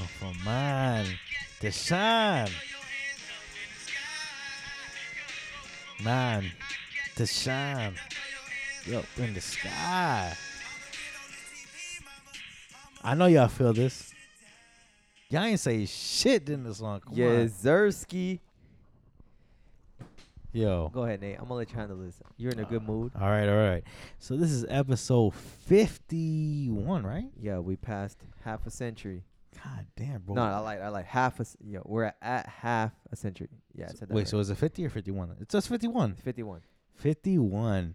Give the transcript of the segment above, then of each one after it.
Oh, from man, Deshaun. Man, Deshaun. Up in the sky. I know y'all feel this. Y'all ain't say shit in this song. Come Yeah, on. Zersky. Yo. Go ahead, Nate. I'm gonna let you handle this. You're in a good mood. All right, all right. So this is episode 51, right? Yeah, we passed half a century. God damn, bro. No, I like I like half a Yeah, we're at, half a century. Yeah, that Wait, right. so is it 50 or 51? It's just 51. 51. 51.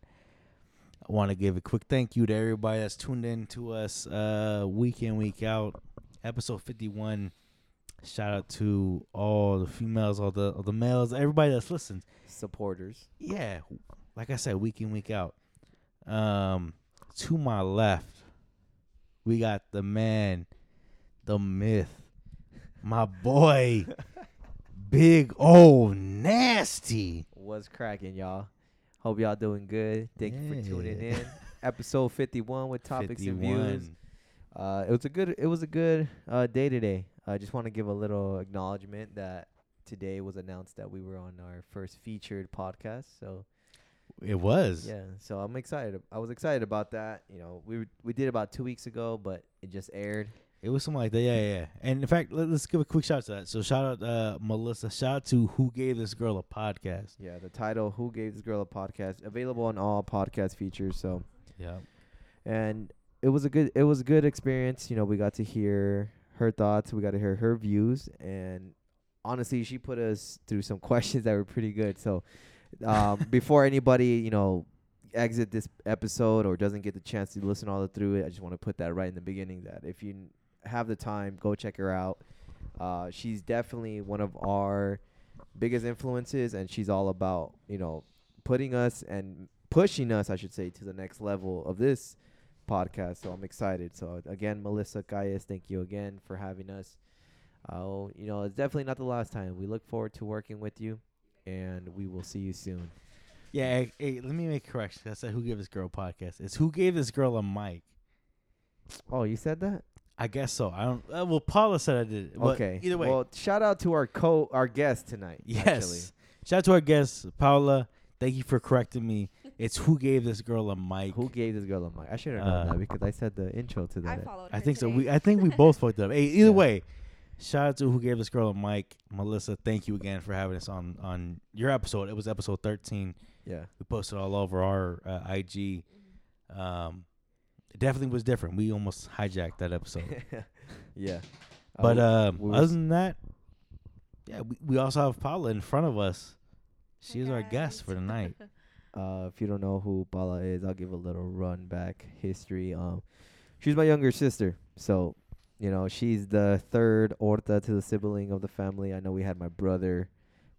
I want to give a quick thank you to everybody that's tuned in to us uh, week in, week out. Episode 51. Shout out to all the females, all the all the males, everybody that's listened. Supporters. Yeah, like I said, week in, week out. Um, to my left, we got the man, the myth, my boy, Big O Nasty. What's cracking, y'all? Hope y'all doing good. Thank you for tuning in. Episode 51 with topics and views. 51. Uh, it was a good. It was a good uh, day today. I just want to give a little acknowledgement that today was announced that we were on our first featured podcast. So It was. yeah, so I'm excited. I was excited about that. You know, we were- we did about two weeks ago, but it just aired. It was something like that. Yeah, yeah. And in fact, let, us give a quick shout out to that. So shout out uh, Melissa. Shout out to who gave this girl a podcast. Yeah, the title "Who Gave This Girl a Podcast" available on all podcast features. So Yeah. and it was a good it was a good experience you know we got to hear her thoughts we got to hear her views and honestly she put us through some questions that were pretty good so um, before anybody you know exit this episode or doesn't get the chance to listen all the through it i just want to put that right in the beginning that if you have the time go check her out uh, she's definitely one of our biggest influences and she's all about you know putting us and pushing us i should say to the next level of this podcast. So I'm excited. So again, Melissa Calles, thank you again for having us. Uh, you know, it's definitely not the last time. We look forward to working with you, and we will see you soon. Yeah. Hey, hey, let me make a correction. I said who gave this girl a podcast. It's who gave this girl a mic. Oh, you said that? I guess so. I don't. Uh, well, Paula said I did. it, but okay. Either way. Well, shout out to our co our guest tonight. yes. Actually. Shout out to our guest, Paula. Thank you for correcting me. It's who gave this girl a mic. Who gave this girl a mic? I should have known Uh, that because I said the intro to I that. followed. I her think so. today. We I think we both fucked up. Hey, either Yeah. way, shout out to who gave this girl a mic, Melissa. Thank you again for having us on on your episode. It was episode thirteen. yeah. We posted all over our uh, IG. Mhm. Um, it definitely was different. We almost hijacked that episode. yeah. Uh, but we- um, we other than that, yeah, we, we also have Paula in front of us. She is our guest for guys. the night. Uh, if you don't know who Paula is, I'll give a little run back history. Um, she's my younger sister, so you know she's the third orta to the sibling of the family. I know we had my brother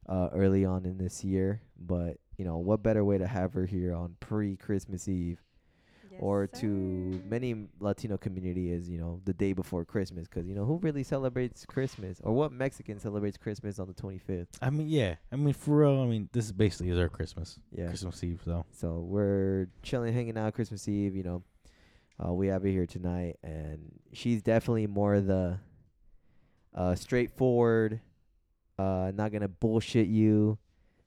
uh, early on in this year, but you know what better way to have her here on pre-Christmas Eve Yes, or to many Latino community is you know the day before Christmas because you know who really celebrates Christmas or what Mexican celebrates Christmas on the 25th. I mean, yeah. I mean, for real. I mean, this is basically is our Christmas, Yeah. Christmas Eve. So So we're chilling, hanging out Christmas Eve. You know, uh, we have her here tonight, and she's definitely more the uh, straightforward, uh, not gonna bullshit you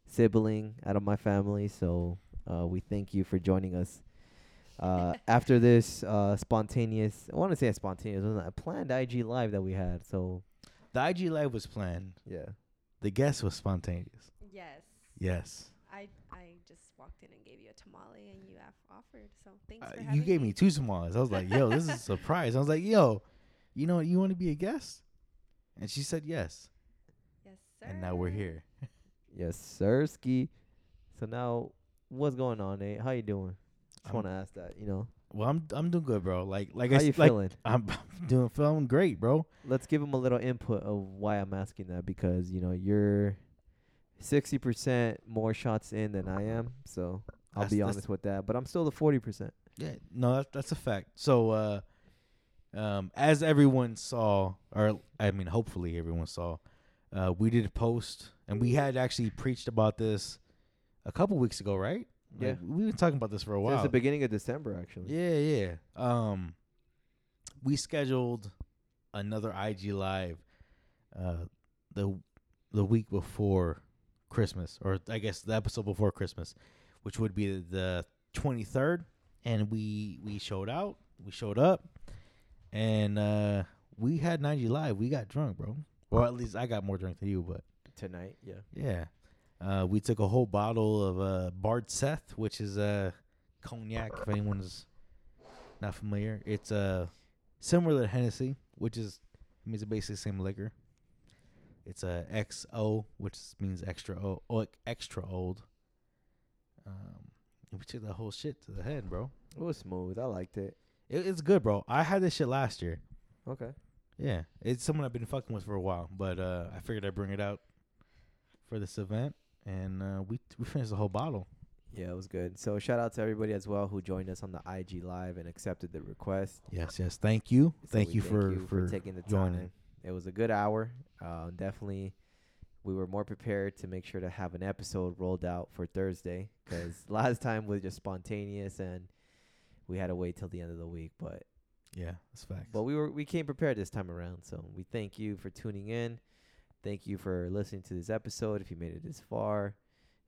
sibling out of my family. So uh, we thank you for joining us. Uh, after this uh, spontaneous, I want to say a spontaneous, it was a planned IG live that we had. So the IG live was planned. yeah, The guest was spontaneous. Yes. Yes. I I just walked in and gave you a tamale and you af- offered. So thanks Uh, for you gave me two tamales. I was like, yo, this is a surprise. I was like, yo, you know, you want to be a guest? And she said yes. Yes, sir. And now we're here. yes, sir, ski. So now, what's going on, Nate? How you doing? Just want to ask that. You know, Well, I'm I'm doing good, bro. Like like I how s- you like feeling? I'm doing feeling great, bro. Let's give him a little input of why I'm asking that because you know you're sixty percent more shots in than I am, so I'll That's- be honest with that. But I'm still the forty percent. Yeah, no, that's that's a fact. So, uh, um, as everyone saw, or I mean, hopefully everyone saw, uh, we did a post, and we had actually preached about this a couple weeks ago, right? Like, Yeah. we've been talking about this for a while. Since the beginning of December, actually. Yeah, yeah. Um, we scheduled another IG live uh the the week before Christmas or I guess the episode before Christmas, which would be the 23rd and we we showed out, we showed up and uh we had 90 live. We got drunk, bro. Well, at least I got more drunk than you, but Tonight, yeah. yeah. Uh, we took a whole bottle of uh, Bard Seth, which is uh, cognac. If anyone's not familiar, it's uh, similar to Hennessy, which is I mean, it's basically the same liquor. It's a XO, which means extra old, oh, extra old. Um, we took the whole shit to the head, bro. It was smooth. I liked it. It, it's good, bro. I had this shit last year. Okay. Yeah, it's someone I've been fucking with for a while, but uh, I figured I'd bring it out for this event, and uh, we we finished the whole bottle. Yeah, it was good. So shout out to everybody as well who joined us on the IG live and accepted the request. Yes, yes. Thank you, So thank you for you for, taking the joining. time. It was a good hour. Uh, definitely, we were more prepared to make sure to have an episode rolled out for Thursday because last time was just spontaneous and we had to wait till the end of the week. But Yeah, that's facts. but we were we came prepared this time around. So we thank you for tuning in. Thank you for listening to this episode. If you made it this far,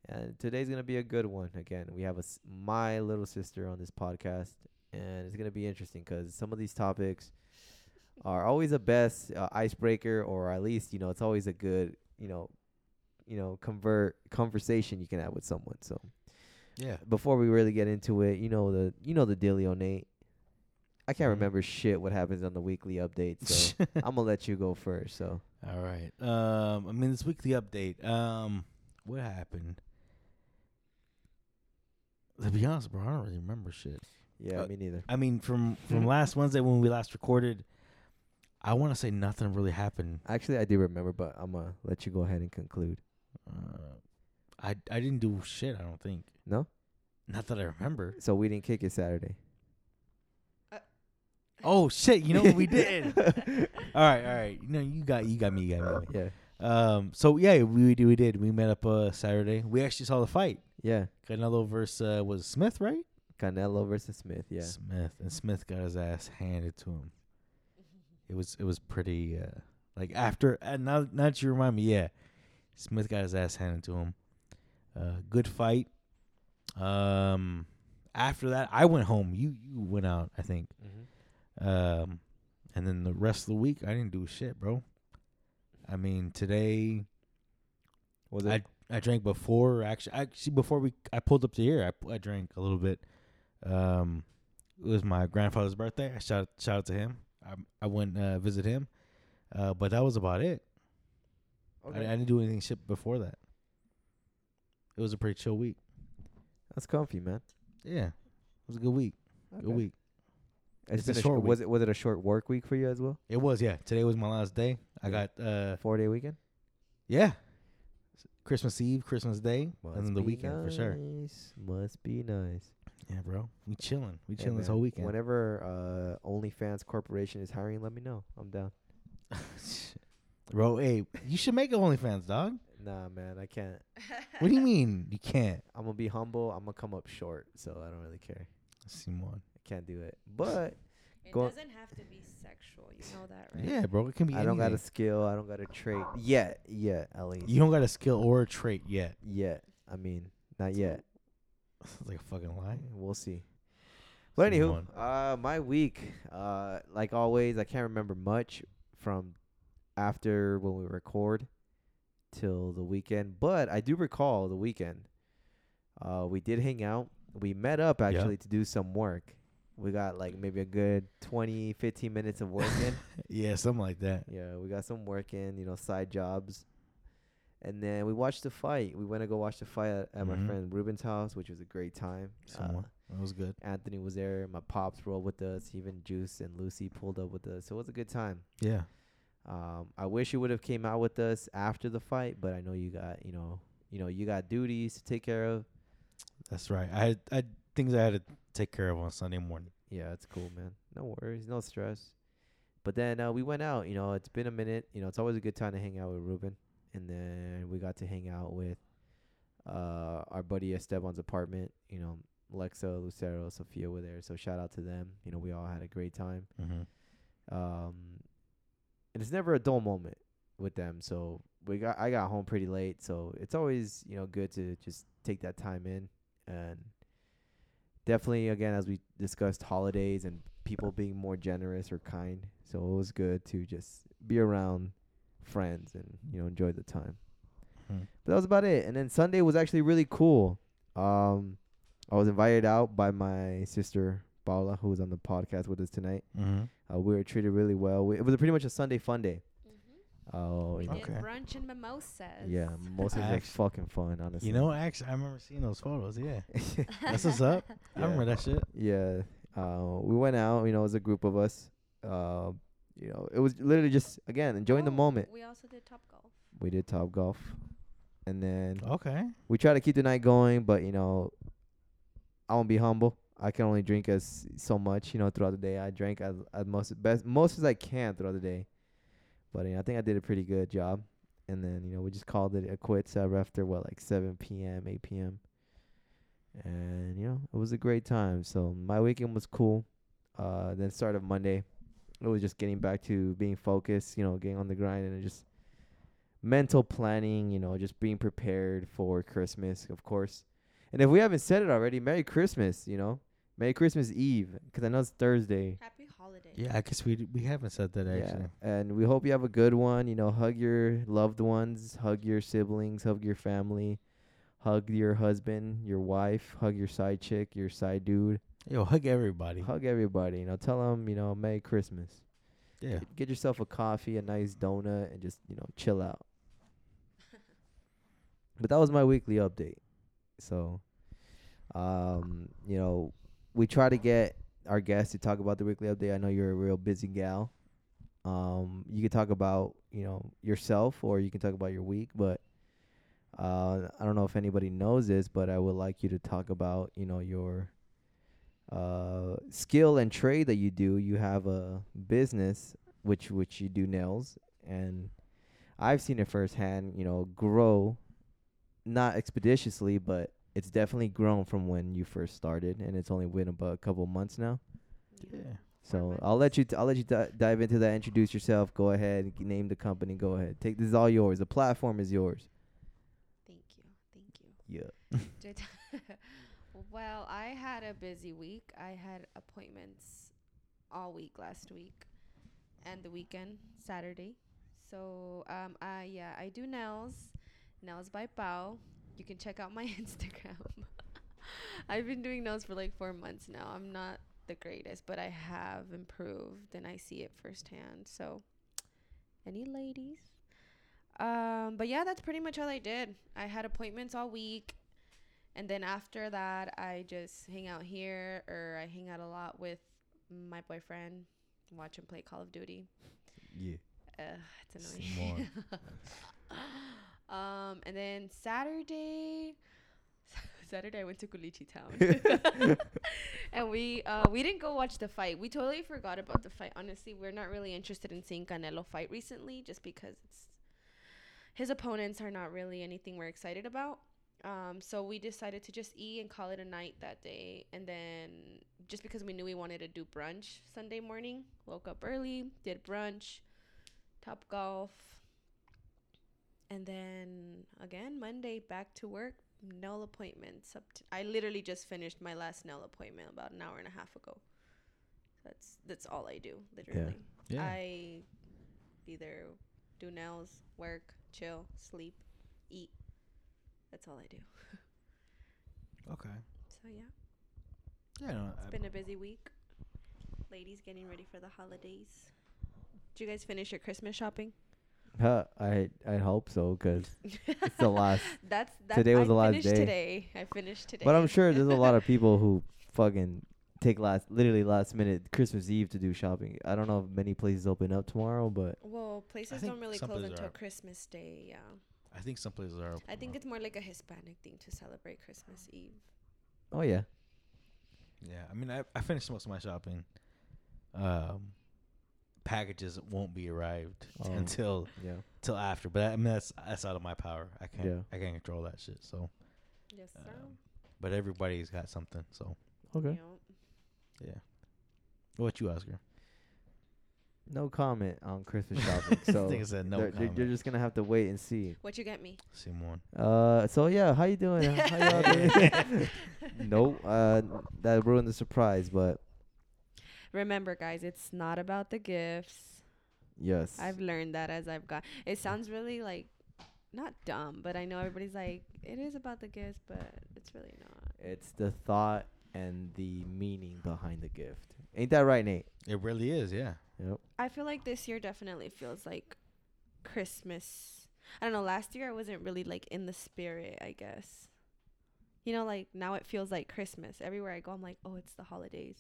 and today's gonna be a good one. Again, we have a s- my little sister on this podcast, and it's gonna be interesting because some of these topics are always the best uh, icebreaker, or at least you know it's always a good you know you know convert conversation you can have with someone. So yeah, before we really get into it, you know the you know the dealio, Nate. I can't Mhm. remember shit what happens on the weekly update, so I'm gonna let you go first. So All right. Um, I mean this weekly update. Um, what happened? To be honest, bro, I don't really remember shit. yeah, Uh, me neither. I mean, from from last Wednesday when we last recorded, I want to say nothing really happened. Actually, I do remember, but I'm gonna let you go ahead and conclude. Uh, I I didn't do shit. I don't think. No, Not that I remember. so we didn't kick it Saturday. Oh shit! You know what we did? all right, all right. No, you got you got me. You got me. yeah, Um. So yeah, we we did. We met up uh Saturday. We actually saw the fight. yeah. Canelo versus uh, was Smith, right? Canelo versus Smith. Yeah, Smith and Smith got his ass handed to him. It was it was pretty uh like after and now now that you remind me, yeah, Smith got his ass handed to him. Uh, good fight. Um, after that, I went home. You you went out, I think. mm-hmm. Um, and then the rest of the week, I didn't do shit, bro. I mean, today was I it? I drank before actually actually before we I pulled up to here I I drank a little bit. Um, it was my grandfather's birthday. I shout shout out to him. I I went uh, visit him, uh, but that was about it. I, I didn't do anything shit before that. It was a pretty chill week. That's comfy, man. Yeah, it was a good week. Good week. It's It's a a short short was it was it a short work week for you as well? It was yeah. Today was my last day. I got uh Four day weekend. yeah, Christmas Eve, Christmas Day, Must and then the be weekend for sure. Must be nice. Yeah, bro, we chilling. We Hey, chilling this whole weekend. Whenever uh, OnlyFans Corporation is hiring, let me know. I'm down. Bro, hey, you should make OnlyFans, dog. Nah, man, I can't. What do you mean you can't? I'm gonna be humble. I'm gonna come up short, so I don't really care. Simon. I can't do it. But It Go- doesn't have to be sexual. You know that, right? Yeah, bro, it can be I don't got a skill. I don't got a trait yet. Yet, at least. You don't got a skill or a trait yet. Yet. I mean, not yet. It's like a fucking lie. We'll see. But anywho, uh, my week, uh, like always, I can't remember much from after when we record till the weekend. But I do recall the weekend. Uh, we did hang out. We met up Yeah. actually to do some work. We got like maybe a good 20, 15 minutes of work in. Yeah, something like that. Yeah, we got some work in, you know, side jobs. And then we watched the fight. We went to go watch the fight at, at Mhm. my friend Ruben's house, which was a great time. Uh, that was good. Anthony was there. My pops rolled with us. Even Juice and Lucy pulled up with us. So it was a good time. Yeah. Um, I wish you would have came out with us after the fight, but I know you got, you know, you know, you got duties to take care of. That's right. I had I had things I had to take care of on Sunday morning. Yeah, it's cool, man. No worries, no stress. But then uh, we went out. You know, it's been a minute. You know, it's always a good time to hang out with Ruben. And then we got to hang out with uh, our buddy Esteban's apartment. You know, Lexa, Lucero, Sophia were there. So shout out to them. You know, we all had a great time. Mm-hmm. Um, and it's never a dull moment with them. So we got I got home pretty late, so it's always you know good to just take that time in and definitely again as we discussed holidays and people being more generous or kind. So it was good to just be around friends and you know enjoy the time. Mhm. But that was about it. And then Sunday was actually really cool. Um, I was invited out by my sister Paula, who was on the podcast with us tonight. Mhm. Uh, we were treated really well. We, it was pretty much a Sunday fun day. Oh, We you did Okay. brunch and mimosas. yeah, most of it Actu- fucking fun, honestly. You know, actually, I remember seeing those photos. Yeah, that's what's up. I Yeah. remember that shit. yeah. Uh, we went out. You know, as a group of us. Uh, you know, it was literally just again enjoying the Oh, moment. We also did Top Golf. We did top golf, and then Okay. we try to keep the night going. But you know, I won't be humble. I can only drink as so much. You know, throughout the day, I drank as as most best most as I can throughout the day. But you know, I think I did a pretty good job. And then you know, we just called it a quits uh, after what like 7 p.m., 8 p.m. And you know, it was a great time. So my weekend was cool. Uh, then start of Monday, it was just getting back to being focused. You know, getting on the grind and just mental planning. You know, just being prepared for Christmas, of course. And if we haven't said it already, Merry Christmas. You know, Merry Christmas Eve, 'cause I know it's Thursday. Happy holidays. Yeah, I guess we d- we haven't said that actually. Yeah, and we hope you have a good one. You know, hug your loved ones, hug your siblings, hug your family, hug your husband, your wife, hug your side chick, your side dude, Yo, hug everybody. hug everybody. You know, tell them you know Merry Christmas. Yeah. Get- Get yourself a coffee, a nice donut, and just you know chill out. but that was my weekly update. So, um, you know, we try to get our guest to talk about the weekly update. I know you're a real busy gal. Um, you can talk about you know yourself, or you can talk about your week. But uh, I don't know if anybody knows this, but I would like you to talk about you know your uh skill and trade that you do. You have a business which which you do nails, and I've seen it firsthand. You know, grow not expeditiously, but it's definitely grown from when you first started, and it's only been about a couple months now. Yeah. So I'll let you. T- I'll let you di- dive into that. Introduce yourself. Go ahead. Name the company. Go ahead. Take this is all yours. The platform is yours. Thank you. Thank you. Yeah. Well, I had a busy week. I had appointments all week last week and the weekend, Saturday. So, um, I yeah, I do nails, nails by Pao. You can check out my Instagram. I've been doing nails for like four months now. I'm not the greatest, but I have improved and I see it firsthand. So, any ladies? Um, but yeah, that's pretty much all I did. I had appointments all week. And then after that, I just hang out here or I hang out a lot with my boyfriend, watch him play Call of Duty. Yeah. Uh, it's annoying. um, and then Saturday, Saturday I went to Culichi Town, and we uh we didn't go watch the fight. We totally forgot about the fight. Honestly, we're not really interested in seeing Canelo fight recently, just because it's his opponents are not really anything we're excited about. Um, so we decided to just eat and call it a night that day. And then just because we knew we wanted to do brunch Sunday morning, woke up early, did brunch, top golf. And then again, Monday back to work, nail appointments. Up to, I literally just finished my last nail appointment about an hour and a half ago. That's that's all I do, literally. Yeah. I either do nails, work, chill, sleep, eat. That's all I do. okay. So yeah, Yeah. No, it's been a busy week. Ladies getting ready for the holidays. Did you guys finish your Christmas shopping? Huh, I I hope so because it's the last. That's that's Today was I the last finished day. Today I finished today. But I'm sure there's a lot of people who fucking take last, literally last minute Christmas Eve to do shopping. I don't know if many places open up tomorrow, but Well, places think don't really some close places until are. Christmas Day. Yeah, I think some places are. I think open it's more like a Hispanic thing to celebrate Christmas Eve. oh yeah. Yeah. I mean, I I finished most of my shopping. Um, packages won't be arrived Oh. until yeah. till after. But I mean, that's that's out of my power. I can't. Yeah. I can't control that shit. So. Yes, sir. Um, but everybody's got something. So Okay. Yep. yeah. What you, Oscar? No comment on Christmas shopping. so Nigga said no they're, they're- comment. you're just gonna have to wait and see. What you get me? Simone. Uh, so yeah, how you doing? how y'all doing? nope. Uh, that ruined the surprise. But Remember, guys, it's not about the gifts. yes, I've learned that as I've got. It sounds really like not dumb, but I know everybody's like it is about the gifts, but it's really not. it's the thought and the meaning behind the gift. Ain't that right, Nate? It really is, yeah. Yep. I feel like this year definitely feels like Christmas. I don't know. Last year I wasn't really like in the spirit. I guess. You know, like now it feels like Christmas. Everywhere I go, I'm like, oh, it's the holidays.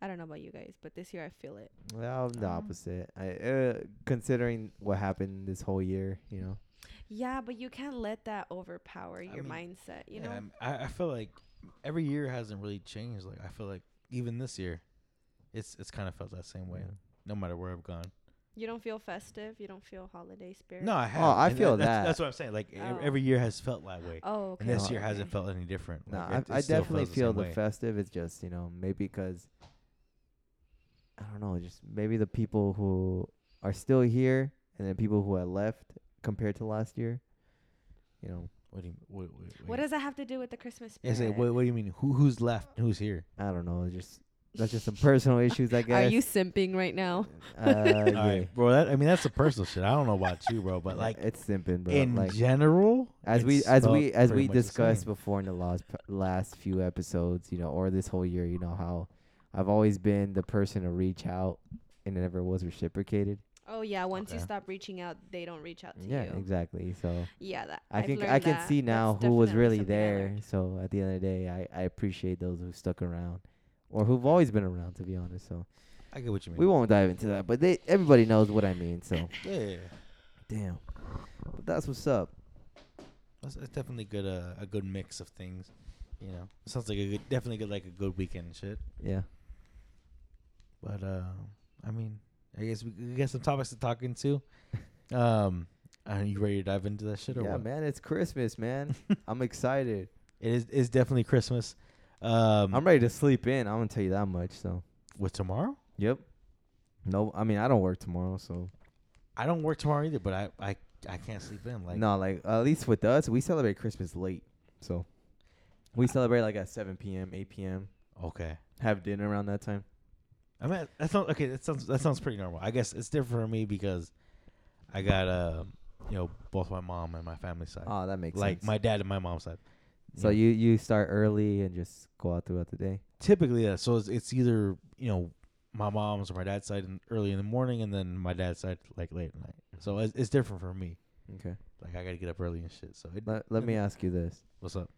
I don't know about you guys, but this year I feel it. Well, I'm the Um, opposite. I uh, considering what happened this whole year, you know. Yeah, but you can't let that overpower your mean, mindset. You yeah, know. I'm- I, I feel like every year hasn't really changed. Like I feel like even this year, it's it's kind of felt that same way. Yeah. No matter where I've gone. You don't feel festive. You don't feel holiday spirit. No, I have. Oh, I and feel that's, that. That's what I'm saying. Like Oh. every year has felt that way, Oh, okay. and this No, year okay. hasn't felt any different. No, Like, I, it- it I definitely feel same the festive. It's just you know maybe because I don't know, just maybe the people who are still here and then people who have left compared to last year. You know, What do you? Wait, wait, wait. What does that have to do with the Christmas I spirit? say, what, what do you mean? Who who's left? and Who's here? I don't know. Just that's just some personal issues, I guess. Are you simping right now? Uh, All yeah. right, bro. That, I mean, that's a personal shit. I don't know about you, bro, but like it's simping, bro. in like general, as we as we as we discussed before in the last last few episodes, you know, or this whole year, you know how I've always been the person to reach out and it never was reciprocated. Oh yeah, once you stop reaching out, they don't reach out to Yeah, you. Yeah, exactly. So Yeah, that I I've can I can that. see now That's who was really there. So at the end of the day, I I appreciate those who stuck around, or who've always been around. To be honest, so I get what you mean. we won't dive into that. But they everybody knows what I mean. So Yeah, damn, but that's what's up. that's, that's definitely good. Uh, a good mix of things. You know, it sounds like a good, definitely good, like a good weekend shit. Yeah. But uh, I mean, I guess we, we got some topics to talk into. Um, are you ready to dive into that shit or Yeah, what? man, it's Christmas, man. I'm excited. It is is definitely Christmas. Um, I'm ready to sleep in. I'm gonna tell you that much. So, with tomorrow. yep. No, I mean I don't work tomorrow, so I don't work tomorrow either, but I I, I can't sleep in. Like no, like at least with us, we celebrate Christmas late. So, we celebrate like at 7 p.m., 8 p.m. okay. Have dinner around that time. I mean that sounds okay. That sounds that sounds pretty normal. I guess it's different for me because I got uh you know both my mom and my family side, Oh, that makes sense. like sense. my dad and my mom's side. so you you start early and just go out throughout the day. typically yeah. So it's, it's either you know my mom's or my dad's side in, early in the morning, and then my dad's side like late at night. So it's, it's different for me. Okay. Like I gotta get up early and shit. So it, Let Let me ask you this: what's up?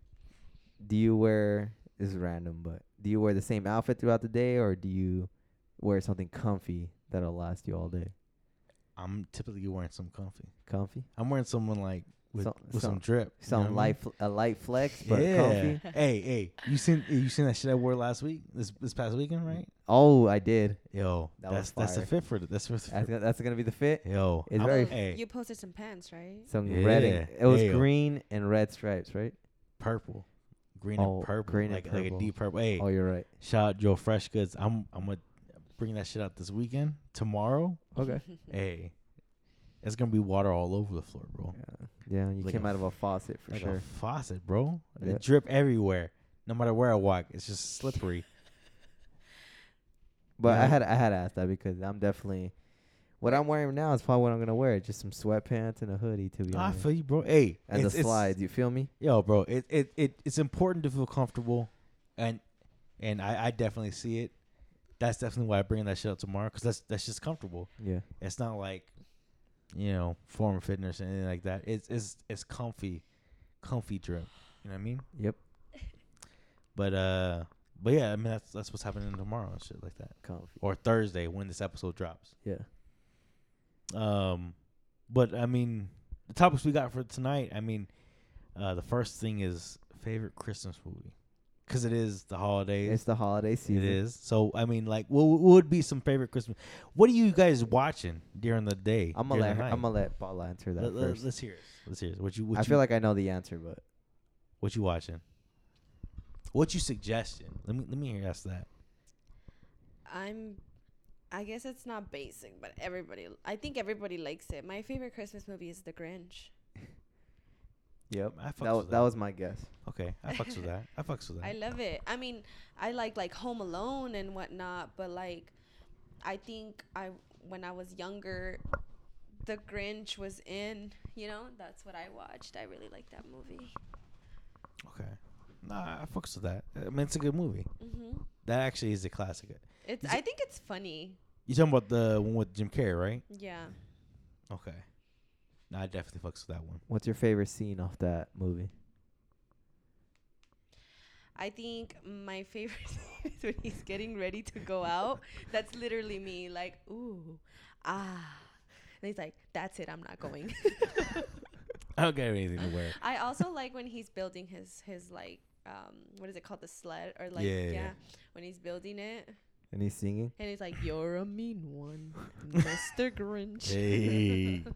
Do you wear this is random, but do you wear the same outfit throughout the day, or do you wear something comfy that'll last you all day? I'm typically wearing some comfy. Comfy, I'm wearing someone like with, Some- with some, some- drip. you know some what I mean? light fl- a light flex, but yeah. comfy. hey, hey, you seen you seen that shit I wore last week? This this past weekend, right? Oh, I did. Yo, That that's was that's the fire. fit for the that's for the That's, gonna- that's gonna be the fit. Yo, It's I'm- very- hey, You posted some pants, right? Some red. And, it was Hey, green and red stripes, right? purple, green Oh, and purple, green and like like a deep purple. Hey, Oh, you're right. shout out Joe Fresh Goods. I'm I'm gonna bring that shit out this weekend. Tomorrow, Okay. hey, it's gonna be water all over the floor, bro. Yeah, yeah you Like came out of a faucet for like sure. a faucet, bro. Yeah. It drip everywhere. No matter where I walk, it's just slippery. But I had I had to ask that because I'm definitely what I'm wearing now is probably what I'm gonna wear. Just some sweatpants and a hoodie to be I honest. feel you, bro. Hey, and the slides, you feel me? Yo, bro, it, it, it it's important to feel comfortable, and and I, I definitely see it. That's definitely why I bring that shit up tomorrow because that's that's just comfortable. Yeah. It's not like, you know, form of fitness or anything like that. It's it's it's comfy, comfy drip. You know what I mean? Yep. But uh, but yeah, I mean that's that's what's happening tomorrow and shit like that, Comfy. or Thursday when this episode drops. Yeah. Um, but I mean, the topics we got for tonight. I mean, uh, the first thing is favorite Christmas movie, because it is the holidays. It's the holiday season. It is. So I mean, like, what, what would be some favorite Christmas? What are you guys watching during the day? I'm gonna let the her. I'm gonna let Paula answer that Let, let, first. us hear it. Let's hear it. What you? What I you, feel like I know the answer, but what you watching? What you suggesting? Let me let me hear ask that. I'm I guess it's not basic, but everybody. I think everybody likes it. My favorite Christmas movie is The Grinch. Yep. I fucks That, wa- with that that was my guess. okay. I fucks with that. I fucks with that. I love it. I mean, I like like Home Alone and whatnot, but like, I think I when I was younger, The Grinch was in. You know, that's what I watched. I really like that movie. okay. Nah, I fucks with that. I mean, it's a good movie. hmm That actually is a classic. It's. Is I it- think it's funny. You talking about the one with Jim Carrey, right? Yeah. Okay. Nah, I definitely fucks with that one. What's your favorite scene off that movie? I think my favorite is when he's getting ready to go out. That's literally me, like, ooh, ah. And he's like, that's it, I'm not going. I don't get anything to wear. I also like when he's building his, his like, um, what is it called? The sled? Or like, Yeah, yeah, yeah, yeah. when he's building it. And he's singing. And he's like, you're a mean one, Mr. Grinch. Hey.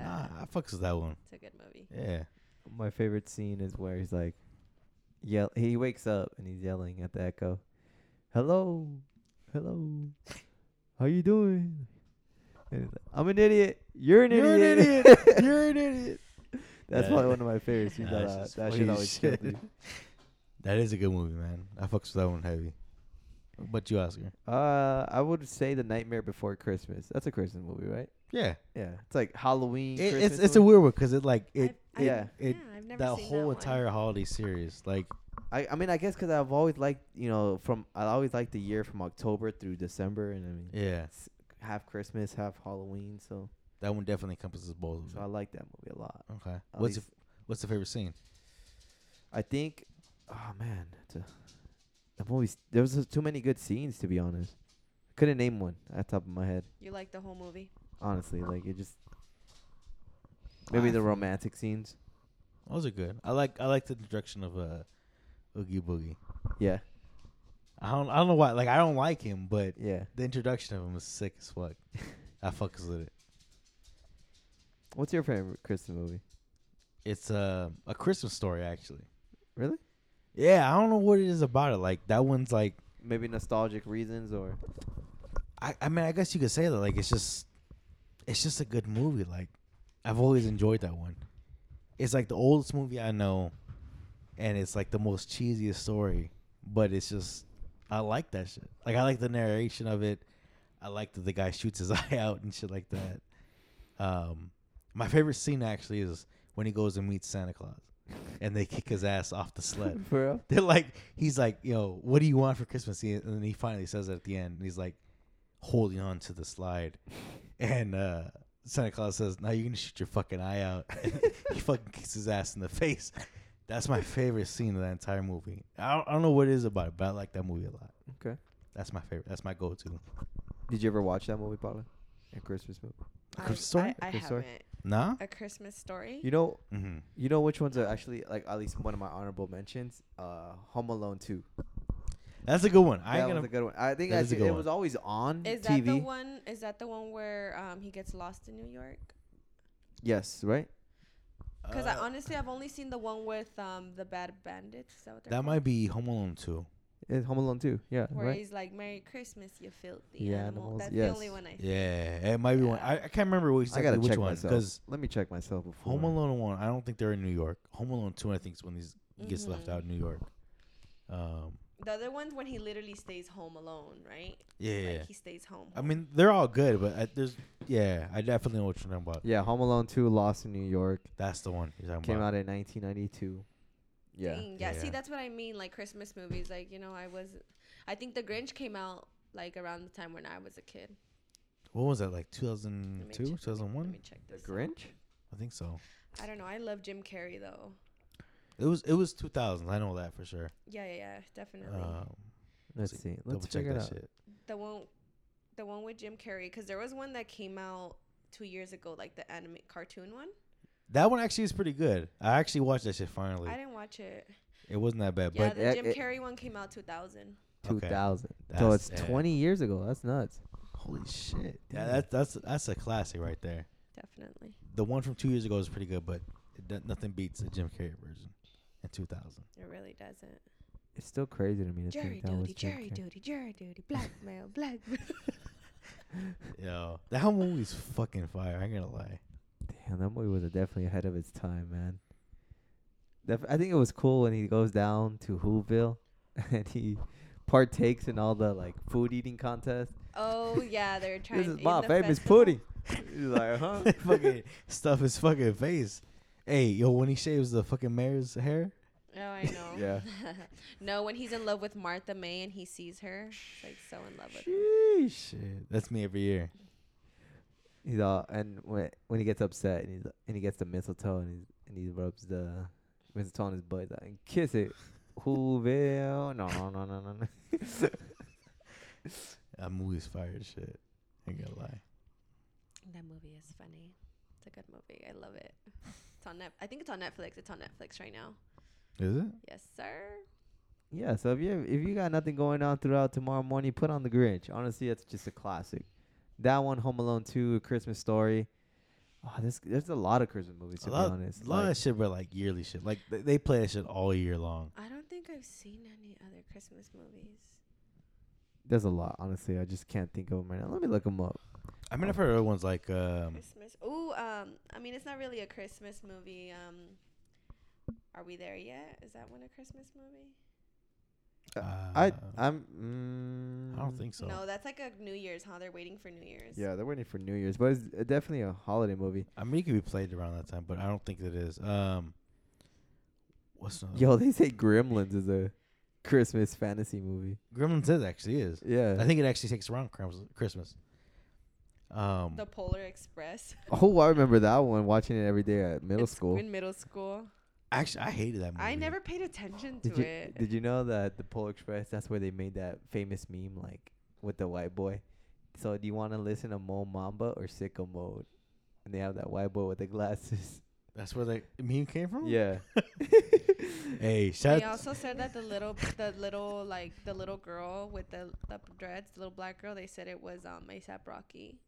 Yeah, Nah, I fucks with that one. it's a good movie. Yeah. My favorite scene is where he's like, yell. He wakes up and he's yelling at the echo, "Hello, hello, how you doing?" And he's like, I'm an idiot. You're an idiot. You're an idiot. idiot. You're an idiot. That's Yeah. probably one of my favorite scenes. Nah, that uh, that shit as always killed me. shit. That is a good movie, man. I fucks with that one heavy. But you, Oscar? Uh, I would say The Nightmare Before Christmas. That's a Christmas movie, right? Yeah. Yeah, it's like Halloween. It, it's it's a weird one because it like it I've- I've- yeah. it yeah, I've never that seen whole one. entire holiday series like I, I mean, I guess because I've always liked, you know, from I always liked the year from October through December, and I mean, yeah s- half Christmas, half Halloween. So, that one definitely encompasses both. Of so I like that movie a lot. Okay. At What's the, least- what's the favorite scene? I think, oh man, it's a, the movie. There was too many good scenes to be honest. Couldn't name one at the top of my head. You like the whole movie? Honestly, like it just maybe the romantic scenes. Those are good. I like I like the introduction of uh Oogie Boogie. Yeah, I don't I don't know why like I don't like him, but yeah. the introduction of him is sick as fuck. I fucks with it. What's your favorite Christmas movie? It's uh, a Christmas story actually. Really? Yeah, I don't know what it is about it. Like that one's like Maybe nostalgic reasons or I I mean I guess you could say that like it's just it's just a good movie. Like I've always enjoyed that one. It's like the oldest movie I know, and it's like the most cheesiest story. But it's just I like that shit. Like I like the narration of it. I like that the guy shoots his eye out and shit like that. Um, my favorite scene actually is when he goes and meets Santa Claus, and they kick his ass off the sled. for real? They're like, he's like, yo, what do you want for Christmas? And then he finally says it at the end. And he's like, holding on to the slide. And uh, Santa Claus says, now you're going to shoot your fucking eye out. He fucking kicks his ass in the face. That's my favorite scene of that entire movie. I don't, I don't know what it is about it, but I like that movie a lot. Okay. That's my favorite. That's my go to. Did you ever watch that movie, Paula? A Christmas movie. A I- Christmas story? I, I Christmas haven't. Nah? A Christmas story? You know, Mm-hmm. you know which ones are actually like at least one of my honorable mentions. Uh, Home Alone Two. That's a good one. I that was gonna. a good one. I think that I see- it one. was always on Is TV. that the one? Is that the one where um he gets lost in New York? Yes, right. Because I Uh, honestly I've only seen the one with um the Bad Bandits. Is that what that called? might be Home Alone 2. It's Home Alone Two. Yeah, Where right. he's like, "Merry Christmas, you filthy Yeah, animal." animals, That's yes. the only one I. Yeah, it might be one. I, I can't remember which, I gotta which check one. myself. Because Let me check myself before. Home Alone 1, I don't think they're in New York. Home Alone 2, I think, is when he's, he gets left Mhm. out in New York. Um, The other one's when he literally stays home alone, right? yeah, yeah. Like he stays home. I mean, they're all good, but I, there's, yeah, I definitely know what you're talking about. Yeah, Home Alone Two, Lost in New York, That's the one you're talking came about. out in 1992. Yeah. Dang, yeah, See, that's what I mean. Like Christmas movies. Like you know, I was. I think The Grinch came out like around the time when I was a kid. What was that, like 2002, check- Let 2001? me check The this. out. Grinch. I think so. I don't know. I love Jim Carrey though. It was it was 2000. I know that for sure. Yeah, yeah, yeah, definitely. Um, Let's see, see. Let's check check it that out. shit. the one, the one with Jim Carrey, because there was one that came out two years ago, like the anime cartoon one. That one actually is pretty good. I actually watched that shit finally. I didn't watch it. It wasn't that bad, Yeah, but the Yeah, Jim it- Carrey one came out 2000. Okay. 2000. So it's yeah. 20 years ago. That's nuts. holy shit. Yeah, Damn. that, that's that's a classic right there. Definitely. The one from two years ago is pretty good, but it, nothing beats the Jim Carrey version in 2000. It really doesn't. It's still crazy to me to Jury think that was duty, Jim jury Carrey. duty, jury duty, blackmail, blackmail. Yo, that whole movie's fucking fire. I ain't gonna lie. Damn, that movie was definitely ahead of its time, man. Def- I think it was cool when he goes down to Whoville and he partakes in all the like food eating contests. Oh yeah, they're trying. This is my the famous festival. pudding. He's like, huh? fucking stuff his fucking face. Hey, yo, when he shaves the fucking mayor's hair, Oh, I know. Yeah. no, when he's in love with Martha May and he sees her, he's like so in love with her. Sheesh. shit, that's me every year. He's all and when when he gets upset and he's and he gets the mistletoe and he and he rubs the mistletoe on his butt he's like, and kiss it. Whoville. No, no, no, no, no, no. That movie's fire as shit. I ain't gonna lie. That movie is funny. It's a good movie. I love it. It's on Net. I think it's on Netflix. It's on Netflix right now. Is it? Yes, sir. Yeah, so if you if you got nothing going on throughout tomorrow morning, put on the Grinch. Honestly, that's just a classic. That one, Home Alone Two, A Christmas Story. Ah, oh, there's there's a lot of Christmas movies to a lot, be honest. a lot Like, of shit, but like yearly shit. Like they, they play that shit all year long. I don't think I've seen any other Christmas movies. there's a lot. Honestly, I just can't think of them right now. Let me look them up. I mean, I've heard other ones like um, Christmas. Ooh, um, I mean, it's not really a Christmas movie. Um, are we there yet? Is that one a Christmas movie? I uh, I'm. Mm, I don't think so. No, that's like a New Year's. How they're waiting for New Year's. Yeah, they're waiting for New Year's, but it's uh, definitely a holiday movie. I mean, it could be played around that time, but I don't think it is. Um, what's another? Yo, they say Gremlins is a Christmas fantasy movie. Gremlins is actually is. Yeah. I think it actually takes around Christmas. Christmas. Um, The Polar Express. oh, I remember that one. Watching it every day at middle It's school. In middle school. actually, I hated that movie. I never paid attention to Did you it. did you know that the Polar Express? That's where they made that famous meme, like with the white boy. So do you want to listen to Mo Bamba or Sicko Mode? And they have that white boy with the glasses. That's where the meme came from. yeah. Hey, shout They also said that the little, the little, like the little girl with the, the dreads, the little black girl. They said it was um ASAP Rocky.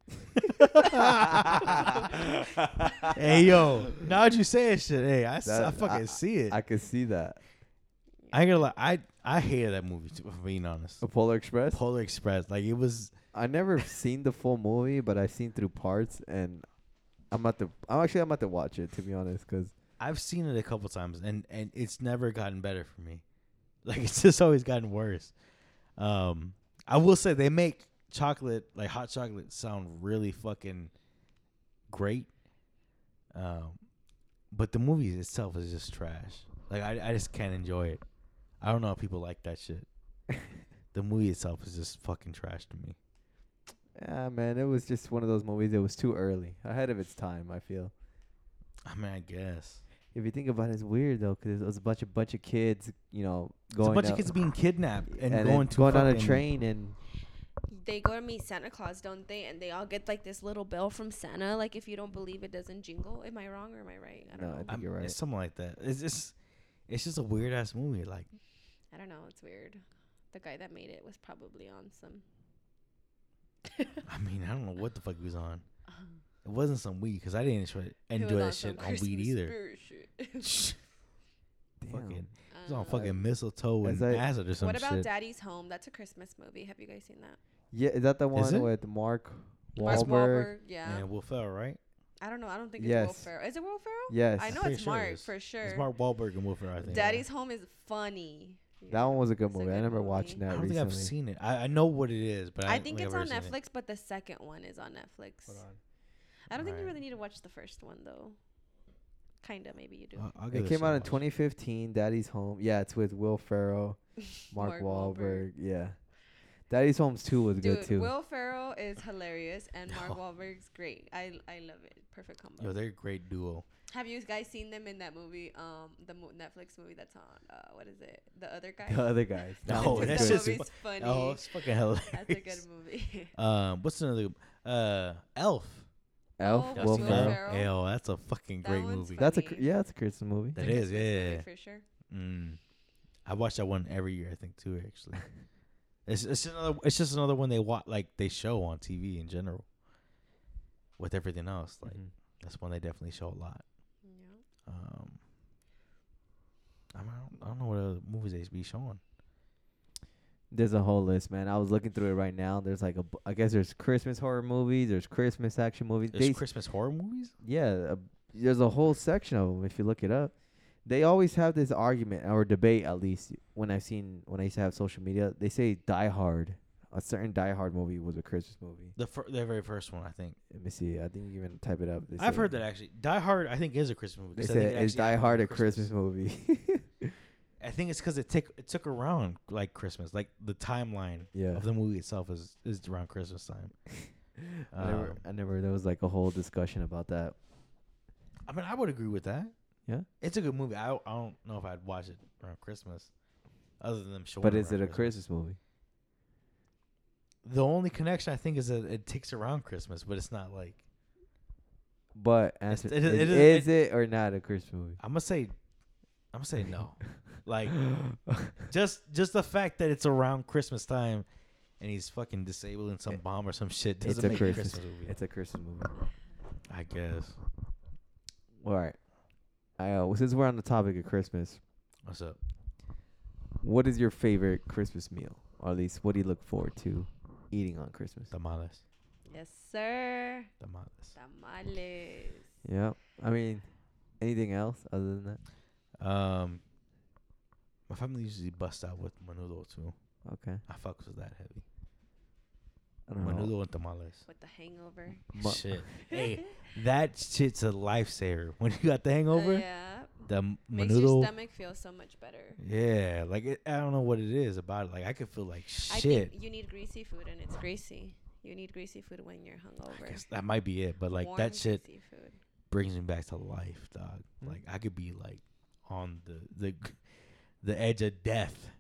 hey yo, now that you say it, shit. Hey, I, s- That- I fucking I- see it. I could see that. I ain't gonna lie. I I hated that movie. To, for being honest, The Polar Express. Polar Express. Like it was. I never seen the full movie, but I've seen through parts, and I'm at the. I'm actually I'm at to watch it to be honest, cause I've seen it a couple times, and and it's never gotten better for me. Like it's just always gotten worse. Um, I will say they make chocolate like hot chocolate sound really fucking great. Um, but the movie itself is just trash. Like I I just can't enjoy it. I don't know if people like that shit. the movie itself is just fucking trash to me. Yeah, man, it was just one of those movies. that was too early, ahead of its time. I feel. I mean, I guess. If you think about it, it's weird though, 'cause it was a bunch of bunch of kids, you know, It's going a bunch out- of kids being kidnapped and, then going to going on a train and They go to meet Santa Claus, don't they? And they all get like this little bell from Santa. Like if you don't believe it doesn't jingle. Am I wrong or am I right? I don't No, I know. think I'm- you're right. It's something like that. It's just, it's just a weird ass movie. Like, I don't know. It's weird. The guy that made it was probably on some. I mean, I don't know what the fuck he was on. It wasn't some weed because I didn't enjoy, enjoy that some shit on weed either. shit. Damn. fucking, it was on fucking mistletoe as and I- acid or some what about shit. Daddy's Home? That's a Christmas movie. Have you guys seen that? Yeah, is that the one it? with Mark Mark Wahlberg? Wahlberg. Yeah. And Will Ferrell, right? I don't know. I don't think it's Will Yes. Ferrell. Is it Will Ferrell? Yes. I know pretty it's sure it Mark is. for sure. It's Mark Wahlberg and Will Ferrell. I think. Daddy's Home is funny. That one was a good It's a movie. I good remember movie. watching I that don't think. I've seen it. I, I know what it is, but I, I don't think I've it's on seen it. Netflix, but the second one is on Netflix. Hold on. I don't think you really need to watch the first one though. Kinda, maybe you do. I'll, I'll It came out in 2015. Daddy's Home. Yeah, it's with Will Ferrell, Mark, Mark Wahlberg. Wahlberg. Yeah. Daddy's Home's 2 was good too. Will Ferrell is hilarious and Mark Wahlberg's great. I I love it. Perfect combo. Yo, they're a great duo. Have you guys seen them in that movie? Um, the mo- Netflix movie that's on. Uh, what is it? The other guy. the other guys. No, one was that that's just movie's funny. Oh, it's fucking hilarious. that's a good movie. Um, what's another? Uh, Elf. Elf. Oh, Will seen Will that? Ferrell. Ferrell. Yo, that's a fucking That great movie. fun. That's a funny. cr- yeah, it's a Christmas movie. That It's a is, yeah. for sure. Mm. I watch that one every year. I think too. Actually, it's it's another. It's just another one they watch like they show on TV in general. With everything else, like Mhm. that's one they definitely show a lot. Um, I, mean, I, don't, I don't know what other movies they be showing. There's a whole list, man. I was looking through it right now. There's like a, I guess there's Christmas horror movies. There's Christmas action movies. There's They- Christmas horror movies. yeah, a, there's a whole section of them if you look it up. They always have this argument or debate, at least when I've seen when I used to have social media. They say Die Hard, a certain Die Hard movie was a Christmas movie. The fir- the very first one, I think. Let me see. I think you even type it up. They I've say- heard that actually. Die Hard, I think, is a Christmas movie. They 'cause I think it is actually Die happened Hard on a Christmas movie? I think it's because it took it took around like Christmas, like the timeline yeah. of the movie itself is is around Christmas time. I never, Um, I never. There was like a whole discussion about that. I mean, I would agree with that. Yeah. It's a good movie. I I don't know if I'd watch it around Christmas, other than showing. But is it around a Christmas movie? The only connection I think is that it takes around Christmas, but it's not like But answer, it is, is- it is, it or not a Christmas movie? I'm gonna say. I'm gonna say no. like just just the fact that it's around Christmas time, and he's fucking disabling some It- bomb or some shit it's doesn't a make Christmas- Christmas movie. It's a Christmas movie. I guess. All right. I uh, since we're on the topic of Christmas, What's up? what is your favorite Christmas meal, or at least what do you look forward to eating on Christmas? Tamales. Yes, sir. Tamales. Tamales. Yeah. I mean, anything else other than that? Um, my family usually busts out with menudo too. Okay. I fucks with that heavy. I don't know. Menudo and tamales. With the hangover. Mu- Shit. hey, that shit's a lifesaver. When you got the hangover, yeah. The m- Makes your stomach feel so much better. Yeah, like it, I don't know what it is about it. Like I could feel like I shit. think you need greasy food, and it's greasy. You need greasy food when you're hungover. I guess that might be it. But like Warm, that shit brings me back to life, dog. Mm. Like I could be like on the the the edge of death,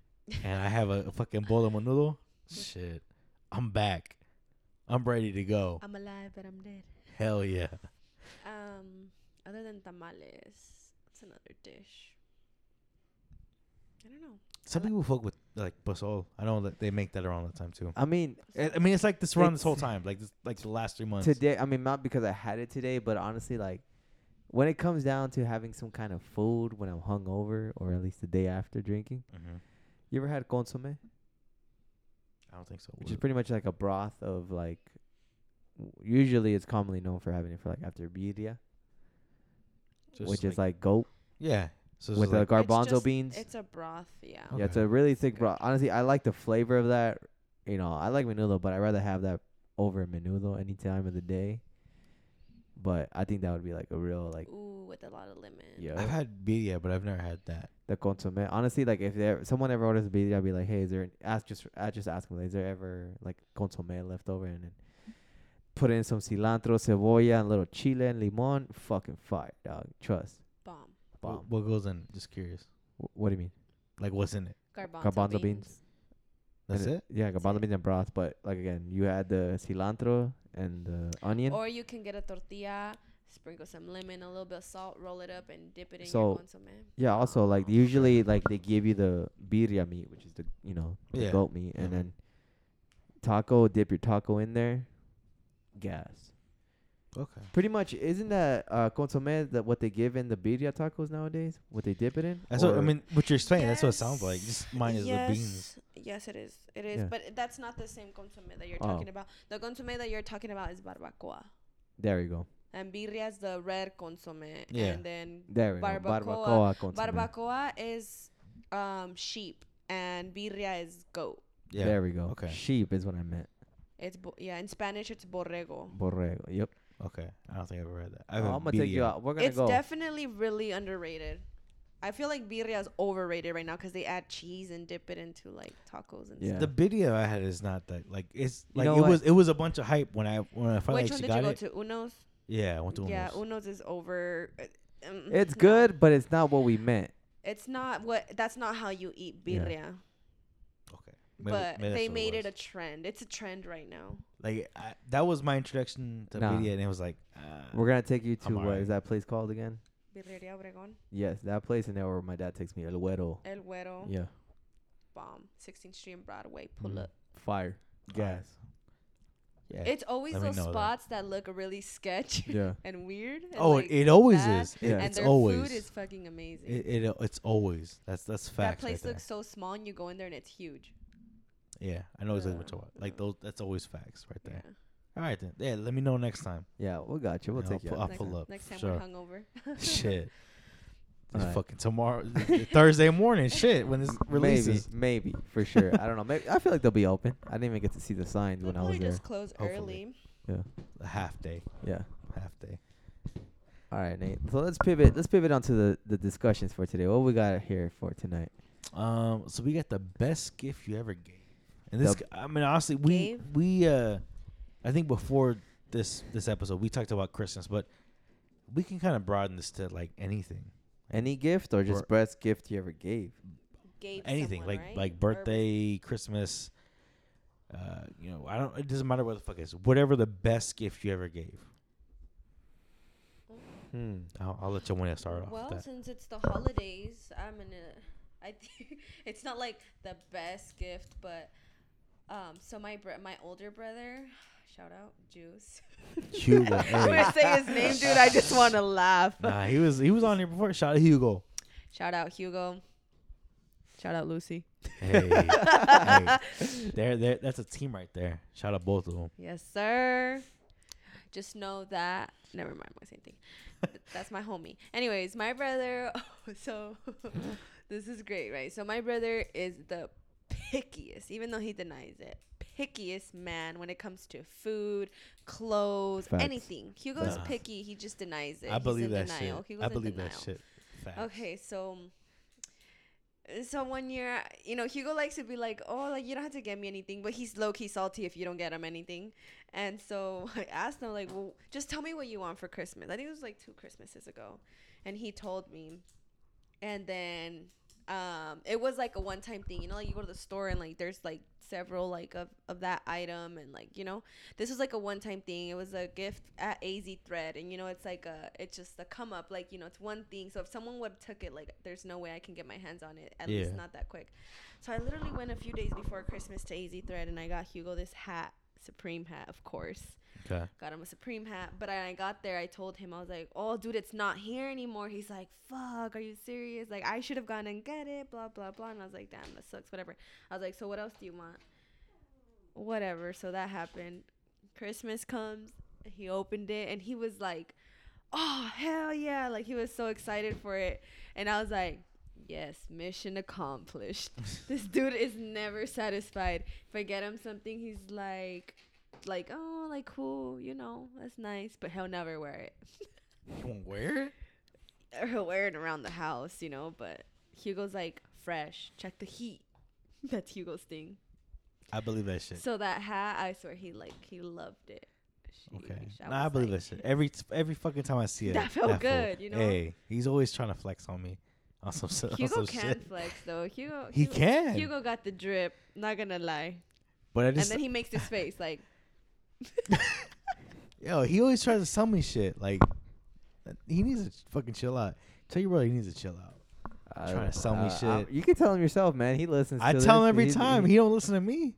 and I have a, fucking bowl of menudo. Shit, I'm back. I'm ready to go. I'm alive, but I'm dead. Hell yeah. Um, other than tamales, it's another dish. I don't know. Some people fuck with like pozole. I know that they make that around the time too. I mean, I I mean, it's like this around this whole time, like this, like the last three months. today. I mean, not because I had it today, but honestly, like when it comes down to having some kind of food when I'm hungover, or at least the day after drinking, hmm you ever had consomme? I don't think so. which is pretty much like a broth of like. w- Usually, it's commonly known for having it for like after birria, Just which is like goat yeah. So it's with like, the It's garbanzo just- beans. It's a broth, yeah. Okay. Yeah, it's a really thick Good. broth. Honestly, I like the flavor of that. You know, I like menudo, but I'd rather have that over menudo any time of the day. But I think that would be like a real like Ooh, with a lot of lemon. yeah. I've had birria, but I've never had that. the consomme. Honestly, like if there someone ever orders a birria, I'd be like, hey, is there ask just I just ask them, is there ever like consomme left over and then put in some cilantro, cebolla, and little chile and limon. Fucking fire, dog. Trust. Bomb. Bomb. What, what goes in? Just curious. Wh- what do you mean? Like what's in it? Garbanzo, Garbanzo beans. beans. That's And it. Yeah, garbanzo beans and broth. But like again, you add the cilantro and the onion. Or you can get a tortilla, sprinkle some lemon, a little bit of salt, roll it up, and dip it in So, your consomme. Yeah, also like usually like they give you the birria meat, which is the you know the Yeah. goat meat, and then taco. Dip your taco in there. Gas. Okay. Pretty much, isn't that uh, consomme that what they give in the birria tacos nowadays? What they dip it in? That's what I mean. What you're saying. That's what it sounds like. Just mine is yes, the beans. Yes, it is. It is. Yeah. But that's not the same consomme that you're Oh. talking about. The consomme that you're talking about is barbacoa. There you go. And birria is the red consomme. Yeah. And then There. Barbacoa. Barbacoa consomme. barbacoa is um sheep and birria is goat. Yeah. There we go. Okay. Sheep is what I meant. It's bo- yeah, in Spanish it's borrego. Borrego. Yep. Okay. I don't think I've ever read that. I Oh, have I'm gonna take you out. We're gonna It's go. definitely really underrated. I feel like birria is overrated right now because they add cheese and dip it into like tacos and Yeah. The video I had is not that like it's You like know it what? was it was a bunch of hype when I when I stuff. finally Which one actually did you go it. to? Uno's. Yeah, I went to Uno's. Yeah, Uno's. Uno's is over. um, it's no. good, but it's not what we meant. It's not what. That's not how you eat birria. Okay. Maybe- but maybe they made it, was. a trend. It's a trend right now. like I, that was my introduction to Nah. video, and it was like uh, We're gonna take you I'm to what alright. is that place called again? Birreria Obregón. Yes, that place in there where my dad takes me. El Güero. El Güero. Yeah. Bomb. 16th Street and Broadway. Pull Mm. up. Fire. Gas. yeah. It's always let those know that. spots that. look really sketch Yeah. and weird. And oh, like it always that. is. It, Yeah. And It's their always. food is fucking amazing. it, it it's always that's that's fact. that facts. place right there. looks so small, and you go in there and it's huge. Yeah, I know exactly what Yeah. you're about. Like those, that's always facts right Yeah. there. All right then. Yeah, let me know next time. Yeah, we got you. We'll Yeah, take you. I'll out. next, pull up, Next time sure. we're hungover. Shit. It's Alright. fucking tomorrow, Thursday morning. Shit, when this releases. Maybe, maybe for sure. I don't know. Maybe I feel like they'll be open. I didn't even get to see the signs They'll when I was probably there. just close Hopefully. early. A half day. Yeah. Half day. All right, Nate. So let's pivot. Let's pivot onto the the discussions for today. What we got here for tonight? Um, so we got the best gift you ever gave, and this. The- g- I mean, honestly, we Gave? we uh, I think before this this episode we talked about Christmas, but we can kind of broaden this to like anything, Any gift or just Or- best gift you ever gave? Gave anything someone, like right? like Or- birthday, Christmas. Uh, you know, I don't. It doesn't matter what the fuck it is. Whatever the best gift you ever gave. Hmm. I'll, I'll let Joanna start off Well, that. since it's the holidays, I'm gonna. I think it's not like the best gift, but um. So my br- my older brother, shout out Juice. Hugo. I'm gonna say his name, dude. I just want to laugh. Nah, he was he was on here before. Shout out Hugo. Shout out Hugo. Shout out Lucy. Hey, hey, there, there. That's a team right there. Shout out both of them. Yes, sir. Just know that. Never mind my same thing. Th- That's my homie. Anyways, my brother. so this is great, right? So my brother is the pickiest, even though he denies it. Pickiest man when it comes to food, clothes, Facts. anything. Hugo's Nah. picky. He just denies it. I He's believe in that denial. shit. Hugo's I in believe that shit. Facts. Okay, so mm, so one year, you know, Hugo likes to be like, "Oh, like you don't have to get me anything," but he's low key salty if you don't get him anything. And so I asked him like, "Well, just tell me what you want for Christmas." I think it was like two Christmases ago, and he told me. And then um it was like a one time thing, you know, like you go to the store and like there's like several like of, of that item and like you know this was like a one time thing. It was a gift at az thread and you know it's like a it's just a come up like you know it's one thing. So if someone would have took it like there's no way i can get my hands on it at least not that quick. So i literally went a few days before christmas to az thread and i got hugo this hat supreme hat of course Okay. got him a Supreme hat. But I got there, I told him, I was like, oh, dude, it's not here anymore. He's like, fuck, are you serious? Like, I should have gone and get it, blah, blah, blah. And I was like, damn, that sucks, whatever. I was like, so what else do you want? Whatever. So that happened. Christmas comes, he opened it, and he was like, oh, hell yeah. Like, he was so excited for it. And I was like, yes, mission accomplished. this dude is never satisfied. If I get him something, he's like, like, oh, like cool, you know, that's nice, but he'll never wear it. You want where? Or he'll wear it around the house, you know, but Hugo's like fresh. Check the heat. That's Hugo's thing. I believe that shit. So that hat, I swear he like he loved it. Okay. Sheesh, Nah, I believe like, that shit. Every every fucking time I see it, That felt good, you know? Hey, he's always trying to flex on me. On some, on Hugo some can shit. flex though. Hugo He Hugo, can. Hugo got the drip. Not gonna lie. But I just And just, then he makes this face like yo, he always tries to sell me shit. Like, he needs to fucking chill out. Tell your brother he needs to chill out. Trying to sell me uh, um, shit. you can tell him yourself, man. He listens. I to tell him this. every He's- time. he- He don't listen to me.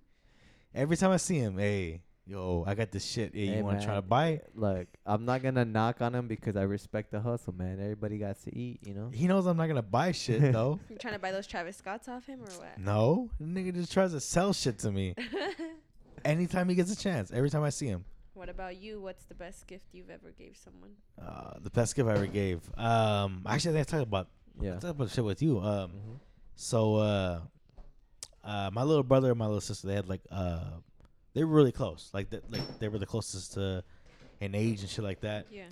Every time I see him, hey, yo, I got this shit. Hey, Hey, you want to try to man, buy it? Look, I'm not gonna knock on him because I respect the hustle, man. Everybody got to eat, you know. He knows I'm not gonna buy shit though. you trying to buy those Travis Scotts off him or what? no, the nigga just tries to sell shit to me anytime he gets a chance. Every time I see him. what about you? What's the best gift you've ever gave someone? Uh, the best gift I ever gave. Um, actually, I think I talked about I Yeah. talked about shit with you. Um, Mhm. so uh, uh, my little brother and my little sister, they had like uh, they were really close. Like that, like they were the closest to an age and shit like that. Yeah.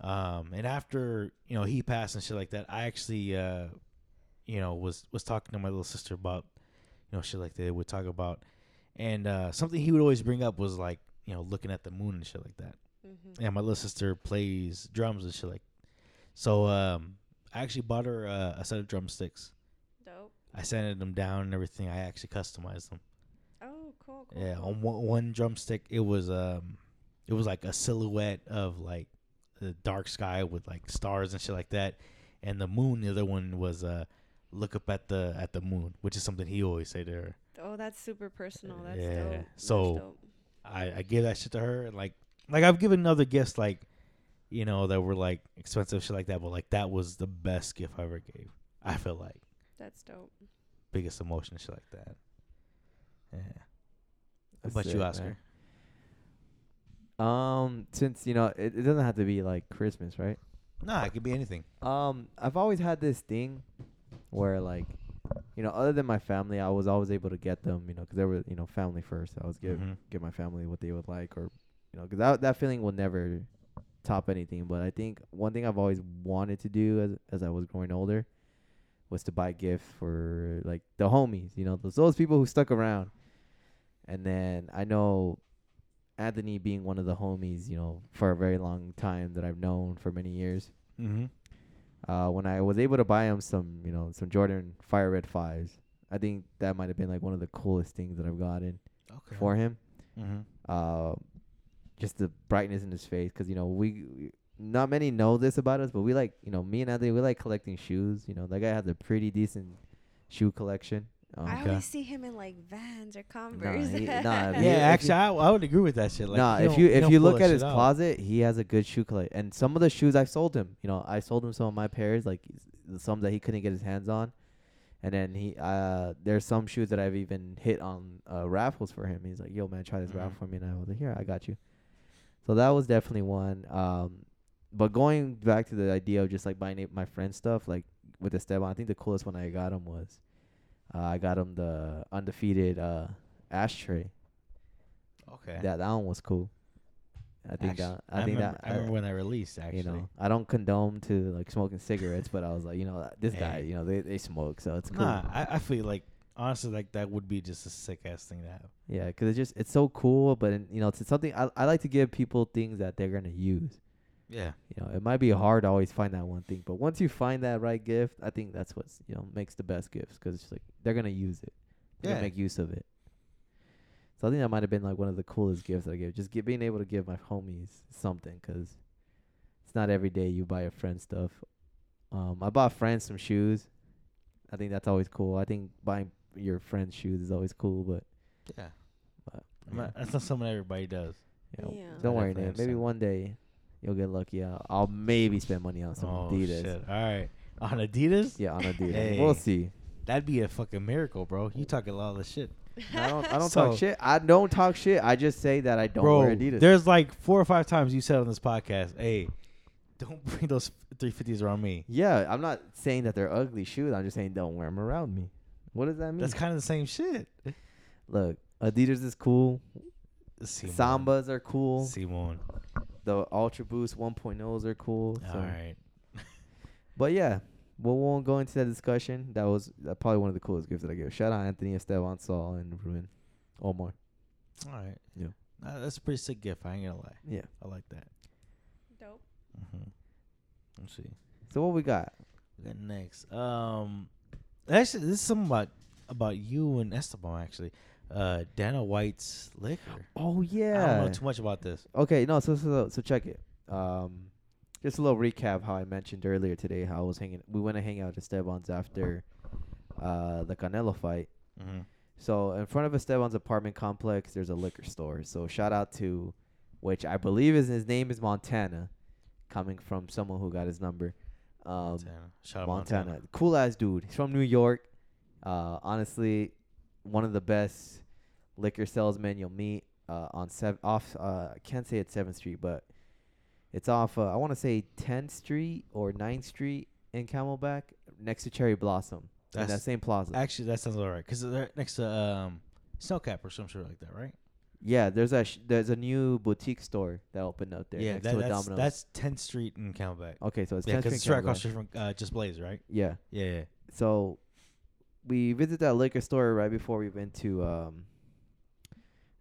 Um, and after you know he passed and shit like that, I actually uh, you know was was talking to my little sister about you know shit like that. They would talk about, and uh, something he would always bring up was like you know looking at the moon and shit like that. Mm-hmm. And my little sister plays drums and shit like. So um, I actually bought her uh, a set of drumsticks. Dope. I sanded them down and everything. I actually customized them. Yeah, on one, one drumstick, it was um, it was like a silhouette of like the dark sky with like stars and shit like that, and the moon. The other one was uh, look up at the at the moon, which is something he always say to her. Oh, that's super personal. That's Yeah, dope. That's so- dope. I I gave that shit to her, and like like I've given other gifts like, you know, that were like expensive shit like that, but like that was the best gift I ever gave. I feel like that's dope. biggest emotion shit like that. Yeah. What about you, Oscar? Um, since you know it, it doesn't have to be like Christmas, right? Nah, it could be anything. Um, I've always had this thing where like, you know, other than my family, I was always able to get them, you know, because they were, you know, family first. I was give Mhm. give my family what they would like, or, you know, 'cause that that feeling will never top anything. But I think one thing I've always wanted to do as as I was growing older was to buy gifts for like the homies, you know, those those people who stuck around. And then I know Anthony being one of the homies, you know, for a very long time that I've known for many years Mm-hmm. uh, when I was able to buy him some, you know, some Jordan Fire Red fives. I think that might have been like one of the coolest things that I've gotten Okay. for him. Mm-hmm. Uh, just the brightness in his face, because you know we, we- not many know this about us, but we like, you know, me and Anthony, we like collecting shoes. You know, that guy has a pretty decent shoe collection. Um, I Okay. always see him in like Vans or Converse. he- nah, Yeah, you- actually, I, I would agree with that shit. Like, nah, if you if you look at his out. closet, he has a good shoe collection. And some of the shoes I sold him, you know, I sold him some of my pairs, like some that he couldn't get his hands on. And then he, uh, there's some shoes that I've even hit on uh, raffles for him. He's like, "Yo, man, try this Mhm. raffle for me." And I was like, "Here, I got you." So that was definitely one. Um, but going back to the idea of just like buying my friend stuff, like with Esteban, I think the coolest one I got him was, uh, I got him the undefeated uh, ashtray. Okay. That that one was cool. I think Actually, that I, think remember, that I remember when that released. Actually, you know I don't condone to like smoking cigarettes, but I was like, you know, this guy, you know, they they smoke, so it's cool. nah, I, I feel like honestly, like that would be just a sick ass thing to have. Yeah, 'cause it's just it's so cool, but in, you know, it's something I I like to give people things that they're gonna use. Yeah. You know, it might be hard to always find that one thing, but once you find that right gift, I think that's what's you know makes the best gifts 'cause it's like they're gonna use it, they're Yeah. gonna make use of it. So I think that might have been like one of the coolest gifts I gave. Just get, being able to give my homies something 'cause it's not every day you buy a friend stuff. Um, I bought friends some shoes. I think that's always cool. I think buying your friends shoes is always cool, but Yeah. but I'm yeah. not- that's not something everybody does. You know, Yeah. Don't I worry, definitely Nate. Maybe one day you'll get lucky. I'll, I'll maybe spend money on some oh Adidas. shit! All right, on Adidas. Yeah, on Adidas. Hey. We'll see. That'd be a fucking miracle, bro. You talking a lot of shit, I don't. I don't So- talk shit. I don't talk shit. I just say that I don't bro. wear Adidas. There's like four or five times you said on this podcast, "Hey, don't bring those 350s around me." yeah, I'm not saying that they're ugly shoes. I'm just saying don't wear them around me. What does that mean? That's kind of the same shit. Look, Adidas is cool. Simon. Sambas are cool. Simon. The Ultra Boost 1.0s are cool. So. All right. But yeah, we won't go into that discussion. That was uh, probably one of the coolest gifts that I gave. Shout out Anthony Esteban Saul and Ruin Omar. All right. Yeah. Uh, that's a pretty sick gift. I ain't gonna lie. Yeah. I like that. Dope. Mm-hmm. Let's see. So what we got? We got next. Um, actually, this is something about about you and Esteban. Actually, uh, Dana White's liquor. Oh yeah. I don't know too much about this. Okay, no, so so so check it. Um, just a little recap how I mentioned earlier today how I was hanging. We went to hang out at Esteban's after uh the Canelo fight. Mm-hmm. So in front of Esteban's apartment complex, there's a liquor store. So shout out to, which I believe is his name is Montana, coming from someone who got his number. Um, Montana. Shout out Montana. Montana. Cool ass dude. He's from New York. Uh, honestly, one of the best liquor salesmen you'll meet. Uh, on sev- off. Uh, I can't say it's Seventh Street, but it's off. Uh, I want to say 10th Street or 9th Street in Camelback, next to Cherry Blossom. in that same plaza. actually that sounds alright because they're next to um Snowcap or some shit like that, right? yeah, there's a sh- there's a new boutique store that opened up there yeah, next that, to a that's Domino's. that's 10th Street in Camelback. okay, so it's Yeah, 10th because Street it's right across Camelback. the street from uh, Just Blaze, right? Yeah. Yeah, yeah. so we visited that liquor store right before we went to um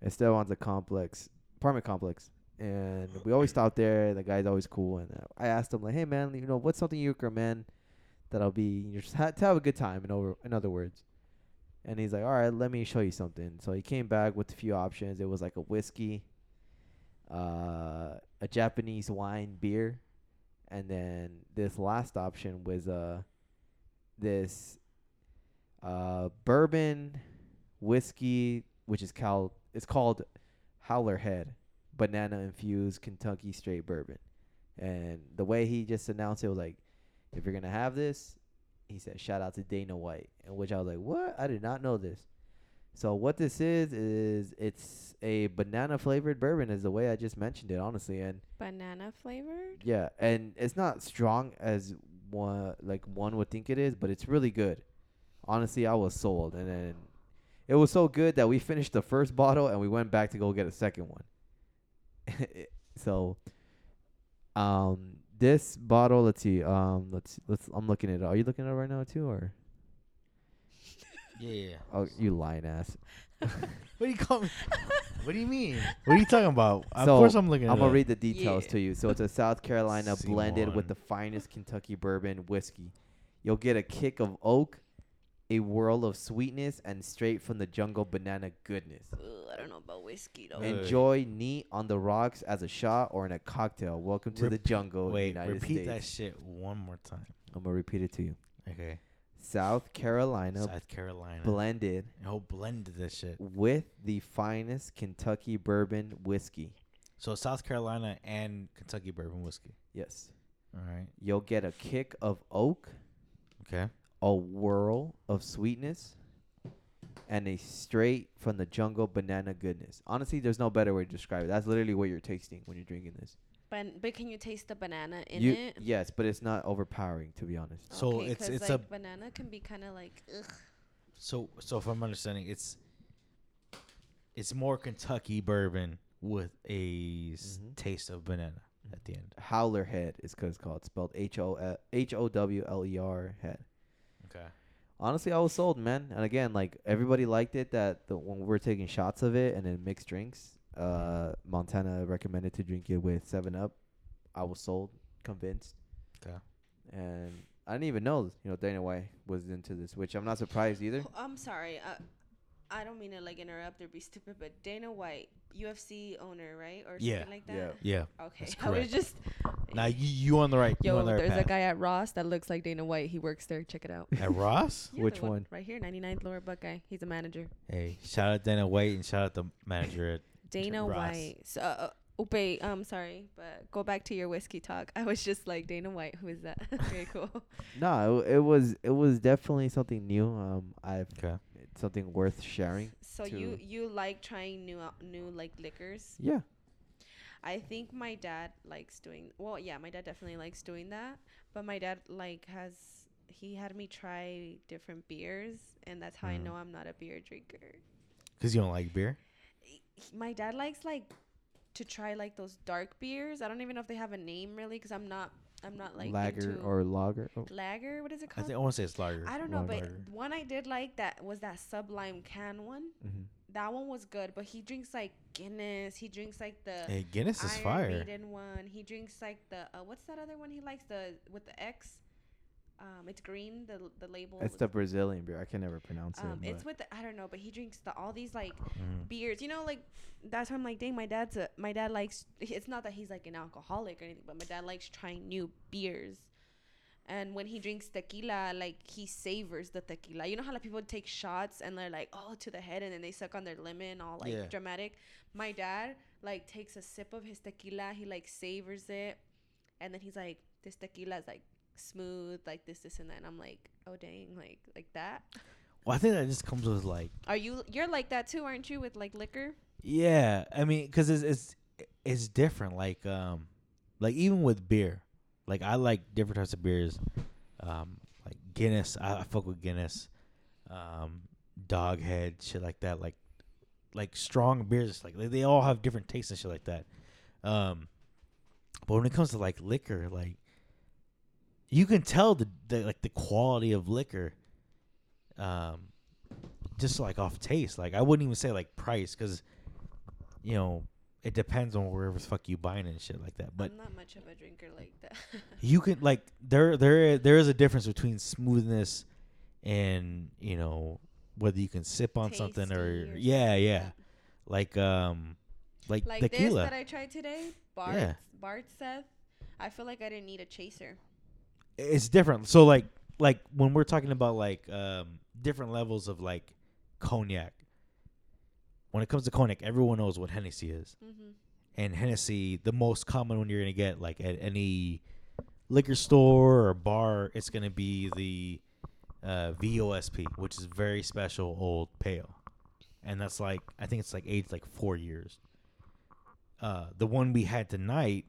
Esteban's complex apartment complex. And we always stopped there. The guy's always cool. And uh, I asked him like hey man you know what's something you recommend that I'll be just ha- to have a good time in over in other words. And he's like all right let me show you something. So he came back with a few options. It was like a whiskey uh a Japanese wine beer. And then this last option was uh this uh, bourbon whiskey, which is cal it's called Howler Head, banana infused Kentucky straight bourbon. And the way he just announced it was like, if you're gonna have this, he said, shout out to Dana White, and which I was like, what? I did not know this. So what this is is it's a banana flavored bourbon, is the way I just mentioned it, honestly, and Banana flavored. yeah, and it's not strong as one like one would think it is, but it's really good. Honestly, I was sold, and then it was so good that we finished the first bottle and we went back to go get a second one. so, um, this bottle, let's see, um, let's let's. I'm looking at it. Are you looking at it right now too, or Yeah, yeah. oh, you lying ass? What do you call me? what do you mean? What are you talking about? Of So, course, I'm looking. I'm gonna up. read the details Yeah. to you. So it's a South Carolina blended with the finest Kentucky bourbon whiskey. You'll get a kick of oak, a whirl of sweetness, and straight from the jungle banana goodness. Ugh, I don't know about whiskey though. Wait, wait. Enjoy neat on the rocks as a shot or in a cocktail. Welcome to the Repeat- jungle, Wait, United repeat States. that shit one more time. I'm gonna repeat it to you. Okay. South Carolina South Carolina. blended Oh, blended this shit. with the finest Kentucky bourbon whiskey. So South Carolina and Kentucky bourbon whiskey. Yes. All right. You'll get a kick of oak, Okay. A whirl of sweetness, and a straight from the jungle banana goodness. Honestly, there's no better way to describe it. That's literally what you're tasting when you're drinking this. But but can you taste the banana in you, it? Yes, but it's not overpowering to be honest. So Okay, it's 'cause, it's like a banana can be kind of like ugh. so so if I'm understanding it's it's more Kentucky bourbon with a s- Mhm. taste of banana at the end. Howler head is cause it's called spelled H O L H O W L E R head. Okay. Honestly, I was sold, man. And again, like everybody liked it that the, when we were taking shots of it and then mixed drinks, uh, Montana recommended to drink it with Seven Up. I was sold, convinced, Okay. and I didn't even know you know Dana White was into this, which I'm not surprised either. Oh, I'm sorry. Uh, I don't mean to like interrupt or be stupid, but Dana White, UFC owner, right, or Yeah. something like that. Yeah. Yeah. Okay, That's I was just. Now you you on the right. you Yo, on the right there's a guy at Ross that looks like Dana White. He works there. Check it out. at Ross. Yeah, Which the one? Right here, 99th Lower Buckeye. He's a manager. Hey, shout out Dana White and shout out the manager at Dana Ross. White. So, uh, Upe, I'm sorry, but go back to your whiskey talk. I was just like Dana White. Who is that? Very cool. No, it, it was it was definitely something new. Um, I've Okay. It's something worth sharing. So you you like trying new uh, new like liquors? Yeah. I think my dad likes doing. Well, yeah, my dad definitely likes doing that. But my dad like has he had me try different beers, and that's how I Mm. know I'm not a beer drinker. Cause you don't like beer. He- my dad likes like to try like those dark beers. I don't even know if they have a name really, because I'm not I'm not like lager into or lager. Oh, lager. What is it called? I called? think I want to say it's lager. I don't know, Long but lager. one I did like that was that Sublime can one. mhm. That one was good, but he drinks like Guinness. He drinks like the Hey, Guinness is Iron fire. Maiden one. He drinks like the uh, what's that other one he likes the with the X. Um, it's green. The the label. It's the Brazilian beer. I can never pronounce um, it. it's with the, I don't know, but he drinks the all these like Mm. beers. You know, like that's why I'm like, dang, my dad's a my dad likes. It's not that he's like an alcoholic or anything, but my dad likes trying new beers. And when he drinks tequila, like he savors the tequila. You know how like people take shots and they're like, oh, to the head, and then they suck on their lemon, all like Yeah. dramatic. My dad like takes a sip of his tequila, he like savors it, and then he's like, this tequila is like smooth, like this, this, and that. And I'm like, oh dang, like like that. Well, I think that just comes with like Are you you're like that too, aren't you, with like liquor? Yeah, I mean, cause it's it's it's different. Like um, like even with beer, like I like different types of beers. Um, like Guinness, I, I fuck with Guinness. Um, Doghead, shit like that. Like like strong beers, like they, they all have different tastes and shit like that. Um, but when it comes to like liquor, like you can tell the, the like the quality of liquor. Um, just like off taste. Like I wouldn't even say like price, cause you know, it depends on wherever the fuck you buying and shit like that. But I'm not much of a drinker like that. you can like there there there is a difference between smoothness and you know whether you can sip on something or, or yeah something yeah like like um like, like tequila. this that I tried today, Bart, Yeah. Bart Seth. I feel like I didn't need a chaser. It's different. So like like when we're talking about like um different levels of like cognac. When it comes to cognac, everyone knows what Hennessy is. Mm-hmm. and Hennessy, the most common one you're gonna get like at any liquor store or bar, it's gonna be the uh, VOSP, which is very special old pale. and that's like I think it's like aged like four years. Uh, the one we had tonight,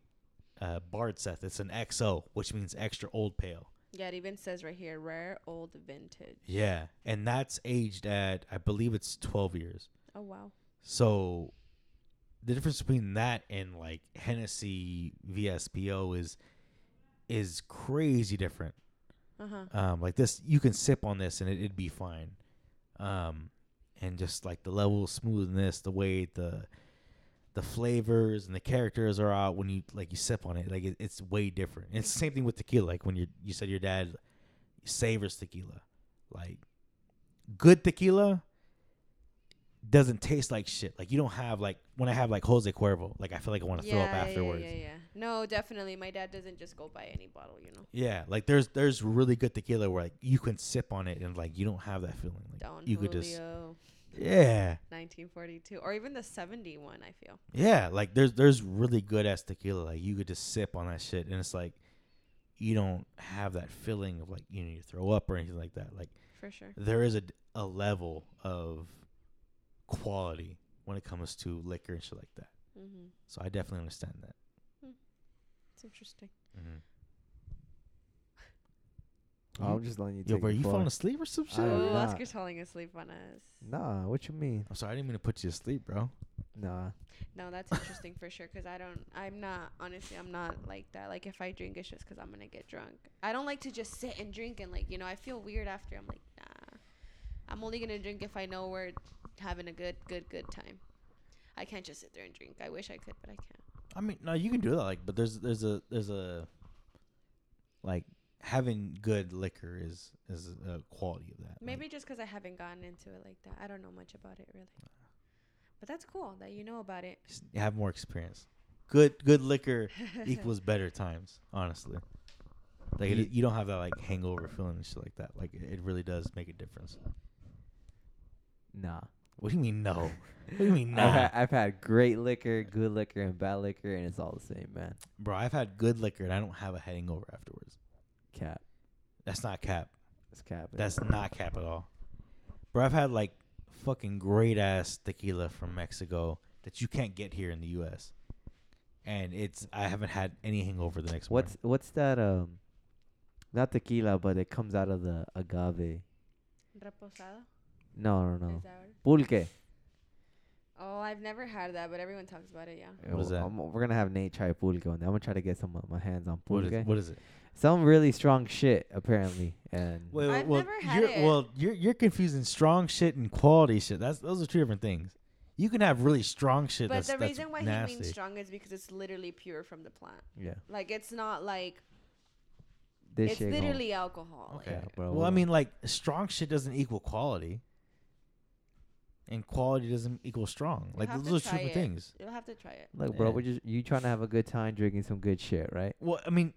uh, Bard Seth, it's an XO, which means extra old pale. Yeah, it even says right here, rare old vintage. Yeah, and that's aged at I believe it's twelve years. Oh wow. So the difference between that and like Hennessy VSPO is is crazy different. Uh huh. Um, like this, you can sip on this and it, it'd be fine. Um, and just like the level of smoothness, the way the the flavors and the characters are out when you like you sip on it, like it, it's way different. And it's the same thing with tequila. Like when you you said your dad savors tequila, like good tequila doesn't taste like shit. Like you don't have like when I have like Jose Cuervo, like I feel like I want to throw up afterwards. Yeah, yeah, yeah. No, definitely. My dad doesn't just go buy any bottle, you know. Yeah, like there's there's really good tequila where like you can sip on it and like you don't have that feeling. Like Don you Julio, could just yeah, 1942, or even the 71. I feel. yeah. Like there's there's really good ass tequila. Like you could just sip on that shit and it's like you don't have that feeling of like you know you throw up or anything like that. Like For sure. There is a a level of quality when it comes to liquor and shit like that. Mm-hmm. So I definitely understand that. It's interesting. Mm-hmm. Oh, I'm just letting you. Yo, take bro, the you falling asleep or some shit? I am Oh, not. Oscar's falling asleep on us. Nah, what you mean? I'm sorry, I didn't mean to put you to sleep, bro. Nah. No, that's interesting for sure. Cause I don't. I'm not. Honestly, I'm not like that. Like if I drink, it's just cause I'm gonna get drunk. I don't like to just sit and drink and like you know. I feel weird after. I'm like nah. I'm only gonna drink if I know we're having a good, good, good time. I can't just sit there and drink. I wish I could, but I can't. I mean, no, you can do that. Like, but there's there's a there's a like having good liquor is is a quality of that. Like, Maybe just 'cause I haven't gotten into it like that. I don't know much about it really. But that's cool that you know about it. just have more experience. Good good liquor equals better times. Honestly, like it, you don't have that like hangover feeling and shit like that. Like it, it really does make a difference. Nah. What do you mean no? what do you mean I've, had, I've had great liquor, good liquor, and bad liquor, and it's all the same, man. bro? I've had good liquor and I don't have a hangover afterwards. Cap. That's not cap. That's cap. That's not cap at all. Bro, I've had like fucking great ass tequila from Mexico that you can't get here in the US. And it's I haven't had any hangover the next What's what's that? Um, not tequila, but it comes out of the agave. Reposado. No, no, no. Is that what- Pulque. Oh, I've never had that, but everyone talks about it. Yeah. What is that? I'm- we're gonna have Nate try pulque one day. I'm gonna try to get some of my hands on What pulque. is, what is it? Some really strong shit apparently, and Wait, I've well, never had you're, it. well, you're you're confusing strong shit and quality shit. That's those are two different things. You can have really strong shit But that's the that's reason why nasty. he means strong is because it's literally pure from the plant. yeah, Like it's not like this it's shit. gon- literally alcohol. Okay. Yeah, bro. Well, I mean, like strong shit doesn't equal quality, and quality doesn't equal strong. You'll Like those to are two different it. things. You'll have to try it. Look, bro, Yeah. we're just you trying to have a good time drinking some good shit, right? Well, I mean,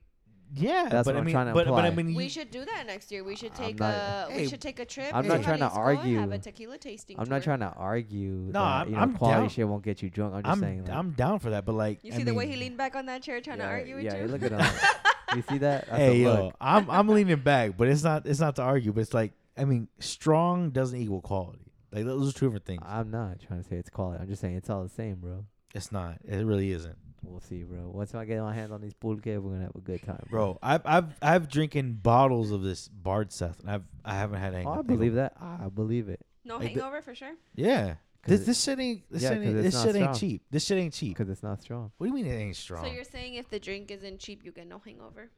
yeah, That's but what I I'm mean, trying to but, but I mean, We should do that next year. We should take not- a Hey, we should take a trip. I'm to not trying to Jalisco and Have argue. a tequila tasting. I'm not trying to argue. No, that, I'm- you know, I'm quality down. shit won't get you drunk. I'm just I'm saying. Like, I'm down for that, but like, You I see the way he leaned back on that chair trying yeah, to argue with yeah, you. look at him. you see that? That's Hey yo. I'm I'm leaning back, but it's not it's not to argue, but it's like I mean, strong doesn't equal quality. Like those are two different things. I'm not trying to say it's quality. I'm just saying it's all the same, bro. It's not. It really isn't, We'll see, bro. Once I get my hands on these pulque, we're gonna have a good time, bro. I've I've I've drinking bottles of this Bard Seth, and I've I haven't had any. Oh, I believe that. I believe it. no Like the- hangover for sure. Yeah. this this shit ain't this Yeah, shit 'cause ain't, it's this not shit ain't strong. cheap. This shit ain't cheap. Because it's not strong. What do you mean it ain't strong? So you're saying if the drink isn't cheap, you get no hangover?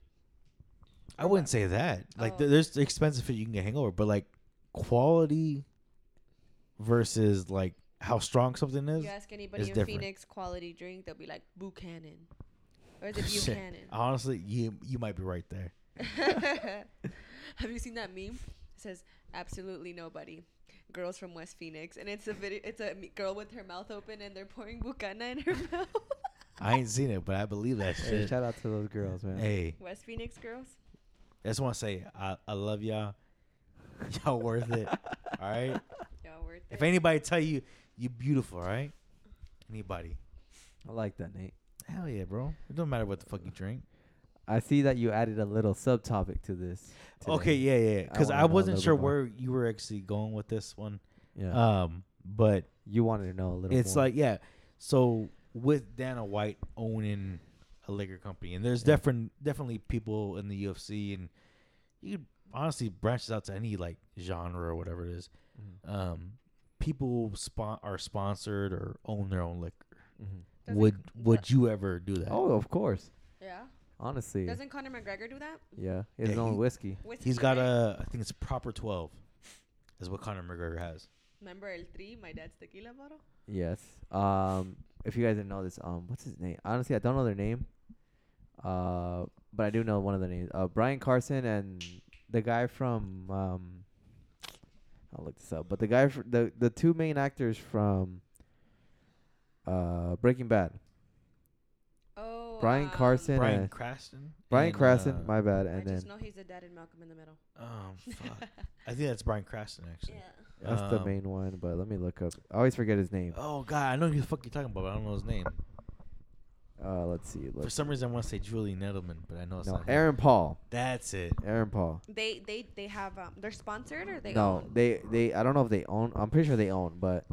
I wouldn't say that. Like Oh. th- there's expensive food you can get hangover, but like quality versus like how strong something is. You ask anybody it's in different. Phoenix quality drink, they'll be like Buchanan, or is it Shit. Buchanan? Honestly, you you might be right there. Have you seen that meme? It says absolutely nobody. Girls from West Phoenix, and it's a video. It's a girl with her mouth open, and they're pouring bucana in her mouth. I ain't seen it, but I believe that Hey, shit. shout out to those girls, man. Hey, West Phoenix girls. I just want to say I, I love y'all. Y'all worth it. All right. Y'all worth If it. anybody tell you you beautiful, right? Anybody? I like that, Nate. Hell yeah, bro. It don't matter what the fuck you drink. I see that you added a little subtopic to this. today. Okay, yeah, yeah. Because wanna I, know a wasn't little sure bit more. where you were actually going with this one. Yeah. Um, but You wanted to know a little. Bit. It's more. like yeah. So with Dana White owning a liquor company, and there's Yeah. different definitely people in the UFC, and you could honestly branch this out to any like genre or whatever it is. Mhm. Um, people spon- are sponsored or own their own liquor. Mhm. Doesn't would c- would you ever do that? Oh, of course. Yeah. Honestly, Doesn't Conor McGregor do that? yeah, his Yeah, own he- whiskey. Whiskey, He's got a, I think it's a proper twelve, is what Conor McGregor has. Remember El Tri, my dad's tequila bottle? Yes. Um, if you guys didn't know this, um, what's his name? Honestly, I don't know their name. Uh, but I do know one of the names. Uh, Brian Carson and the guy from um, I'll look this up. But the guy, fr- the the two main actors from uh Breaking Bad, Oh. Brian um, Carson Brian and Cranston. Brian and, Cranston. uh, my bad. I And just then know he's the dad in Malcolm in the Middle. um, fuck. I think that's Bryan Cranston actually. yeah. that's the um, main one. But let me look up. I always forget his name. Oh god, I know who the fuck you're talking about. But I don't know his name. Uh, let's see. For Let's some reason, I want to say Julian Edelman, but I know it's no, not. him. Aaron Paul. That's it. Aaron Paul. They they they have um they're sponsored or they no, own? they they. I don't know if they own. I'm pretty sure they own, but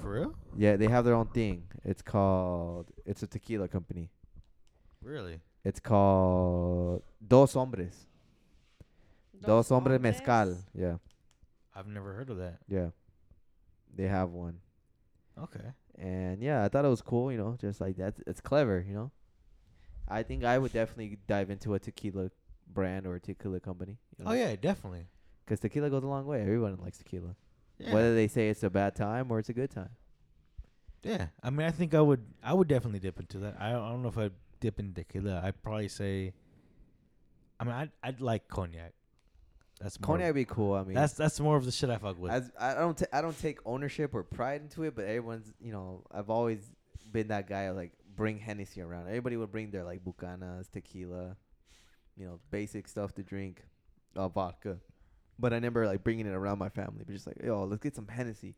For real? Yeah, they have their own thing. It's called. It's a tequila company. Really? It's called Dos Hombres. Dos, Hombres Hombres? Mezcal. Yeah, I've never heard of that. yeah. They have one, Okay. And yeah, I thought it was cool. You know, just like that. It's clever. You know, I think I would definitely dive into a tequila brand or a tequila company. You oh, know? Oh yeah, definitely. because tequila goes a long way. Everyone likes tequila, Yeah. whether they say it's a bad time or it's a good time. yeah. I mean, I think I would. I would definitely dip into that. I don't, I don't know if I'd dip into tequila. I'd probably say. I mean, I'd I'd like cognac. That's more. Cognac would be cool. I mean, That's that's more of the shit I fuck with. As I don't ta- I don't take ownership or pride into it, but everyone's you know I've always been that guy like bring Hennessy around. Everybody would bring their like bucanas, tequila, you know, basic stuff to drink, uh, vodka. But I never like bringing it around my family. But just like yo, let's get some Hennessy,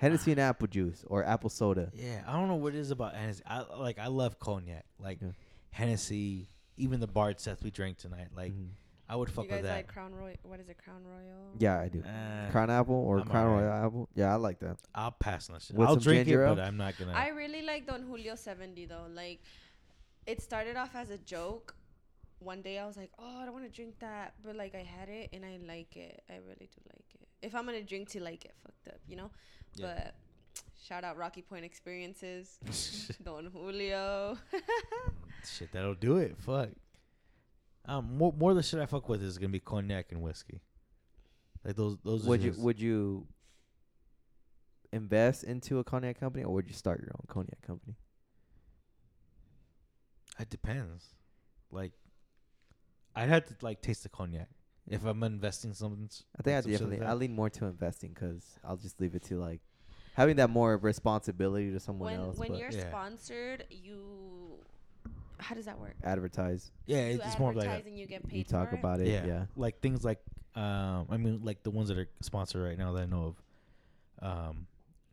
Hennessy and apple juice or apple soda. Yeah, I don't know what it is about Hennessy. I like. I love cognac. Like Yeah. Hennessy. Even the Bard Seth we drank tonight. Like Mhm. I would fuck you guys with that. like Crown Royal? What is it, Crown Royal? Yeah, I do. Uh, Crown apple or I'm Crown alright. Royal apple. Yeah, I like that. I'll pass on that shit. With I'll some drink it, ginger but ale? I'm not gonna. I really like Don Julio 70 though. Like, it started off as a joke. One day I was like, oh, I don't want to drink that, but like I had it and I like it. I really do like it. If I'm gonna drink to like it, fucked up, you know. Yeah. But shout out Rocky Point Experiences, Don Julio. shit, that'll do it. Fuck. Um, more more of the shit I fuck with is gonna be cognac and whiskey. Like those those. are Would you would you invest into a cognac company or would you start your own cognac company? It depends. Like, I'd have to like taste the cognac if I'm investing something. I think I some shit like definitely that. I lean more to investing because I'll just leave it to like having that more responsibility to someone when else. when but you're Yeah. sponsored, you how does that work? advertise, Yeah, you it's, it's more like a, you get paid you talk for it? about it. yeah, Yeah, like things like um, I mean, like the ones that are sponsored right now that I know of. Um,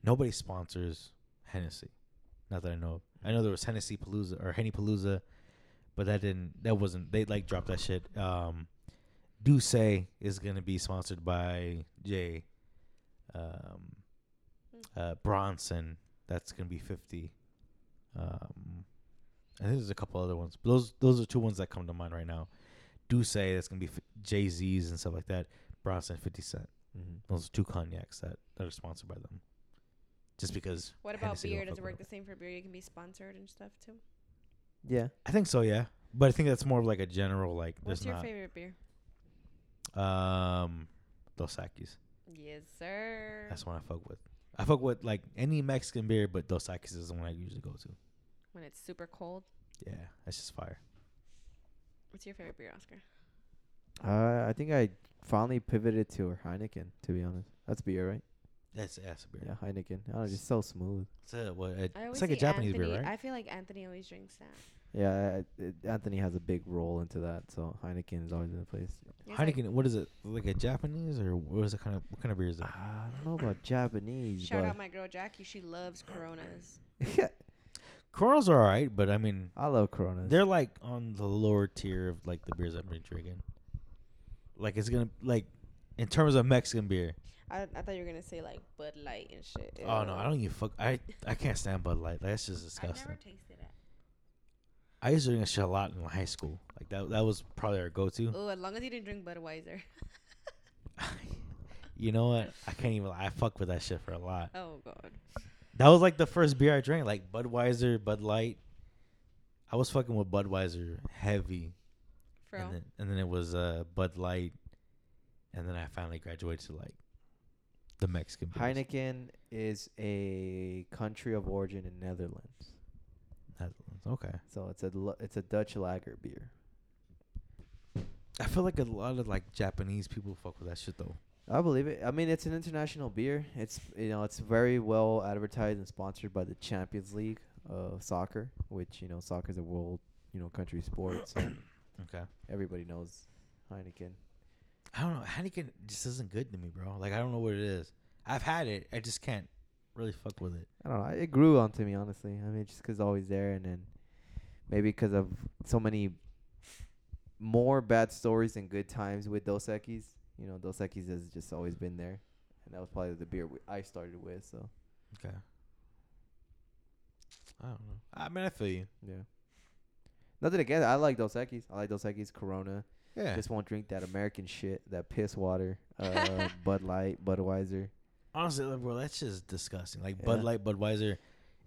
nobody sponsors Hennessy, not that I know of. I know there was Hennessy Palooza or Henny Palooza, but that didn't. That wasn't. They like dropped that shit. Um, do say is gonna be sponsored by Jay. Um, uh, Branson. That's gonna be fifty. Um, I think there's a couple other ones. But those those are two ones that come to mind right now. D'ussé that's gonna be Jay Z's and stuff like that. Branson, Fifty Cent. mm-hmm. Those are two cognacs that, that are sponsored by them. Just because What about Hennessy beer? don't Does it work the same for beer? You can be sponsored and stuff too. yeah. I think so, yeah. But I think that's more of like a general like. What's there's your not favorite beer? um, Dos Equis. Yes, sir. That's one I fuck with. I fuck with like any Mexican beer, but Dos Equis is the one I usually go to. When it's super cold. Yeah, that's just fire. What's your favorite beer, Oscar? Uh, I think I finally pivoted to Heineken. To be honest, that's beer, right? That's that's a beer. Yeah, Heineken. Oh, it's just so smooth. It's a, what, a- I always it's like a Japanese Anthony, beer, right? I feel like Anthony always drinks that. Yeah, I, it, Anthony has a big role into that, so Heineken is always in the place. He's like, Heineken, what is it? Like a Japanese or what is it kind of what kind of beer is that? I don't know about Japanese, Shout but out my girl Jackie. She loves Coronas. Coronas are alright, but I mean I love Coronas. they're like on the lower tier of like the beers I've been drinking. Like it's gonna like in terms of Mexican beer. I, I thought you were gonna say like Bud Light and shit. Oh no, I don't even fuck. I I can't stand Bud Light. That's just I disgusting. never tasted it. I used to drink that shit a lot in high school. Like that that was probably our go-to. Oh, as long as you didn't drink Budweiser. you know what? I can't even. I fuck with that shit for a lot. oh God. That was like the first beer I drank, like Budweiser, Bud Light. I was fucking with Budweiser heavy, Bro. and then and then it was uh Bud Light, and then I finally graduated to like the Mexican. beers. Heineken is a country of origin in Netherlands, Netherlands. Okay. so it's a l- it's a Dutch lager beer. I feel like a lot of like Japanese people fuck with that shit though. I believe it. I mean, it's an international beer. It's you know, it's very well advertised and sponsored by the Champions League of soccer, which you know, soccer is a world you know country sport. So Okay. everybody knows Heineken. I don't know. Heineken just isn't good to me, bro. Like I don't know what it is. I've had it. I just can't really fuck with it. I don't know. It grew onto me, honestly. I mean, just 'cause always there, and then maybe 'cause of so many more bad stories than good times with Dos Equis. You know, Dos Equis has just always been there, and that was probably the beer we, I started with. So Okay. I don't know. I mean, I feel you. yeah. Nothing against. I like Dos Equis. I like Dos Equis, Corona. Yeah. Just won't drink that American shit, that piss water, uh, Bud Light, Budweiser. Honestly, like, bro, that's just disgusting. Like Bud Light, Budweiser,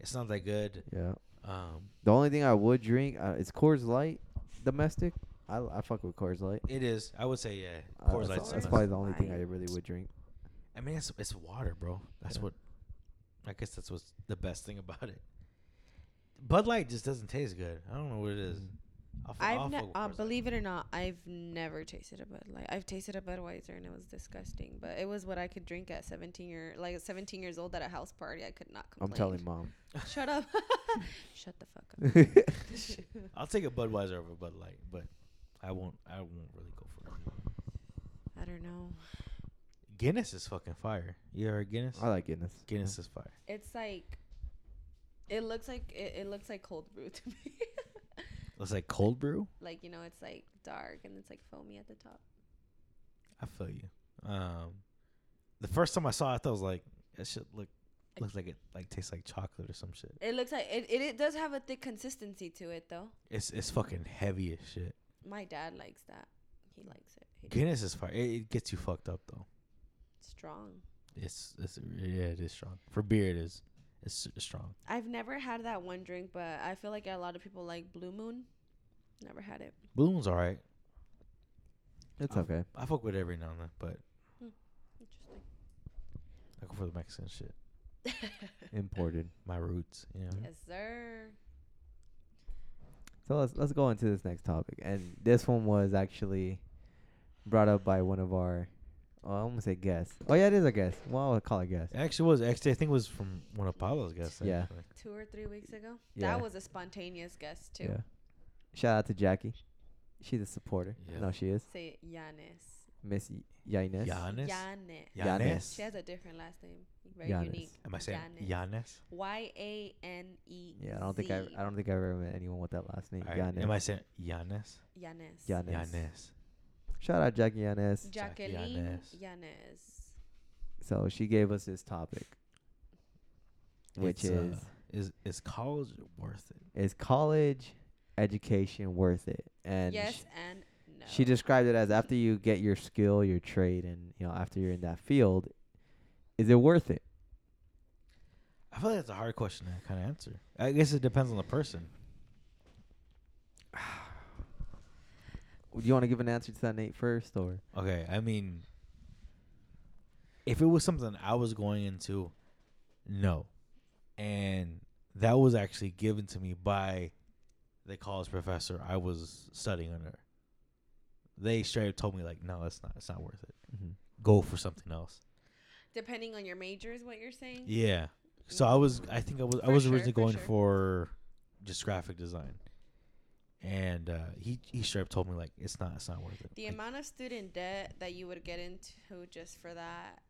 it's not that good. Yeah. Um, The only thing I would drink uh, is Coors Light, domestic. I I fuck with Coors Light. it is. I would say yeah. Uh, Coors that's, Light's that's the probably best. the only thing I really would drink. I mean, it's it's water, bro. That's Yeah. what. I guess that's what's the best thing about it. Bud Light just doesn't taste good. I don't know what it is. I'll, fu- I'll I've ne- with uh, Coors Light. believe it or not, I've never tasted a Bud Light. I've tasted a Budweiser and it was disgusting. But it was what I could drink at 17 year like at 17 years old at a house party. I could not complain. I'm telling mom. Shut up. Shut the fuck up. I'll take a Budweiser over Bud Light, but I won't. I won't really go for it. I don't know. Guinness is fucking fire. You ever heard Guinness? I like Guinness. Guinness is fire. It's like it looks like it, it looks like cold brew to me. Looks like cold brew. like you know, it's like dark and it's like foamy at the top. I feel you. Um, the first time I saw it, I thought it was like that shit look looks like it like tastes like chocolate or some shit. It looks like it, it. It does have a thick consistency to it though. It's it's fucking heavy as shit. My dad likes that. He likes it. He Guinness is fire. It, it gets you fucked up though. strong. It's it's yeah, it is strong. For beer, it is. It's s- strong. I've never had that one drink, but I feel like a lot of people like Blue Moon. Never had it. Blue Moon's alright. It's Oh. okay. I fuck with it every now and then, but hmm. Interesting. I go for the Mexican shit. Imported. My roots, you know. yes, sir. So let's let's go into this next topic, and this one was actually brought up by one of our. Oh, I almost say guests. Oh yeah, it is a guest. Well, I'll call it guest. It actually was. Actually, I think it was from one of Pablo's guests. Yeah. actually. Two or three weeks ago. Yeah. That was a spontaneous guest too. Yeah. Shout out to Jackie. She's a supporter. Yeah. No, she is Say Yanis. Miss Y- Yaines. Giannis. Yanis. Giannis. Giannis. She has a different last name. Very Giannis. unique. Am I saying Giannis. Giannis? Y a n e. Yeah, I don't think I I don't think I've ever met anyone with that last name. Alright, Yanis. Am I saying Giannis? Yanis. Giannis. Giannis. Shout out Jackie Yanis. Jacqueline Yanis. Yanis. So she gave us this topic, which It's, is uh, is is college worth it? is college education worth it? And yes sh- and no. she described it as after you get your skill, your trade, and you know after you're in that field, is it worth it? I feel like that's a hard question to kind of answer. I guess it depends on the person. Do you want to give an answer to that, Nate, first, or Okay, I mean, if it was something I was going into, no, and that was actually given to me by the college professor I was studying under. They straight up told me like, no, it's not. It's not worth it. Go for something else. Depending on your major is what you're saying. Yeah. So I was. I think I was. I was sure, originally for going sure. for just graphic design, and uh, he he straight up told me like, it's not. It's not worth it. The Like, amount of student debt that you would get into just for that,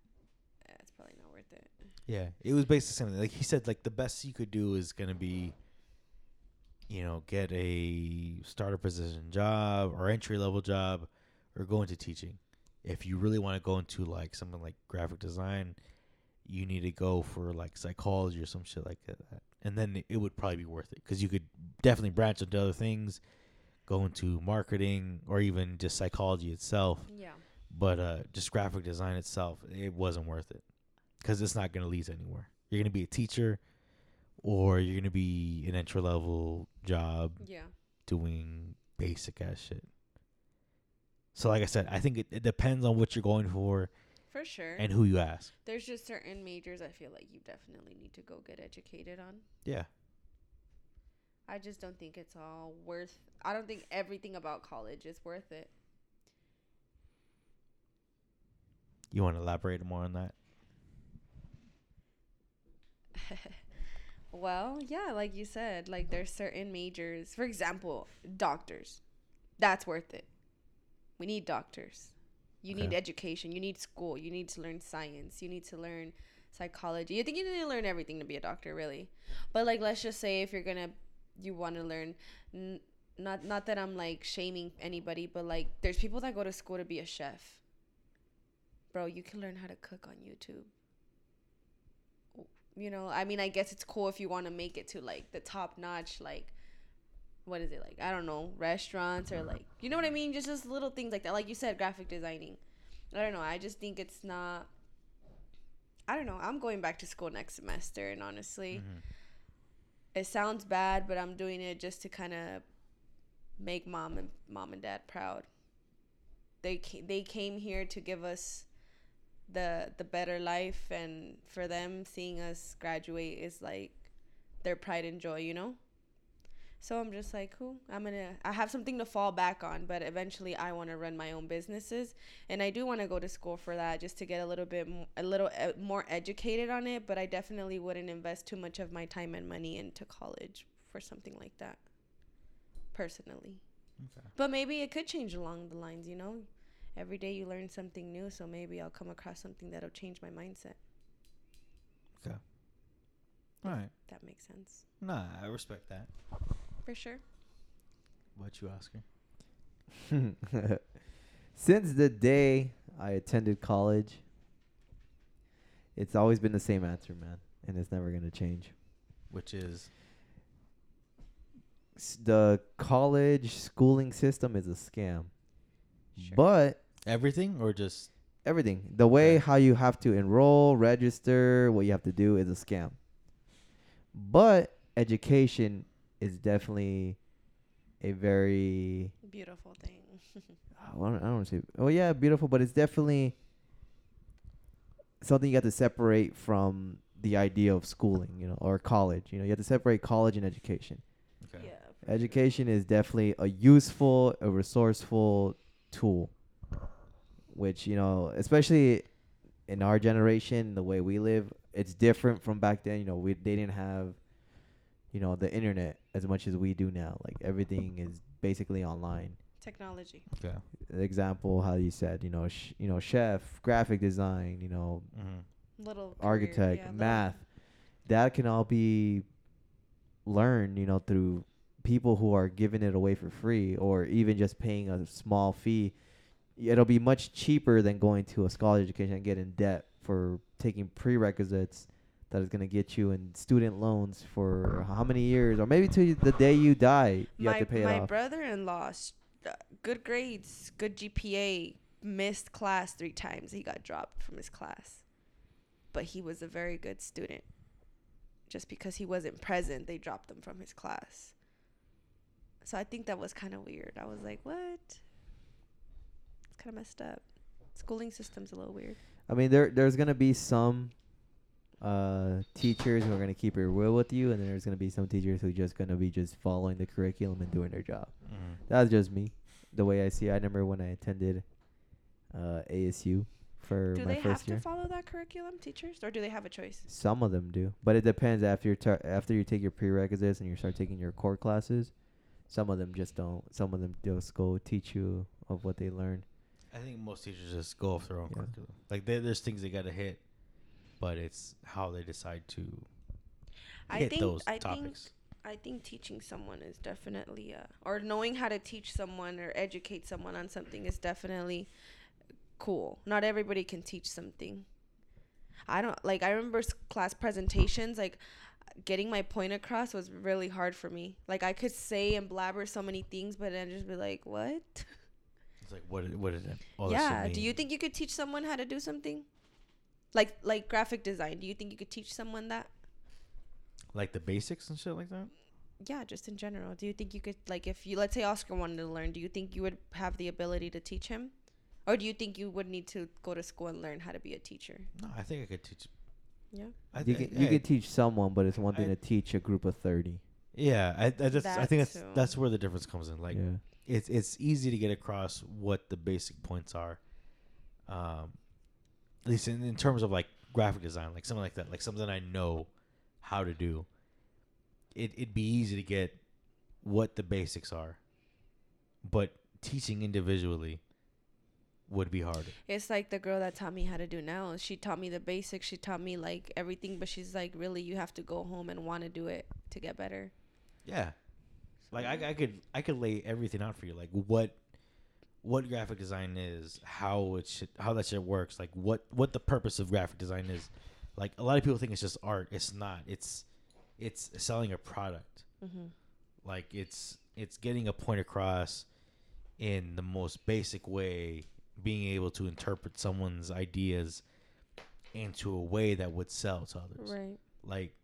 eh, it's probably not worth it. Yeah, it was basically the same thing. Like he said, like the best you could do is gonna be, you know, get a starter position job or entry level job, or go into teaching. if you really want to go into like something like graphic design, you need to go for like psychology or some shit like that. And then it would probably be worth it because you could definitely branch into other things, go into marketing or even just psychology itself. Yeah. But uh, just graphic design itself, it wasn't worth it because it's not going to lead anywhere. You're going to be a teacher or you're going to be an entry level job Yeah. doing basic ass shit. So, like I said, I think it, it depends on what you're going for For sure. and who you ask. There's just certain majors I feel like you definitely need to go get educated on. Yeah. I just don't think it's all worth. I don't think everything about college is worth it. You want to elaborate more on that? Well, yeah, like you said, like there's certain majors. For example, doctors. That's worth it. We need doctors. You need education. You need school. You need to learn science. You need to learn psychology. I think you need to learn everything to be a doctor, really. But like, let's just say if you're gonna, you want to learn. N- not not that I'm like shaming anybody, but like, there's people that go to school to be a chef. Bro, you can learn how to cook on YouTube you know i mean i guess it's cool if you want to make it to like the top notch like what is it like i don't know restaurants or like you know what i mean? Just just little things like that. Like you said graphic designing. I don't know i just think it's not i don't know i'm going back to school next semester and honestly Mhm. it sounds bad but i'm doing it just to kind of make mom and mom and dad proud. They ca- they came here to give us the the better life and for them seeing us graduate is like their pride and joy you know? So i'm just like who i'm gonna i have something to fall back on but eventually i want to run my own businesses. And i do want to go to school for that just to get a little bit mo- a little more educated on it but i definitely wouldn't invest too much of my time and money into college for something like that personally. Okay. but maybe it could change along the lines you know every day you learn something new so maybe i'll come across something that'll change my mindset Okay. All right. that makes sense Nah, I respect that. for sure What you, Oscar? Since the day I attended college, it's always been the same answer, man, and it's never gonna change. Which is S- The college schooling system is a scam, Sure. but everything or just everything, the way Okay. how you have to enroll, register, what you have to do is a scam. But education is definitely a very beautiful thing I don't, I don't want to say. Oh yeah, beautiful, but it's definitely something you have to separate from the idea of schooling, you know, or college. You know, you have to separate college and education. okay. yeah for sure. Education is definitely a useful, a resourceful tool, which you know, especially in our generation, the way we live, it's different from back then. You know, we they didn't have, you know, the internet as much as we do now. Like everything is basically online technology Okay. example how you said you know sh- you know chef graphic design you know Mm-hmm. little career, architect yeah, little- math that can all be learned you know through people who are giving it away for free or even just paying a small fee it'll be much cheaper than going to a college education and get in debt for taking prerequisites that is going to get you in student loans for how many years? Or maybe to the day you die you my, have to pay it my off. brother-in-law uh, good grades good gpa missed class three times. He got dropped from his class. But he was a very good student. Just because he wasn't present they dropped him from his class. So i think that was kind of weird. I was like what kind of messed up schooling system's a little weird I mean, there there's gonna be some uh teachers who are gonna keep your real with you, and then there's gonna be some teachers who just gonna be just following the curriculum and doing their job. Mm-hmm. That's just me, the way I see. it. I remember when I attended uh ASU for do my they have to follow that curriculum teachers or do they have a choice Some of them do, but it depends after you tar- after you take your prerequisites and you start taking your core classes. Some of them just don't. Some of them just go teach you of what they learned. I think most teachers just go off their own Yeah. curriculum. Like there, there's things they gotta hit, but it's how they decide to I hit think- those I think topics. I think teaching someone is definitely uh or knowing how to teach someone or educate someone on something is definitely cool. Not everybody can teach something. I don't like. I remember class presentations. Like getting my point across was really hard for me. Like I could say and blabber so many things, but then just be like, "What?" It's like what? What is it? all that shit yeah. Do you think you could teach someone how to do something? Like like graphic design. Do you think you could teach someone that? like the basics and shit like that? Yeah, just in general. Do you think you could like if you let's say Oscar wanted to learn, do you think you would have the ability to teach him? Or do you think you would need to go to school and learn how to be a teacher? No, I think I could teach. Yeah. I You think can you I- could teach someone, but it's one thing I- to teach a group of thirty. Yeah, I, I just I think that's too. that's where the difference comes in. Like yeah. It's it's easy to get across what the basic points are. Um, at least in, in terms of like graphic design, like something like that, like something I know how to do. It it'd be easy to get what the basics are, but teaching individually would be harder. It's like the girl that taught me how to do now. She taught me the basics. She taught me like everything, but she's like, really, you have to go home and want to do it to get better. Yeah, like I, I could I could lay everything out for you, like what what graphic design is, how it should how that shit works, like what what the purpose of graphic design is. Like a lot of people think it's just art. It's not. It's it's selling a product. Mm-hmm. Like it's it's getting a point across in the most basic way, being able to interpret someone's ideas into a way that would sell to others. Right. Like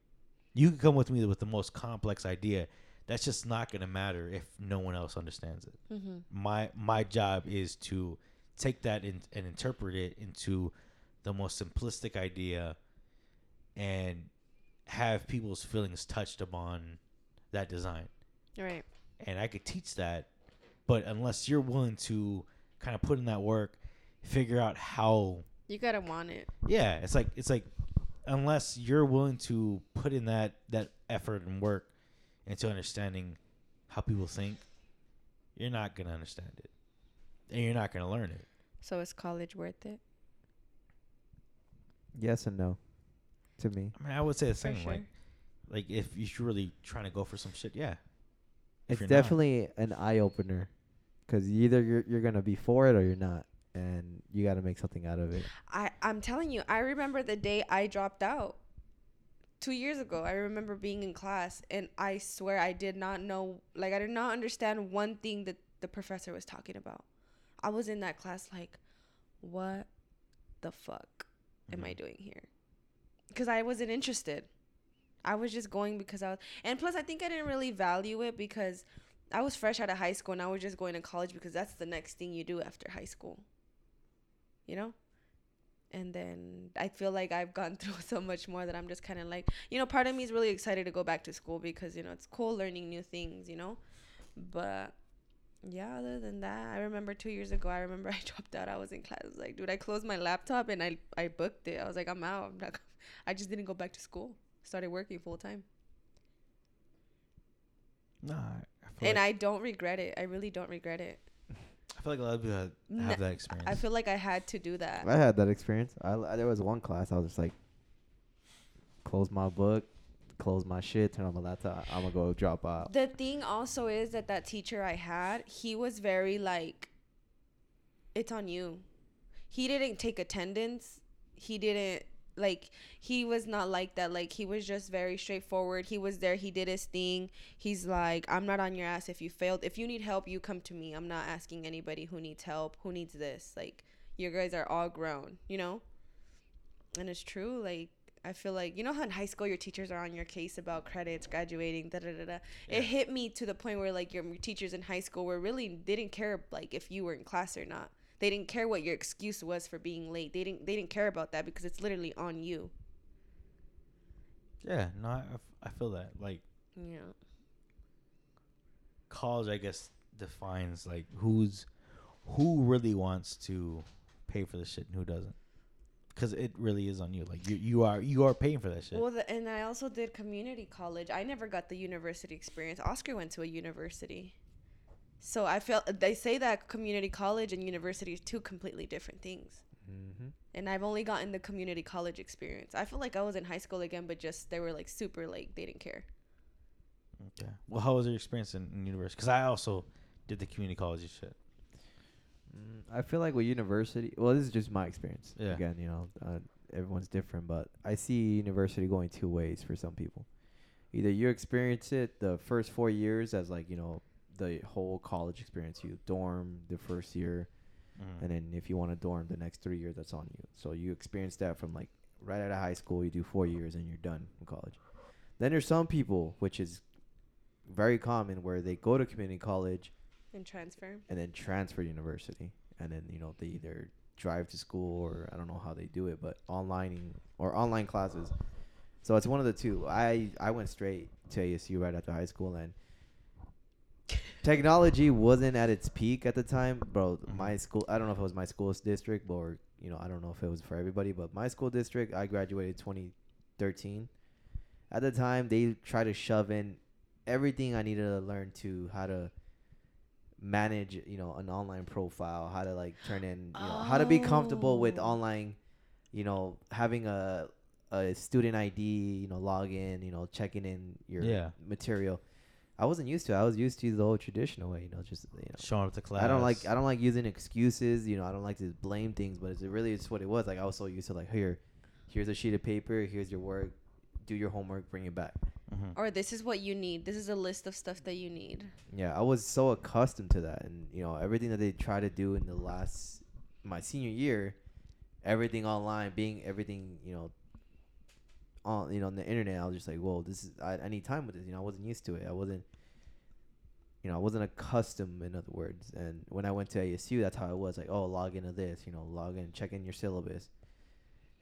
you can come with me with the most complex idea. That's just not gonna matter if no one else understands it. Mm-hmm. My my job is to take that in, and interpret it into the most simplistic idea and have people's feelings touched upon that design. Right. And I could teach that, but unless you're willing to kind of put in that work, figure out how You gotta want it. yeah, it's like it's like unless you're willing to put in that that effort and work into understanding how people think, you're not gonna understand it, and you're not gonna learn it. So is college worth it? Yes and no. To me, I mean, I would say the same. sure. Like, like if you're really trying to go for some shit, yeah. If it's you're not- definitely an eye opener, because either you're you're gonna be for it or you're not, and you got to make something out of it. I I'm telling you, I remember the day I dropped out. Two years ago, I remember being in class, and I swear I did not know, like I did not understand one thing that the professor was talking about. I was in that class like, what the fuck am I Mhm. doing here? Because I wasn't interested. I was just going because I was, and plus I think I didn't really value it because I was fresh out of high school and I was just going to college because that's the next thing you do after high school. You know? And then I feel like I've gone through so much more that I'm just kind of like, you know, part of me is really excited to go back to school because, you know, it's cool learning new things, you know? But yeah, other than that, I remember two years ago, I remember I dropped out. I was in class. I was like, dude, I closed my laptop and I, I booked it. I was like, I'm out. I'm not, I just didn't go back to school. Started working full time. Nah, I And like, I don't regret it. I really don't regret it. I feel like a lot of people have, N- have that experience. I feel like I had to do that. I had that experience. I, I- there was one class I was just like, close my book, close my shit, turn on my laptop. I'm gonna go drop out. The thing also is that that teacher I had, he was very like, it's on you. He didn't take attendance. He didn't like. He was not like that. Like he was just very straightforward. He was there. He did his thing. He's like, I'm not on your ass if you failed. If you need help, you come to me. I'm not asking anybody who needs help, who needs this. Like you guys are all grown, you know. And it's true. Like I feel like you know how in high school your teachers are on your case about credits, graduating, da da da da. Yeah. It hit me to the point where like your teachers in high school were really didn't care like if you were in class or not. They didn't care what your excuse was for being late. They didn't they didn't care about that because it's literally on you. yeah, no, I, I f- I feel that. Like Yeah. college, I guess, defines like who's who really wants to pay for the shit and who doesn't. Because it really is on you. Like you, you are you are paying for that shit. Well, the, and I also did community college. I never got the university experience. Oscar went to a university. So I felt they say that community college and university is two completely different things. Mm-hmm. and I've only gotten the community college experience. I feel like I was in high school again, but just they were like super like they didn't care. Okay. Well, how was your experience in, in university? Because I also did the community college shit. Mm, I feel like with university, well, this is just my experience. Yeah. Again, you know, uh, everyone's different, but I see university going two ways for some people. Either you experience it the first four years as like you know the whole college experience, you dorm the first year, Mhm. and then if you want to dorm the next three years, that's on you. So you experience that from like right out of high school, you do four years and you're done in college. Then there's some people, which is very common, where they go to community college And transfer. and then transfer to university, and then you know they either drive to school or I don't know how they do it, but online or online classes. So it's one of the two. I I went straight to ASU right after high school, and technology wasn't at its peak at the time, bro. Mhm. My school, I don't know if it was my school's district, or you know, I don't know if it was for everybody, but my school district, I graduated 2013. At the time, they tried to shove in everything I needed to learn to how to manage, you know, an online profile, how to like turn in, you know, how to be comfortable with Oh. online, you know, having a a student ID, you know, login, you know, checking in your Yeah. material. I wasn't used to. it. I was used to the old traditional way, you know, just you know. Showing up to class. I don't like I don't like using excuses, you know. I don't like to blame things, but it's really just what it was. Like I was so used to like here, here's a sheet of paper, here's your work, do your homework, bring it back. Mhm. Or this is what you need. This is a list of stuff that you need. Yeah, I was so accustomed to that, and you know everything that they try to do in the last my senior year, everything online, being everything you know on you know on the internet. I was just like, whoa, this is I, I need time with this. You know, I wasn't used to it. I wasn't. You know, I wasn't accustomed, in other words. And when I went to ASU, that's how it was. Like, oh, log into this. You know, log in, check in your syllabus.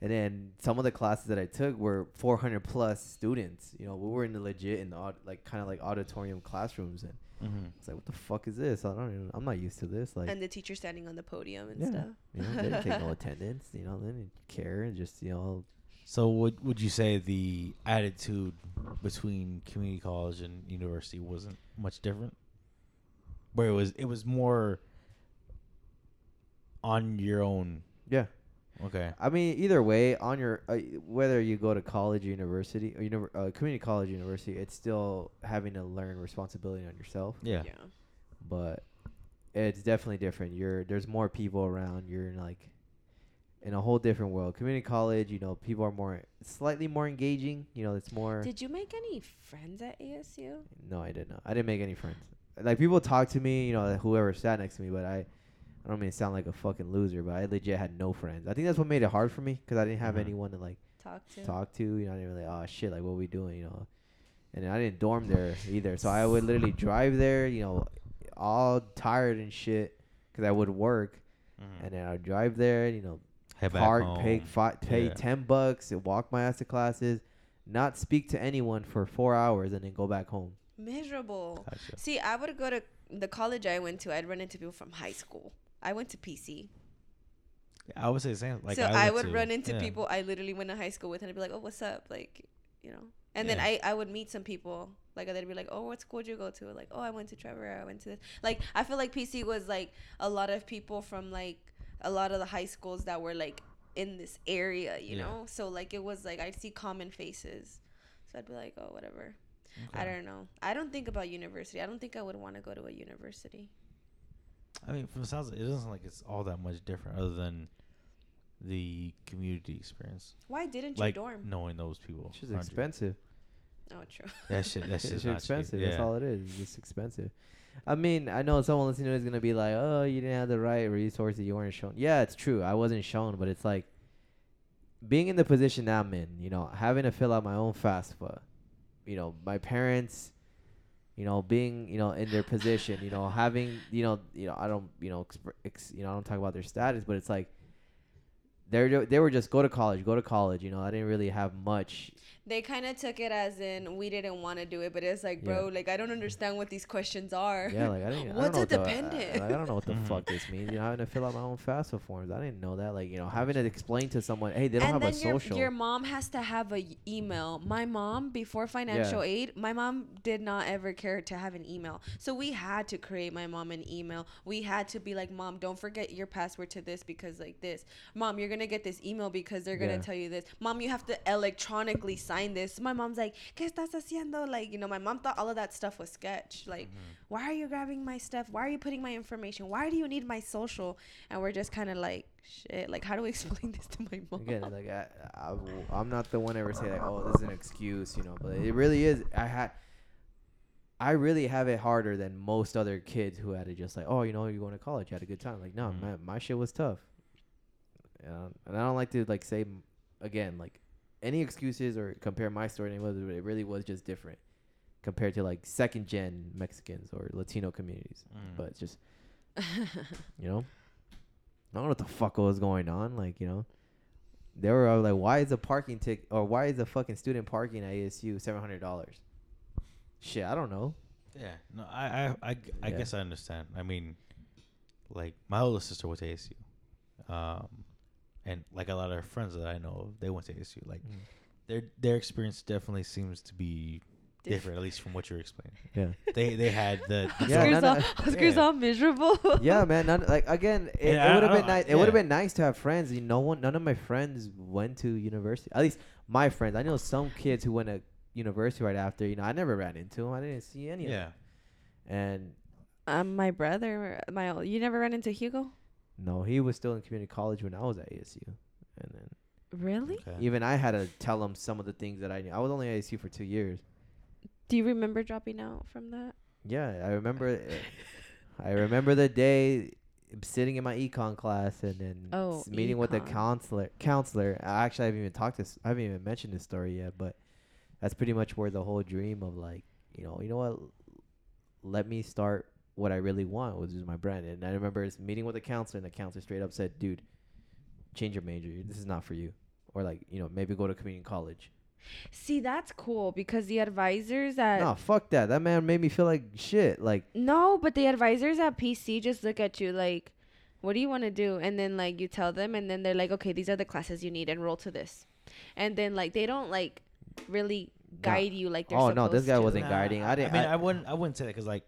And then some of the classes that I took were 400 plus students. You know, we were in the legit in the like kind of like auditorium classrooms, and Mhm. it's like, what the fuck is this? I don't even, I'm not used to this. Like, and the teacher standing on the podium and Yeah. stuff. you know, they didn't take no attendance. You know, they didn't care. and Just you know, So would would you say the attitude between community college and university wasn't much different? Where it was it was more on your own. yeah. Okay. I mean, either way, on your uh, whether you go to college, or university, or univer- uh, community college, university, it's still having to learn responsibility on yourself. Yeah. yeah. But it's definitely different. You're there's more people around. You're in like in a whole different world. Community college, you know, people are more slightly more engaging. You know, it's more. Did you make any friends at ASU? No, I did not. I didn't make any friends. Like people talk to me, you know, whoever sat next to me, but I, I don't mean to sound like a fucking loser, but I legit had no friends. I think that's what made it hard for me because I didn't have Mhm. anyone to like Talk to. talk to. You know, I didn't really, oh shit, like what are we doing, you know, and I didn't dorm there either, so I would literally drive there, you know, all tired and shit because I would work, Mhm. and then I'd drive there, you know, Head back park, home. pay fi- pay Yeah. ten bucks, and walk my ass to classes, not speak to anyone for four hours, and then go back home. Miserable. Gotcha. See, I would go to the college I went to. I'd run into people from high school. I went to PC. I would say the same. Like so I, went would to- run into yeah. people I literally went to high school with, and I'd be like, "Oh, what's up?" Like, you know. And then I, I would meet some people. Like they'd be like, "Oh, what school did you go to?" Like, "Oh, I went to Trevor. I went to this." Like, I feel like PC was like a lot of people from like a lot of the high schools that were like in this area, you Yeah. know. So like it was like I'd see common faces. So I'd be like, "Oh, whatever." I don't know. I don't think about university. I don't think I would want to go to a university. I mean, from the sounds, it doesn't sound like it's all that much different, other than the community experience, Why didn't you dorm? knowing those people. It's just around you. expensive. Oh, true. That shit. That It's shit's just not cheap. expensive. Yeah. That's all it is. It's expensive. I mean, I know someone listening is gonna be like, "Oh, you didn't have the right resources. You weren't shown." Yeah, it's true. I wasn't shown, but it's like being in the position I'm in. You know, having to fill out my own FAFSA. You know, my parents. You know, being you know in their position. You know, having you know you know I don't you know exp- ex, you know I don't talk about their status, but it's like they're they were just go to college, go to college. You know, I didn't really have much. They kind of took it as in we didn't want to do it, but it's like, bro, like I don't understand what these questions are. Yeah, like I didn't. What's I a don't know what the- dependent? I, like, I don't know what the fuck this means. You know, having to fill out my own FAFSA forms. I didn't know that. Like, you know, having to explain to someone, hey, they don't and have then a your, social. your mom has to have a y- email. My mom, before financial aid, my mom did not ever care to have an email. So we had to create my mom an email. We had to be like, mom, don't forget your password to this because like this. Mom, you're gonna get this email because they're gonna Yeah. tell you this. Mom, you have to electronically sign this. My mom's like, ¿Qué estás haciendo? Like, you know, my mom thought all of that stuff was sketch. Like, Mm-hmm. why are you grabbing my stuff? Why are you putting my information? Why do you need my social? And we're just kind of like, shit. Like, how do we explain this to my mom? Again, like I, I, w- I'm not the one ever say like, oh, this is an excuse, you know. But it really is. I had, I really have it harder than most other kids who had it just like, oh, you know, you're going to college, you had a good time. Like, no, Mhm. man, my shit was tough. Um, and I don't like to like say again like any excuses or compare my story to anyone. but It really was just different compared to like second gen Mexicans or Latino communities. Mm. But it's just you know, I don't know what the fuck was going on. Like, you know, they were all like, why is a parking ticket or why is a fucking student parking at ASU seven hundred dollars? Shit, I don't know. Yeah, no, I, I, I, g- I Yeah. guess I understand. I mean, like my older sister was to ASU, um, and like a lot of her friends that I know, of, they went to ASU. Like their their experience definitely seems to be Diff- different, at least from what you're explaining. Yeah, They they had the, the Yeah, Oscar's, no, no, all, Oscar's yeah. all miserable. yeah, man. None, like again, it, Yeah, it would have been nice. It would have been nice to have friends. You know, no one, none of my friends went to university. At least my friends. I know some kids who went to university right after. You know, I never ran into them. I didn't see any of yeah. them. And Um, my brother, my ol- you never ran into Hugo? No, he was still in community college when I was at ASU. And then Really? Okay. even I had to tell him some of the things that I knew. I was only at ASU for two years. Do you remember dropping out from that? Yeah, I remember. I remember the day sitting in my econ class and then Oh, s- meeting with the econ. counselor. Counselor. I actually haven't even talked this. I haven't even mentioned this story yet, but that's pretty much where the whole dream of like, you know, you know what? Let me start what I really want, which is my brand. And I remember s- meeting with a counselor, and the counselor straight up said, "Dude, change your major. This is not for you." Or like, you know, maybe go to community college. See, that's cool because the advisors at no, fuck that. That man made me feel like shit. Like, No, but the advisors at PC just look at you like, what do you want to do? And then like you tell them, and then they're like, okay, these are the classes you need, enroll to this. And then like they don't like really guide you like they're oh no, this guy to. wasn't guiding. I didn't. I mean, I- I, wouldn't. I wouldn't say that because like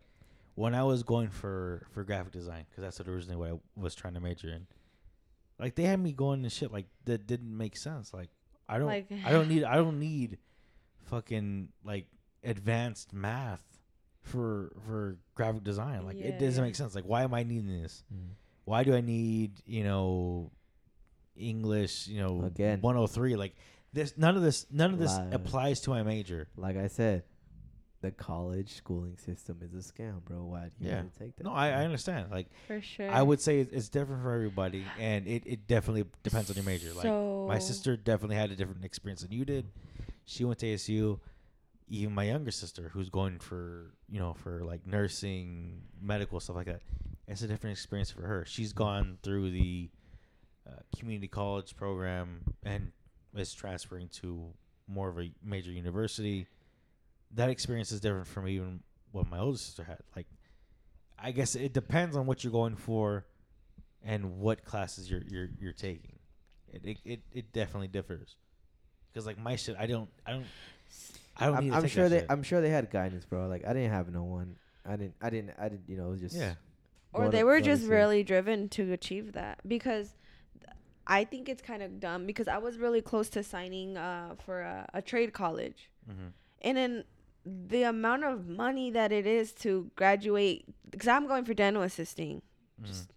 when I was going for for graphic design, because that's what originally what I was trying to major in. Like they had me going to shit like that didn't make sense. Like I don't. Like- I don't need. I don't need fucking like advanced math for for graphic design. Like Yeah, it doesn't yeah. make sense. Like why am I needing this? Mm. Why do I need you know English? You know Again. 103. Like this. None of this. None of this Lies. applies to my major. like I said, the college schooling system is a scam, bro. Why do you Yeah. want to take that? No, I, I understand. Like for sure. I would say it's different for everybody, and it, it definitely depends on your major. Like my sister definitely had a different experience than you did. She went to ASU. Even my younger sister, who's going for you know for like nursing, medical stuff like that, it's a different experience for her. She's gone through the uh, community college program and is transferring to more of a major university. That experience is different from even what my older sister had. Like, I guess it depends on what you're going for and what classes you're you're you're taking. It it it, it definitely differs. Cause like my shit, I don't I don't I don't need I'm, to I'm take sure that they. shit. I'm sure they had guidance, bro. Like I didn't have no one. I didn't. I didn't. I didn't. You know, it was just. yeah. or they were just see. really driven to achieve that because I think it's kind of dumb because I was really close to signing uh, for a, a trade college. Mm-hmm. and then the amount of money that it is to graduate because i'm going for dental assisting. Mm. Just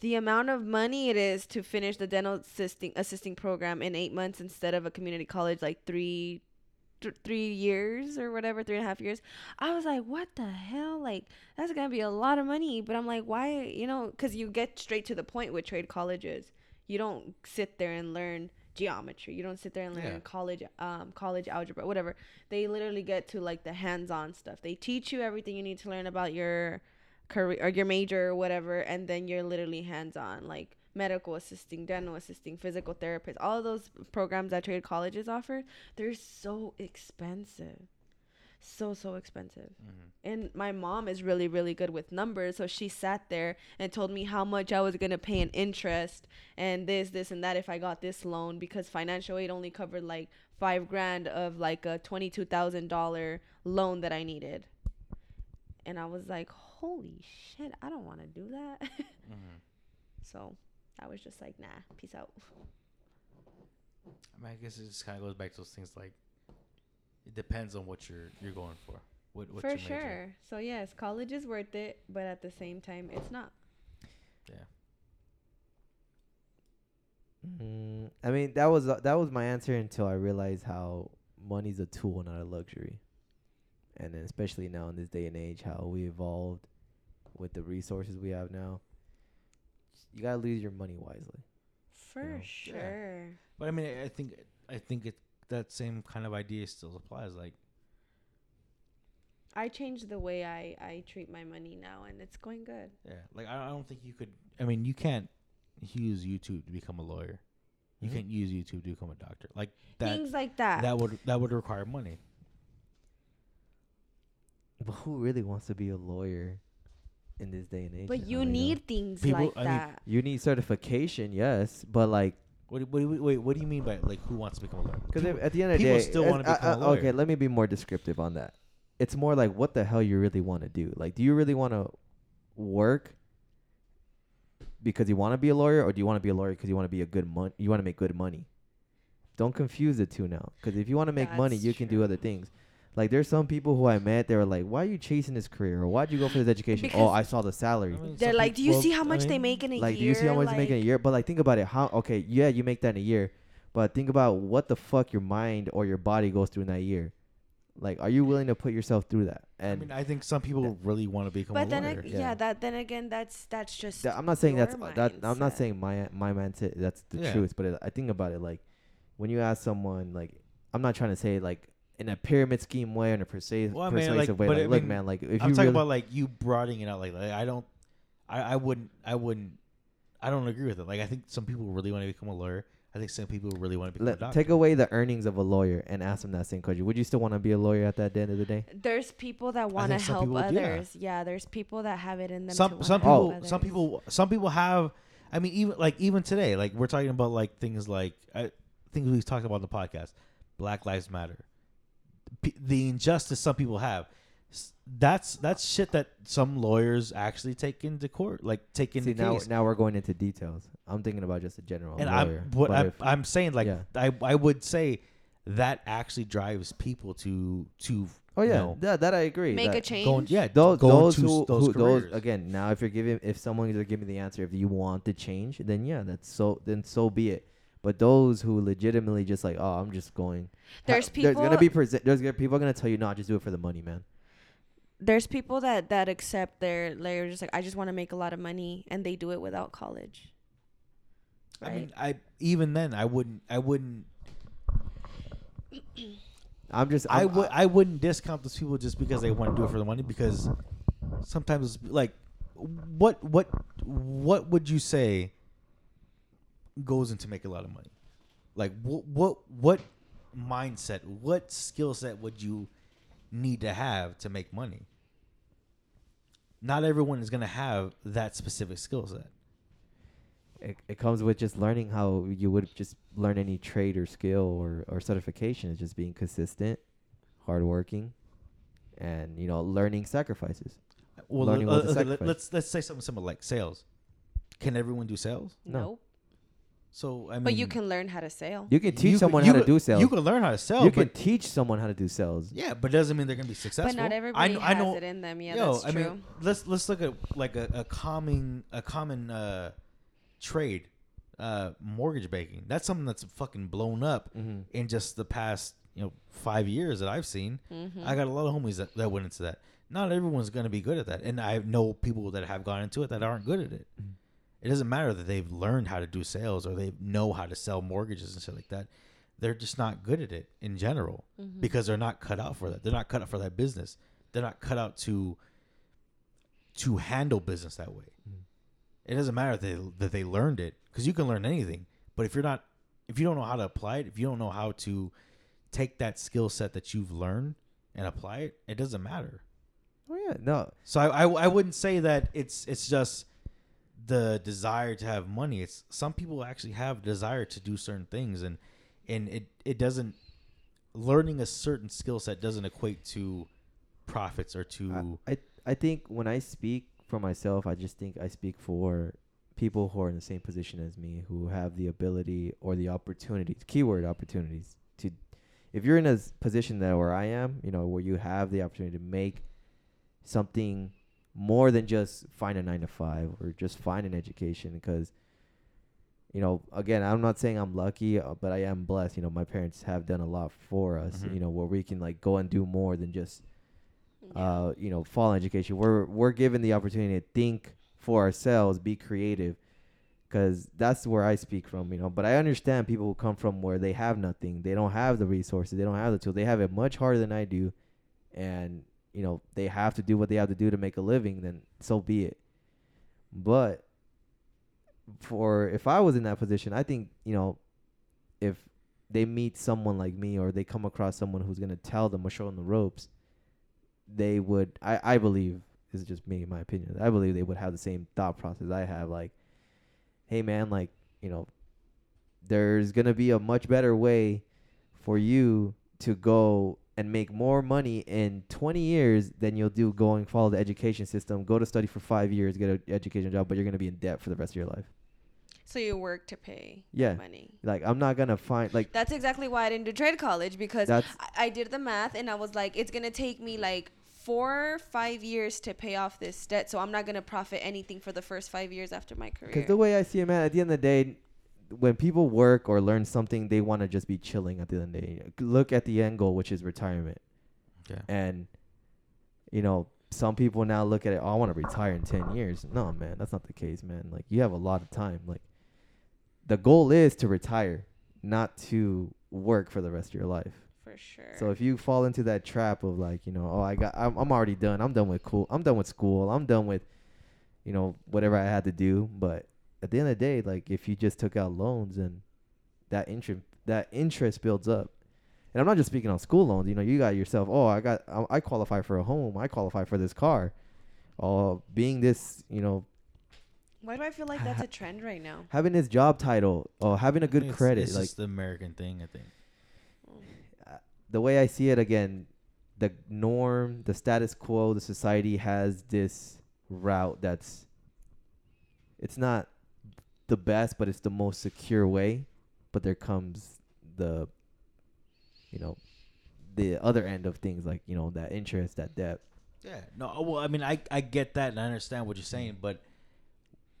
the amount of money it is to finish the dental assisting assisting program in eight months instead of a community college like three th- three years or whatever three and a half years. I was like what the hell? Like that's gonna be a lot of money but i'm like why? You know because you get straight to the point with trade colleges. You don't sit there and learn geometry. You don't sit there and learn Yeah. college um college algebra whatever. They literally get to like the hands-on stuff. They teach you everything you need to learn about your career or your major or whatever and then you're literally hands-on like medical assisting dental assisting physical therapist all of those programs that trade colleges offer they're so expensive so so expensive Mm-hmm. and my mom is really really good with numbers so she sat there and told me how much i was going to pay in interest and this this and that if i got this loan because financial aid only covered like five grand of like a $22000 loan that i needed and i was like holy shit i don't want to do that Mm-hmm. so i was just like nah peace out I, mean, I guess it just kind of goes back to those things like It depends on what you're you're going for. What, what's For your major. sure. So yes, college is worth it, but at the same time, it's not. Yeah. Mm, I mean, that was uh, that was my answer until I realized how money's a tool, not a luxury. And then especially now in this day and age, how we evolved with the resources we have now. You gotta lose your money wisely. For know? Yeah. sure. But I mean, I think I think it that same kind of idea still applies. Like, I changed the way I I treat my money now, and it's going good. yeah, like I, I don't think you could. I mean, you can't use YouTube to become a lawyer. You Mhm. can't use YouTube to become a doctor. Like that. Things like that. That would that would require money. But who really wants to be a lawyer in this day and age? but now, you know? need things People- like I mean, that. you need certification, yes, but like What do, what do, you- wait, what do you mean by like who wants to become a lawyer? Because at the end of the people day, still wanna become a I- lawyer. Okay, let me be more descriptive on that. It's more like what the hell you really want to do. Like, do you really want to work because you want to be a lawyer, or do you want to be a lawyer because you want to be a good mon- You want to make good money. Don't confuse the two now. Because if you want to make money, That's you can do other things. Like there's some people who I met, they were like, "Why are you chasing this career? Or why'd you go for this education? oh, I saw the salary. I mean, They're like, do you well, see how I much they make in a like, year? Like, do you see how much like, they make in a year? But like, think about it. How okay, yeah, you make that in a year, but think about what the fuck your mind or your body goes through in that year. Like, are you willing to put yourself through that? I And mean, I think some people really want to become a But then, lawyer. ag- Yeah. yeah. that then again, that's that's just. th- I'm not saying that's your that. I'm not saying my my mindset. That's the Yeah. truth. But it, I think about it like when you ask someone like, I'm not trying to say like in a pyramid scheme way in a persuasive, Well, I mean, persuasive like, way. but Like, I look, mean, man, like if you I'm you talking really, about like you broadening it out like that. I don't, I, I wouldn't, I wouldn't, I don't agree with it. Like I think some people really want to become a lawyer. I think some people really want to become a doctor. take away the earnings of a lawyer and ask them that same question. Would you still want to be a lawyer at that end of the day? There's people that want to help people do, yeah. others. Yeah. there's people that have it in them. to some wanna some help people some people some people have i mean even like even today like we're talking about like things like I, things we've talked about on the podcast black lives matter P- the injustice some people have. That's that's shit that some lawyers actually take into court like take into See now, case now we're going into details. I'm thinking about just a general and lawyer. i'm what but I'm, if- I'm saying like yeah. I, I would say that actually drives people to to oh you yeah, know, that, that I agree. make a change. going yeah Those go those to who, those who those again. Now, if you're giving, if someone is giving the answer, if you want to change, then yeah, that's so. Then so be it. But those who legitimately just like, oh, I'm just going. There's ha- There's gonna be present. There's gonna, people are gonna tell you, no, just do it for the money, man. There's people that that accept their they're just like I just want to make a lot of money and they do it without college. i mean i even then i wouldn't i wouldn't I'm just. I I'm- would uh, I wouldn't discount those people just because they want to do it for the money because sometimes like what what what would you say goes into make a lot of money? Like what what what mindset, what skill set would you need to have to make money? Not everyone is going to have that specific skill set. It, it comes with just learning how you would just learn any trade or skill or, or certification. It's just being consistent, hardworking, and you know learning sacrifices. Well, Learning uh, okay, let, sacrifice. let's let's say something similar like sales. Can everyone do sales? No. Nope. So I mean, but you can learn how to sail. You can teach you someone could- how you to could- do sales. You can learn how to sell. you but can teach someone how to do sales. Yeah, but doesn't mean they're gonna be successful. but not I everybody know, has I know, it in them. Yeah, yo, that's I true. mean, let's let's look at like a, a common a common uh, trade, uh, mortgage banking. That's something that's fucking blown up Mm-hmm. in just the past you know five years that I've seen. Mhm. I got a lot of homies that, that went into that. Not everyone's gonna be good at that, and I know people that have gone into it that aren't good at it. It doesn't matter that they've learned how to do sales or they know how to sell mortgages and shit like that. They're just not good at it in general Mhm. because they're not cut out for that. They're not cut out for that business. They're not cut out to to handle business that way. Mm. It doesn't matter that they, that they learned it because you can learn anything, but if you're not, if you don't know how to apply it, if you don't know how to take that skill set that you've learned and apply it, it doesn't matter. Oh yeah, no. So I, I, I wouldn't say that it's it's just the desire to have money. It's some people actually have desire to do certain things, and and it it doesn't learning a certain skill set doesn't equate to profits or to I, I I think when I speak for myself, I just think I speak for people who are in the same position as me, who have the ability or the opportunities. Keyword opportunities to if you're in a position that where I am, you know, where you have the opportunity to make something more than just find a nine to five or just find an education, because you know, again, I'm not saying I'm lucky, uh, but I am blessed. You know, my parents have done a lot for us. Mhm. You know, where we can like go and do more than just Yeah. uh, you know, fall education. We're we're given the opportunity to think for ourselves, be creative, because that's where I speak from. You know, but I understand people who come from where they have nothing, they don't have the resources, they don't have the tools, they have it much harder than I do, and you know they have to do what they have to do to make a living. Then so be it. But for if I was in that position, I think you know, if they meet someone like me or they come across someone who's gonna tell them or show them the ropes, they would. I I believe this is just me, my opinion. I believe they would have the same thought process I have. Like, hey man, like you know, there's gonna be a much better way for you to go and make more money in 20 years than you'll do going follow the education system, go to study for five years, get an education job, but you're gonna be in debt for the rest of your life. so you work to pay Yeah. money. Like I'm not gonna find like That's exactly why I didn't do trade college because I, I did the math and I was like, it's gonna take me like four five years to pay off this debt, so I'm not gonna profit anything for the first five years after my career. Because the way I see it, man, at the end of the day, when people work or learn something, they want to just be chilling at the end of the day. Look at the end goal, which is retirement. Yeah. And, you know, some people now look at it, oh, I want to retire in 10 years. No, man, that's not the case, man. Like, you have a lot of time. Like, the goal is to retire, not to work for the rest of your life. for sure. So if you fall into that trap of like, you know, oh, I got, I'm, I'm already done. I'm done with cool. I'm done with school. I'm done with, you know, whatever I had to do. But at the end of the day, like if you just took out loans and that interest, that interest builds up. And I'm not just speaking on school loans. You know, you got yourself. Oh, I got, I, I qualify for a home. I qualify for this car. Oh, being this, you know, why do I feel like that's a trend right now? having this job title. Oh, having a good It's- credit. It's like just the American thing, I think. Mm. the way I see it again, the norm, the status quo, the society has this route that's it's not the best, but it's the most secure way. But there comes the you know the other end of things like, you know, that interest, that debt. Yeah. No. Well, I mean, I I get that and I understand what you're saying, but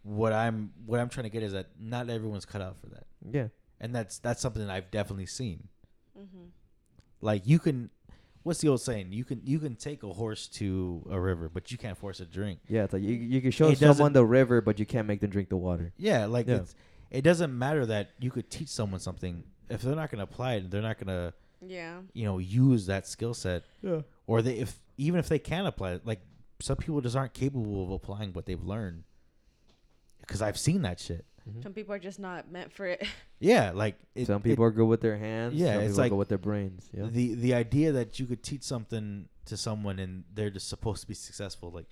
what I'm what I'm trying to get is that not everyone's cut out for that, Yeah. and that's that's something that I've definitely seen. Mm-hmm. Like you can, what's the old saying? You can you can take a horse to a river, but you can't force it to drink. Yeah, it's like you you can show It doesn't- someone the river but you can't make them drink the water. Yeah. Like Yeah. it's it doesn't matter that you could teach someone something if they're not going to apply it, they're not going to Yeah. you know use that skill set, Yeah. or they if even if they can apply it, like some people just aren't capable of applying what they've learned. Because I've seen that shit. Mm-hmm. Some people are just not meant for it. Yeah, like it, some people are good with their hands. Yeah, some it's people like good with their brains. Yeah. the the idea that you could teach something to someone and they're just supposed to be successful, like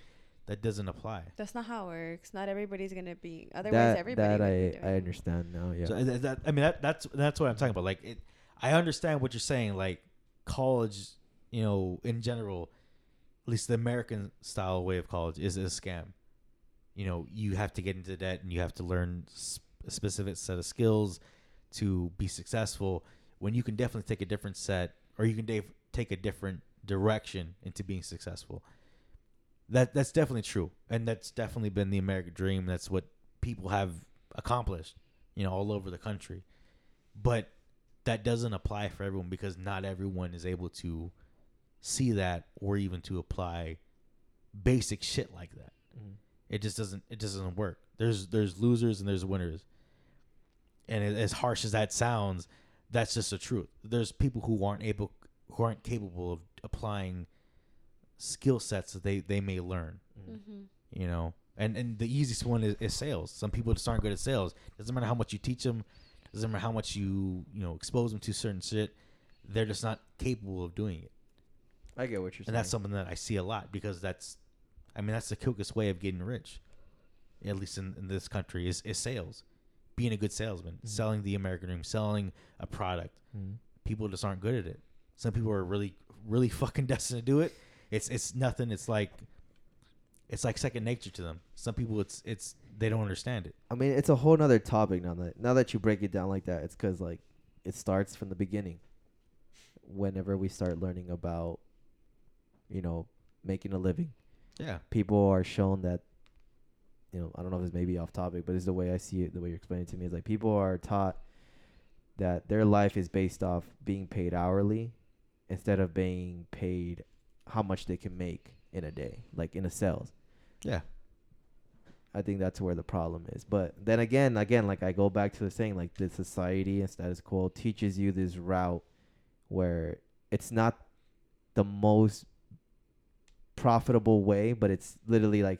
that doesn't apply. That's not how it works. Not everybody's gonna be. Otherwise, that everybody. that I be I doing it. understand now. Yeah. So that, that- I mean that that's that's what I'm talking about. Like it, I understand what you're saying. Like college, you know, in general, at least the American style way of college is a scam. You know, you have to get into debt and you have to learn a specific set of skills to be successful. When you can definitely take a different set, or you can dave- take a different direction into being successful. That that's definitely true, and that's definitely been the American dream. That's what people have accomplished, you know, all over the country. But that doesn't apply for everyone because not everyone is able to see that or even to apply basic shit like that. Mhm. It just doesn't. It just doesn't work. There's there's losers and there's winners. And it, as harsh as that sounds, that's just the truth. There's people who aren't able, who aren't capable of applying skill sets that they they may learn. Mhm. You know, and and the easiest one is, is sales. Some people just aren't good at sales. Doesn't matter how much you teach them. Doesn't matter how much you you know expose them to certain shit. They're just not capable of doing it. I get what you're saying. And that's something that I see a lot because that's, I mean, that's the quickest way of getting rich, at least in, in this country, is, is sales. Being a good salesman, Mhm. selling the American dream, selling a product. Mhm. People just aren't good at it. Some people are really, really fucking destined to do it. It's it's nothing. It's like, it's like second nature to them. Some people, it's it's they don't understand it. I mean, it's a whole nother topic now that now that you break it down like that. It's because like it starts from the beginning. whenever we start learning about, you know, making a living, Yeah. people are shown that you know, I don't know if this may be off topic, but it's the way I see it, the way you're explaining it to me is like people are taught that their life is based off being paid hourly instead of being paid how much they can make in a day, like in a sales. Yeah. I think that's where the problem is. But then again, again, like I go back to the saying, like the society and status quo teaches you this route where it's not the most profitable way, but it's literally like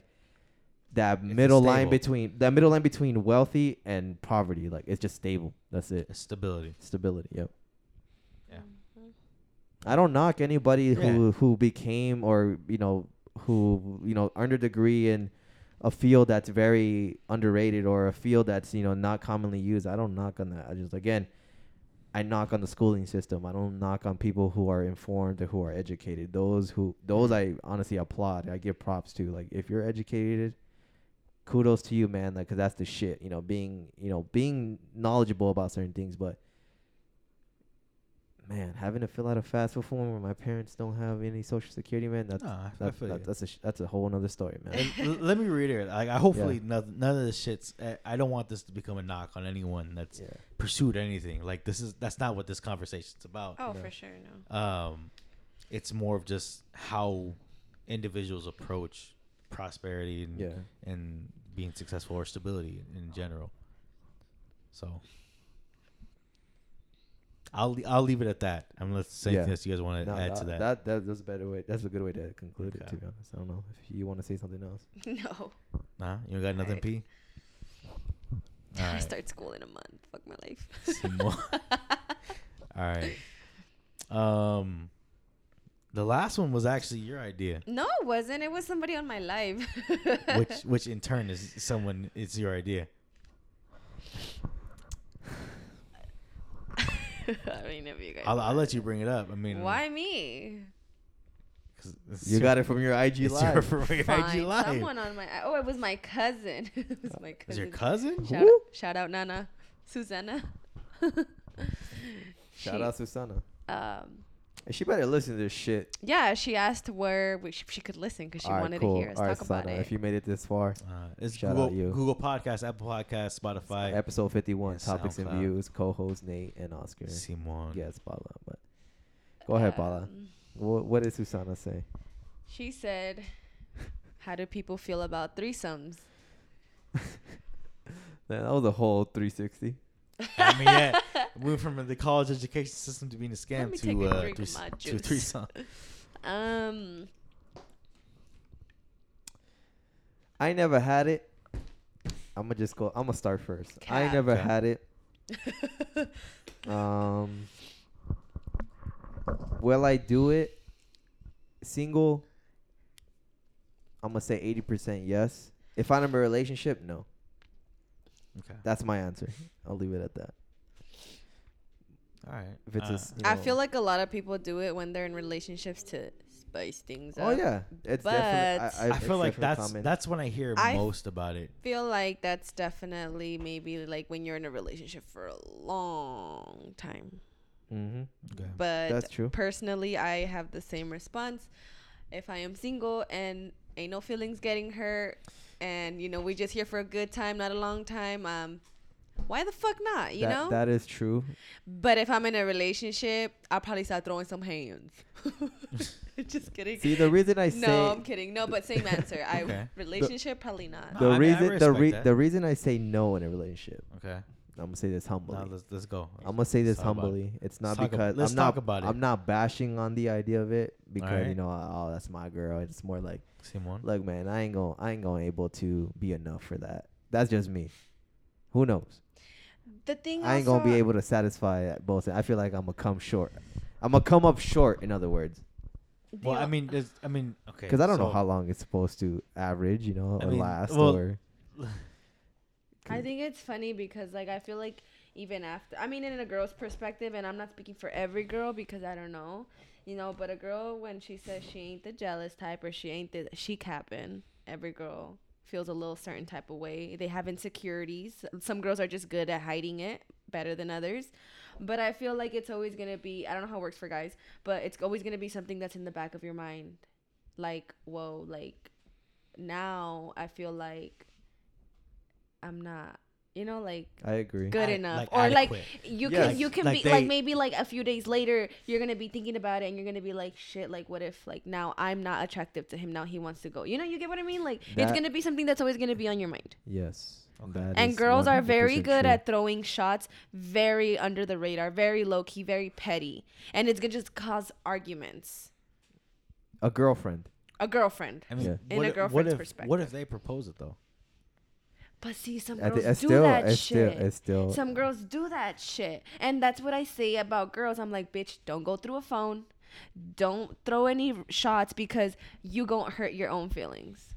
that It's middle line between that middle line between wealthy and poverty. Like it's just stable. That's it. It's stability. Stability. Yep. Yeah. I don't knock anybody who who became or you know who you know earned a degree in a field that's very underrated or a field that's you know not commonly used. I don't knock on that. I just again, I knock on the schooling system. I don't knock on people who are informed or who are educated. Those who those mm. I honestly applaud. I give props to. Like if you're educated, kudos to you, man. Like, cause that's the shit. You know, being you know being knowledgeable about certain things, but man, having to fill out a FAFSA form where my parents don't have any social security, man, that's No, I, I that, that, that's a sh- that's a whole nother story, man. And l- let me reiterate. Like, I hopefully none, none of this shit's. I- I don't want this to become a knock on anyone that's yeah, pursued anything. Like this is that's not what this conversation's about. Oh, No. for sure, no. Um, it's more of just how individuals approach prosperity and yeah. and being successful or stability in general. So I'll I'll leave it at that. Unless there's anything Yeah. else you guys want to No, add to that. That, that that's a better way. That's a good way to conclude it. Okay. To be honest, I don't know if you want to say something else. no. Nah, you got nothing, Alright. P. All I right. start school in a month. Fuck my life. Simone. All right. Um, the last one was actually your idea, no, it wasn't. It was somebody on my live. which which in turn is someone. It's your idea. I mean, if you guys. I'll, I'll let you bring it up. I mean, Why me? 'cause it's You your- got it from your IG It's your, live. from your IG live. Someone on my. Oh, it was my cousin. it was my Is cousin. your cousin? Shout, Who? shout out Nana, Susanna. Shout She- out Susanna. Um, Hey, She better listen to this shit. yeah, she asked where we sh- she could listen because she All right, wanted cool. to hear us All right, talk about Susana, it. if you made it this far, Uh, it's Shout Google, out you. Google Podcast, Apple Podcast, Spotify. episode fifty-one, and topics and views, co-host Nate and Oscar. Simone. Yes, Paula. But go ahead, Paula. Um, What, what did Susana say? She said, "How do people feel about threesomes?" Man, that was a whole 360. I mean, yeah, we went from the college education system to being a scam me take to a uh, drink to, of my to juice. threesome. Um, I never had it. I'm gonna just go. I'm gonna start first. I never Okay. had it. Um, will I do it? Single. I'm gonna say 80% yes. If I'm in a relationship, no. Okay. That's my answer. I'll leave it at that. All right. If it's Uh, s- you I feel like a lot of people do it when they're in relationships to spice things Oh up. Oh yeah, it's But- definitely. I, I it's feel like that's common. that's when I hear I- most about it. I feel like that's definitely maybe like when you're in a relationship for a long time. Mm-hmm. Okay. But That's true. personally, I have the same response. If I am single and ain't no feelings getting hurt, and you know we're just here for a good time, not a long time, um, why the fuck not? You that, know. that is true. but if I'm in a relationship, I'll probably start throwing some hands. just kidding. See, the reason I say no, I'm kidding. No, but same answer. I Okay. relationship probably not. No, the I mean, reason the re- that. the reason I say no in a relationship, Okay. I'm gonna say this humbly. Now let's let's go. I'm gonna say this Talk about it. humbly. It's not Let's talk ab- because let's I'm talk not. about it. I'm not bashing on the idea of it because Alright. you know, oh, that's my girl. It's more like, Simone. look, man, I ain't gonna, I ain't gonna able to be enough for that. That's just me. Who knows? The thing I ain't gonna be able to satisfy both. I feel like I'm gonna come short. I'm gonna come up short. In other words, Well, I o- mean, I mean, okay. because I don't know how long it's supposed to average, you know, I or mean, last, well, or I think it's funny because like I feel like even after I mean in a girl's perspective and I'm not speaking for every girl because I don't know. You know, but a girl when she says she ain't the jealous type or she ain't the she capping, every girl feels a little certain type of way. They have insecurities. Some girls are just good at hiding it better than others. But I feel like it's always gonna be I don't know how it works for guys, but it's always gonna be something that's in the back of your mind. Like, whoa, like now I feel like I'm not you know, like I agree. good Ad- enough. like or like you Yes. can you can Like be like maybe like a few days later you're gonna be thinking about it and you're gonna be like shit like what if like now i'm not attractive to him now he wants to go you know you get what i mean like it's gonna be something that's always gonna be on your mind Yes. Okay. that and girls are very good true. at throwing shots very under the radar very low-key very petty and it's gonna just cause arguments a girlfriend. a girlfriend I mean, Yeah. In what a if- girlfriend's what if, What if they propose it though? But see some girls do still, that it's shit still, it's still. Some girls do that shit. And that's what I say about girls. I'm like, bitch, don't go through a phone. Don't throw any shots because you gon' hurt your own feelings.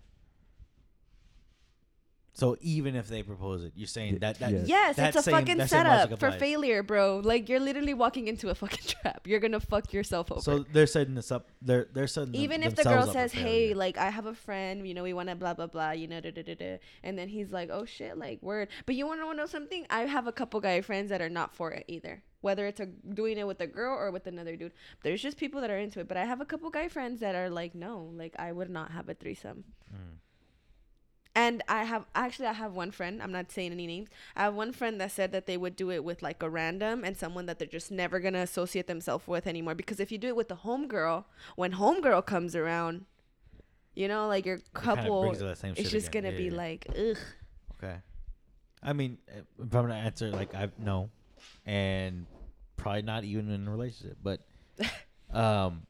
So even if they propose it, you're saying that that yes. Yes, that it's a same- fucking setup for failure, bro. Like you're literally walking into a fucking trap. You're gonna fuck yourself over. So they're setting this up. They're they're setting them- even if the girl themselves up for says, "Hey, like I have a friend, you know, we want to blah blah blah, you know, da da da da," and then he's like, "Oh shit, like word." But you want to know something? I have a couple guy friends that are not for it either. Whether it's a doing it with a girl or with another dude, there's just people that are into it. But I have a couple guy friends that are like, "No, like I would not have a threesome." Mm. And I have actually I have one friend, I'm not saying any names. I have one friend that said that they would do it with like a random and someone that they're just never gonna associate themselves with anymore. Because if you do it with the homegirl, when homegirl comes around, you know, like your It couple same it's just again. gonna Yeah, be yeah. like, ugh. Okay. I mean, if I'm gonna answer, like I no, and probably not even in a relationship, but um,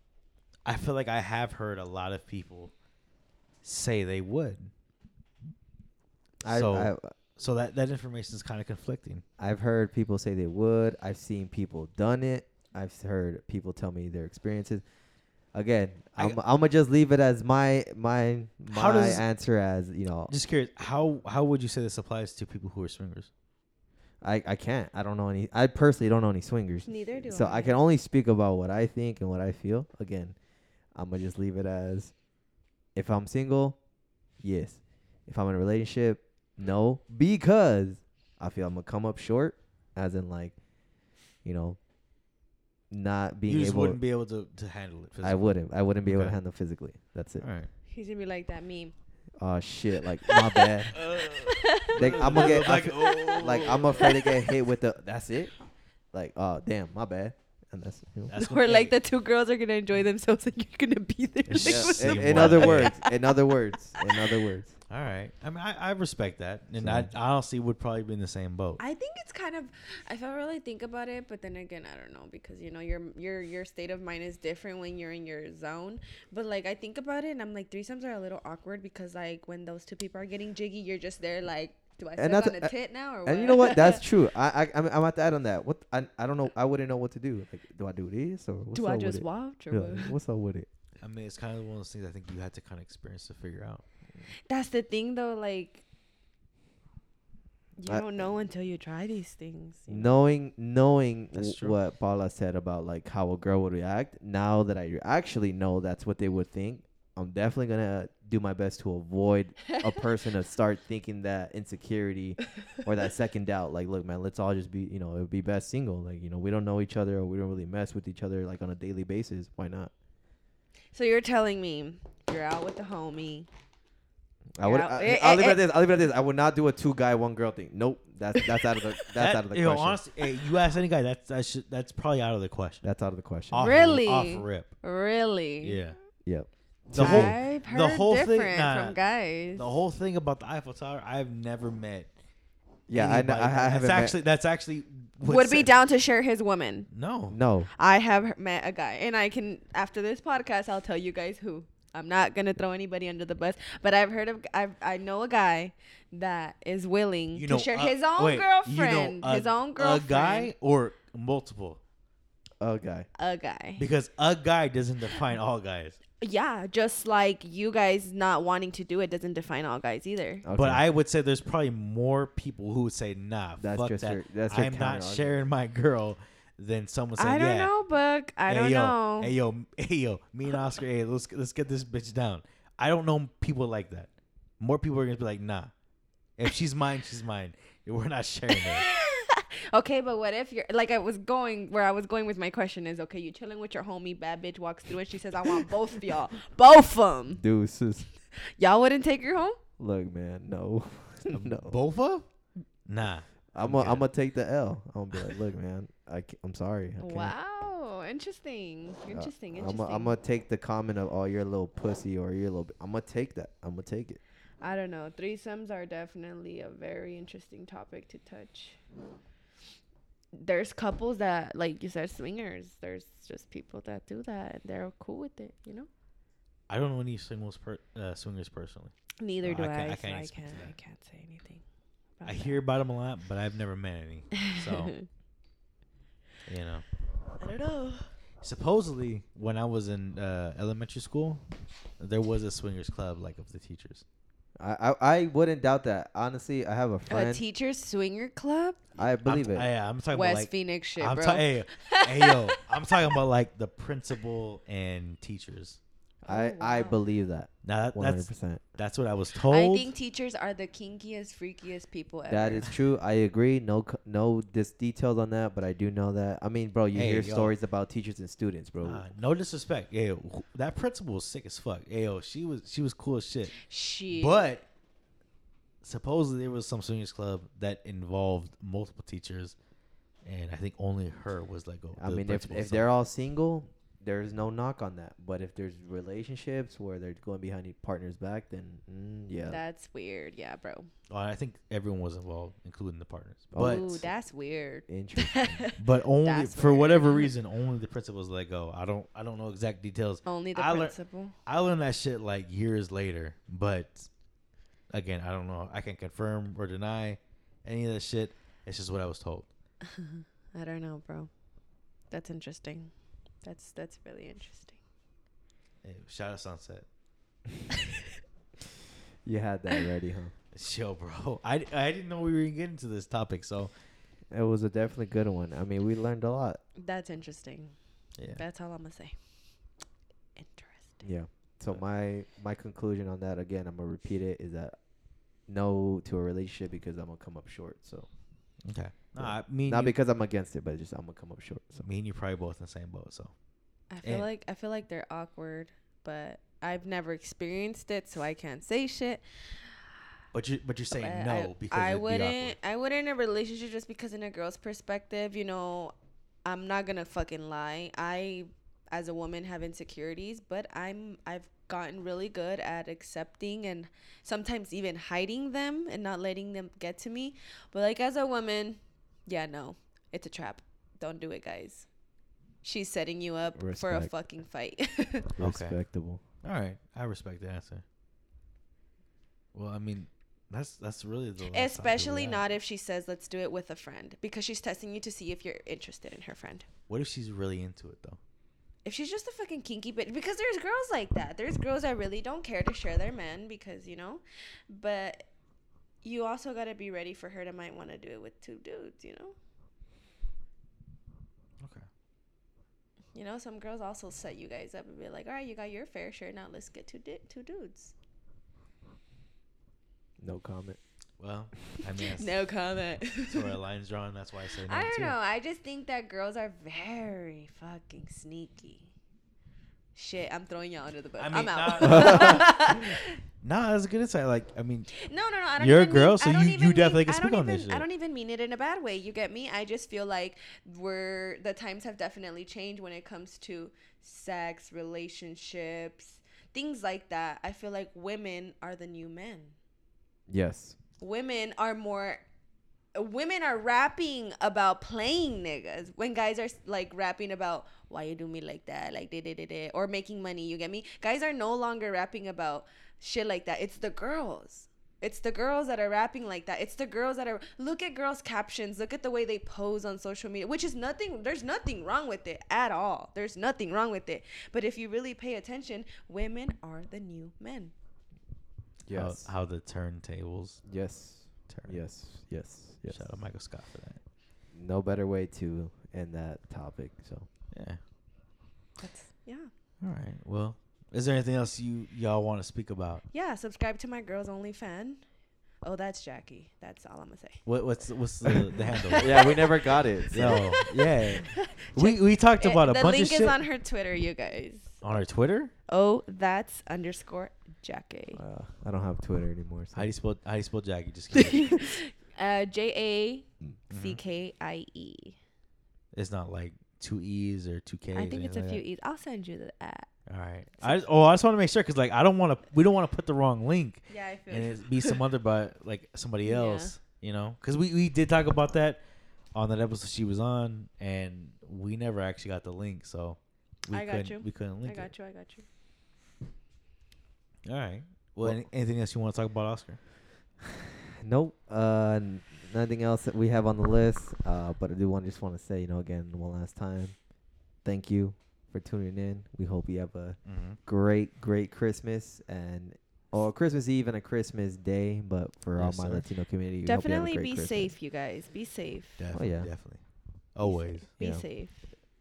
I feel like I have heard a lot of people say they would. I, so I, so that that information is kind of conflicting. I've heard people say they would. I've seen people done it. I've heard people tell me their experiences. Again, I- I'm, I'm gonna just leave it as my my How my does- answer as you know. Just curious, how how would you say this applies to people who are swingers? I I can't. I don't know any. I personally don't know any swingers. Neither do So I. So I can only speak about what I think and what I feel. Again, I'm gonna just leave it as if I'm single, yes. If I'm in a relationship, no, because I feel I'm gonna come up short, as in like, you know, not being you just able. wouldn't be able to, to handle it. Physically. I wouldn't. I wouldn't be able to handle physically. That's it. All right. He's gonna be like that meme. Oh shit! Like my bad. Uh. Like, I'm gonna get Like, oh. like I'm afraid to get hit with the. That's it. Like oh damn, my bad. And that's you know. That's or like the two girls are gonna enjoy themselves and you're gonna be there. Like, just with See in, in other words, in other words, in other words. All right. I mean, I, I respect that, and So- I honestly would probably be in the same boat. I think it's kind of if I really think about it, but then again, I don't know because you know your your your state of mind is different when you're in your zone. But like I think about it, and I'm like threesomes are a little awkward because like when those two people are getting jiggy, you're just there like, do I And that's on a- a tit now or what? And you know what? That's true. I I I'm, I'm at that on that. What I I don't know. I wouldn't know what to do. Like, do I do this or what's do up I with just it? watch or Yeah, what? what's up with it? I mean, it's kind of one of those things I think you had to kind of experience to figure out. That's the thing though, like. You I- don't know until you try these things. you know? Knowing knowing w- what Paula said about like how a girl would react. Now that I actually know that's what they would think, I'm definitely gonna do my best to avoid a person to start thinking that insecurity or that second doubt. Like, look, man, let's all just be, you know, it would be best single. Like, you know, we don't know each other or we don't really mess with each other like on a daily basis. Why not? So you're telling me you're out with the homie. I would. Yeah, I, eh, I'll eh, leave it eh. at this. I'll leave it at this. I would not do a two guy, one girl thing. Nope. That's that's out of the that's That- out of the you know, question. honestly, hey, you ask any guy, that's that's sh- that's probably out of the question. that's out of the question. Off, Really? Off rip. Really? Yeah. Yep. The whole I've heard the whole thing- nah, from guys. the whole thing about the Eiffel Tower, I've never met. Yeah, I, know, anybody I, I that- haven't That's met- actually that's actually what would be said- down to share his woman. No. No. I have met a guy, and I can after this podcast, I'll tell you guys who. I'm not gonna throw anybody under the bus, but I've heard of I've, I know a guy that is willing You to share uh, his own wait, you know, girlfriend, a- his own girlfriend, A guy or multiple? A guy. a guy. Because a guy doesn't define all guys. Yeah, just like you guys not wanting to do it doesn't define all guys either. Okay. But I would say there's probably more people who would say, "Nah, That's fuck just that. your- that's I'm not. Sharing my girl." Than someone saying, I don't "Yeah, know, Book. I hey, don't yo, know. Hey yo, hey yo, me and Oscar, hey, let's let's get this bitch down. I don't know people like that. More people are gonna be like, nah. If she's mine, she's mine. We're not sharing her. okay, but what if you're like I was going where I was going with my question is okay, you chilling with your homie, bad bitch walks through and she says I want both of y'all, both of them. Deuces. Y'all wouldn't take her home? Look, man, no, um, no. Bofa? Nah. I'm I'm gonna. I'm gonna take the L. I'm gonna be like, look, man, I ca- I'm sorry. I can't. Wow, interesting, Uh, interesting, I'm interesting. gonna I'm gonna take the comment of oh you're a little pussy or you're a little. b-" I'm gonna take that. I'm gonna take it. I don't know. Threesomes are definitely a very interesting topic to touch. There's couples that, like you said, swingers. There's just people that do that and they're cool with it, you know? I don't know any singles per, uh, swingers personally. Neither No, do I I. can't- I can't I can't. I can't say anything. I about hear about them a lot, but I've never met any. So you know, I don't know. supposedly when I was in uh, elementary school, there was a swingers club like of the teachers. I I, I wouldn't doubt that. Honestly, I have a friend. A friend. teacher swinger club, I believe I'm, it. I, I'm talking West about like Phoenix shit, I'm bro. ta- hey, hey yo, I'm talking about like the principal and teachers. I Oh, I wow. believe that. Now that, One hundred that's percent. that's what I was told. I think teachers are the kinkiest, freakiest people ever. That is true. I agree. No c- no dis- details on that, but I do know that. I mean, bro, you Hey, hear yo. stories about teachers and students, bro. Uh, no disrespect, yeah. That principal was sick as fuck. Yo, she was she was cool as shit. shit. But supposedly there was some swingers club that involved multiple teachers, and I think only her was like. A, I the mean, if if they're all single, there's no knock on that. But if there's relationships where they're going behind each partner's back, then mm, yeah. That's weird. Yeah, bro. Well, I think everyone was involved, including the partners. Oh. But Ooh, that's weird. Interesting. but only That's for weird. whatever reason, only the principals let go. I don't I don't know exact details. Only the I lear- principal. I learned that shit like years later, but again, I don't know. I can confirm or deny any of that shit. It's just what I was told. I don't know, bro. That's interesting. That's that's really interesting. Hey, shout out Sunset. you had that ready, huh? Yo, bro. I, I didn't know we were getting into this topic, so It was a definitely good one. I mean, we learned a lot. That's interesting. yeah. That's all I'm gonna say. Interesting. Yeah. So my my conclusion on that again, I'm gonna repeat it, is that no to a relationship because I'm gonna come up short. So Okay. Nah, Yeah. I mean, not you, because I'm against it, but just I'm gonna come up short. So me and you probably both in the same boat. So I feel And- like I feel like they're awkward, but I've never experienced it, so I can't say shit. But you but you're saying But no I, because I it'd wouldn't awkward. I wouldn't in a relationship just because in a girl's perspective, you know, I'm not gonna fucking lie. I, as a woman, have insecurities, but I'm I've gotten really good at accepting and sometimes even hiding them and not letting them get to me. But like as a woman, yeah, no, it's a trap. Don't do it, guys. She's setting you up for a fucking fight. respectable. All right, I respect the answer. Well, I mean, that's that's really the last Especially not if she says let's do it with a friend because she's testing you to see if you're interested in her friend. What if she's really into it though? If she's just a fucking kinky bitch, because there's girls like that. There's girls that really don't care to share their men because you know, but you also gotta be ready for her to might want to do it with two dudes. You know, Okay. you know some girls also set you guys up and be like, all right, you got your fair share. Now let's get two di- two dudes. No comment. Well, I mean, No comment. that's where a line's drawn. That's why I say no I don't too. know. I just think that girls are very fucking sneaky. Shit, I'm throwing y'all under the bus. I mean, am out. nah, Nah, that's a good insight. Like, I mean, No, no, no. I don't You're a girl, mean, so you- you even mean- definitely can speak don't on this shit. I don't even mean it in a bad way. You get me? I just feel like we're the times have definitely changed when it comes to sex, relationships, things like that. I feel like women are the new men. Yes. Women are more. Women are rapping about playing niggas when guys are like rapping about why you do me like that, like da da da da, or making money. You get me? Guys are no longer rapping about shit like that. It's the girls. It's the girls that are rapping like that. It's the girls that are look at girls' captions, look at the way they pose on social media, which is nothing there's nothing wrong with it at all. There's nothing wrong with it. But if you really pay attention, women are the new men. Yes. how, how the turntables yes. turn. Yes. Yes. Yes. Shout out Michael Scott for that. No better way to end that topic. So Yeah. That's yeah. All right. Well, is there anything else you y'all want to speak about? Yeah, subscribe to my girls only fan. Oh, that's Jackie. That's all I'm gonna say. What what's what's the, the handle? yeah, we never got it. so- No, yeah. We we talked Eh, about a bunch of shit. the bunch link of is shit on her Twitter, you guys. on her Twitter. Oh, that's underscore Jackie. Uh, I don't have Twitter anymore. So. How do you spell how do you spell Jackie? Just kidding. uh, J A Mm-hmm. C K I E. it's not like two e's or two k's. I think it's a anything few like E's. I'll send you the at. that. All right. I just, oh I just want to make sure because like I don't want to we don't want to put the wrong link Yeah, I feel and it be some other but like somebody Yeah. else. You know, because we we did talk about that on that episode she was on, and we never actually got the link, so we I got couldn't you. we couldn't link. It. I link got you. I got you. All right. Well, Well- any, anything else you want to talk about, Oscar? Nope. Uh, n- nothing else that we have on the list. Uh, but I do want just want to say, you know, again, one last time, thank you for tuning in. We hope you have a Mm-hmm. great, great Christmas and or Christmas Eve and a Christmas Day. But for Yes, all my sir. Latino community, we hope you have a Definitely great be Christmas. safe, you guys. Be safe. Definitely, yeah. definitely, always. Be Yeah. safe.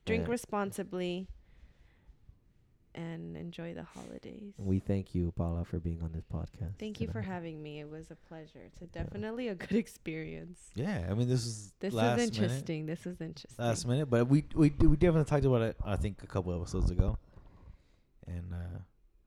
Drink Yeah. responsibly. And enjoy the holidays. We thank you, Paula, for being on this podcast. Thank you for having me. It was a pleasure. It's a definitely a good experience. Yeah, I mean this is This is minute, interesting. This is interesting. last minute, but we we we definitely talked about it. I think a couple episodes ago, and uh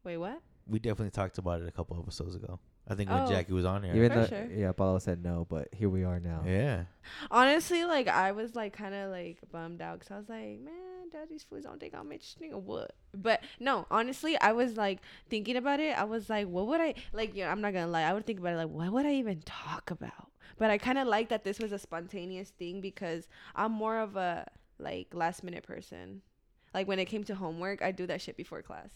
Wait, what? we definitely talked about it a couple episodes ago. I think when Oh. Jackie was on here. Even For though, sure. yeah, Paula said no, but here we are now. Yeah. Honestly, like I was like kind of like bummed out because I was like, man, daddy's foods don't think I'm interesting or what? But no, honestly, I was like thinking about it. I was like, what would I like? You know, I'm not gonna lie. I would think about it like, what would I even talk about? But I kind of like that this was a spontaneous thing because I'm more of a like last minute person. Like when it came to homework, I do that shit before class.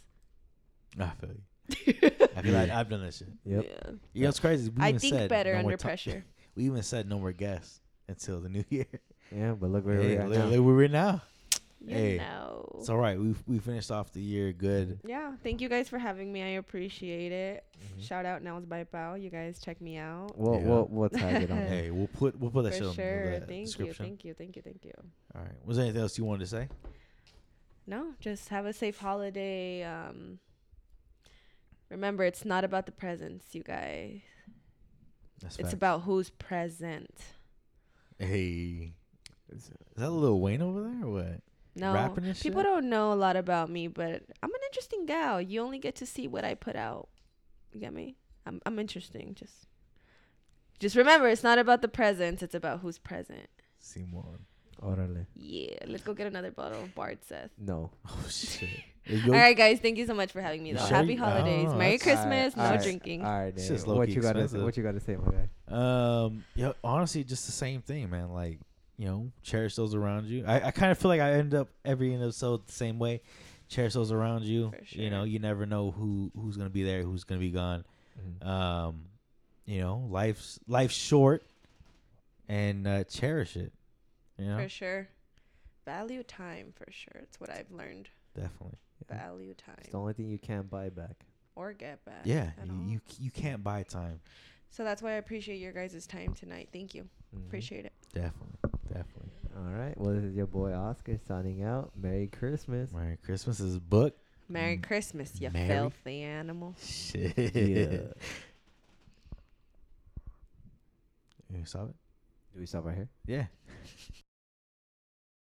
I feel you. I feel like I've done that shit. Yep. Yeah. You know what's crazy? We I even think said better no more under ta- pressure. We even said no more guests until the new year. Yeah, but look where Hey, we are look, now. look where we're now. You Hey, know. It's all right. We we finished off the year good. Yeah, thank you guys for having me. I appreciate it. Mm-hmm. Shout out Nails by Pauu. You guys check me out. We'll, Yeah. we'll, we'll tag it on. there. Hey, we'll put we'll put that shit For on sure. the Thank you, description. thank you, thank you, thank you. All right. Was there anything else you wanted to say? No, just have a safe holiday. Um, remember, it's not about the presents, you guys. That's It's facts. about who's present. Hey, is, that Lil Wayne over there or what? No, people shit? don't know a lot about me, but I'm an interesting gal. You only get to see what I put out. You get me? I'm I'm interesting. Just just remember, it's not about the presents. It's about who's present. Simon. Orale. Yeah, let's go get another bottle of Bard Seth. No. Oh shit. All right, guys. Thank you so much for having me. Though. sure Happy holidays. oh, Merry that's- Christmas. no Alright, drinking. All right, It's just what low-key you got to what you got to say, my guy? Um. Yeah. Honestly, just the same thing, man. Like you know, cherish those around you. I, I kind of feel like I end up every episode the same way. Cherish those around you. For You know, you never know who who's gonna be there, who's gonna be gone. Mm-hmm. Um, you know, life's life's short, and uh, cherish it. You know, For sure. Value time for sure. It's what I've learned. definitely. Value time. It's the only thing you can't buy back. or get back. Yeah, you, you you can't buy time. So that's why I appreciate your guys' time tonight. Thank you. Mhm. Appreciate it. Definitely, definitely. All right. Well, this is your boy Oscar signing out. Merry Christmas. Merry Christmas is booked. Merry Mm. Christmas, you Merry- filthy animal. Shit. Yeah. You saw it? Do we stop right here? Yeah.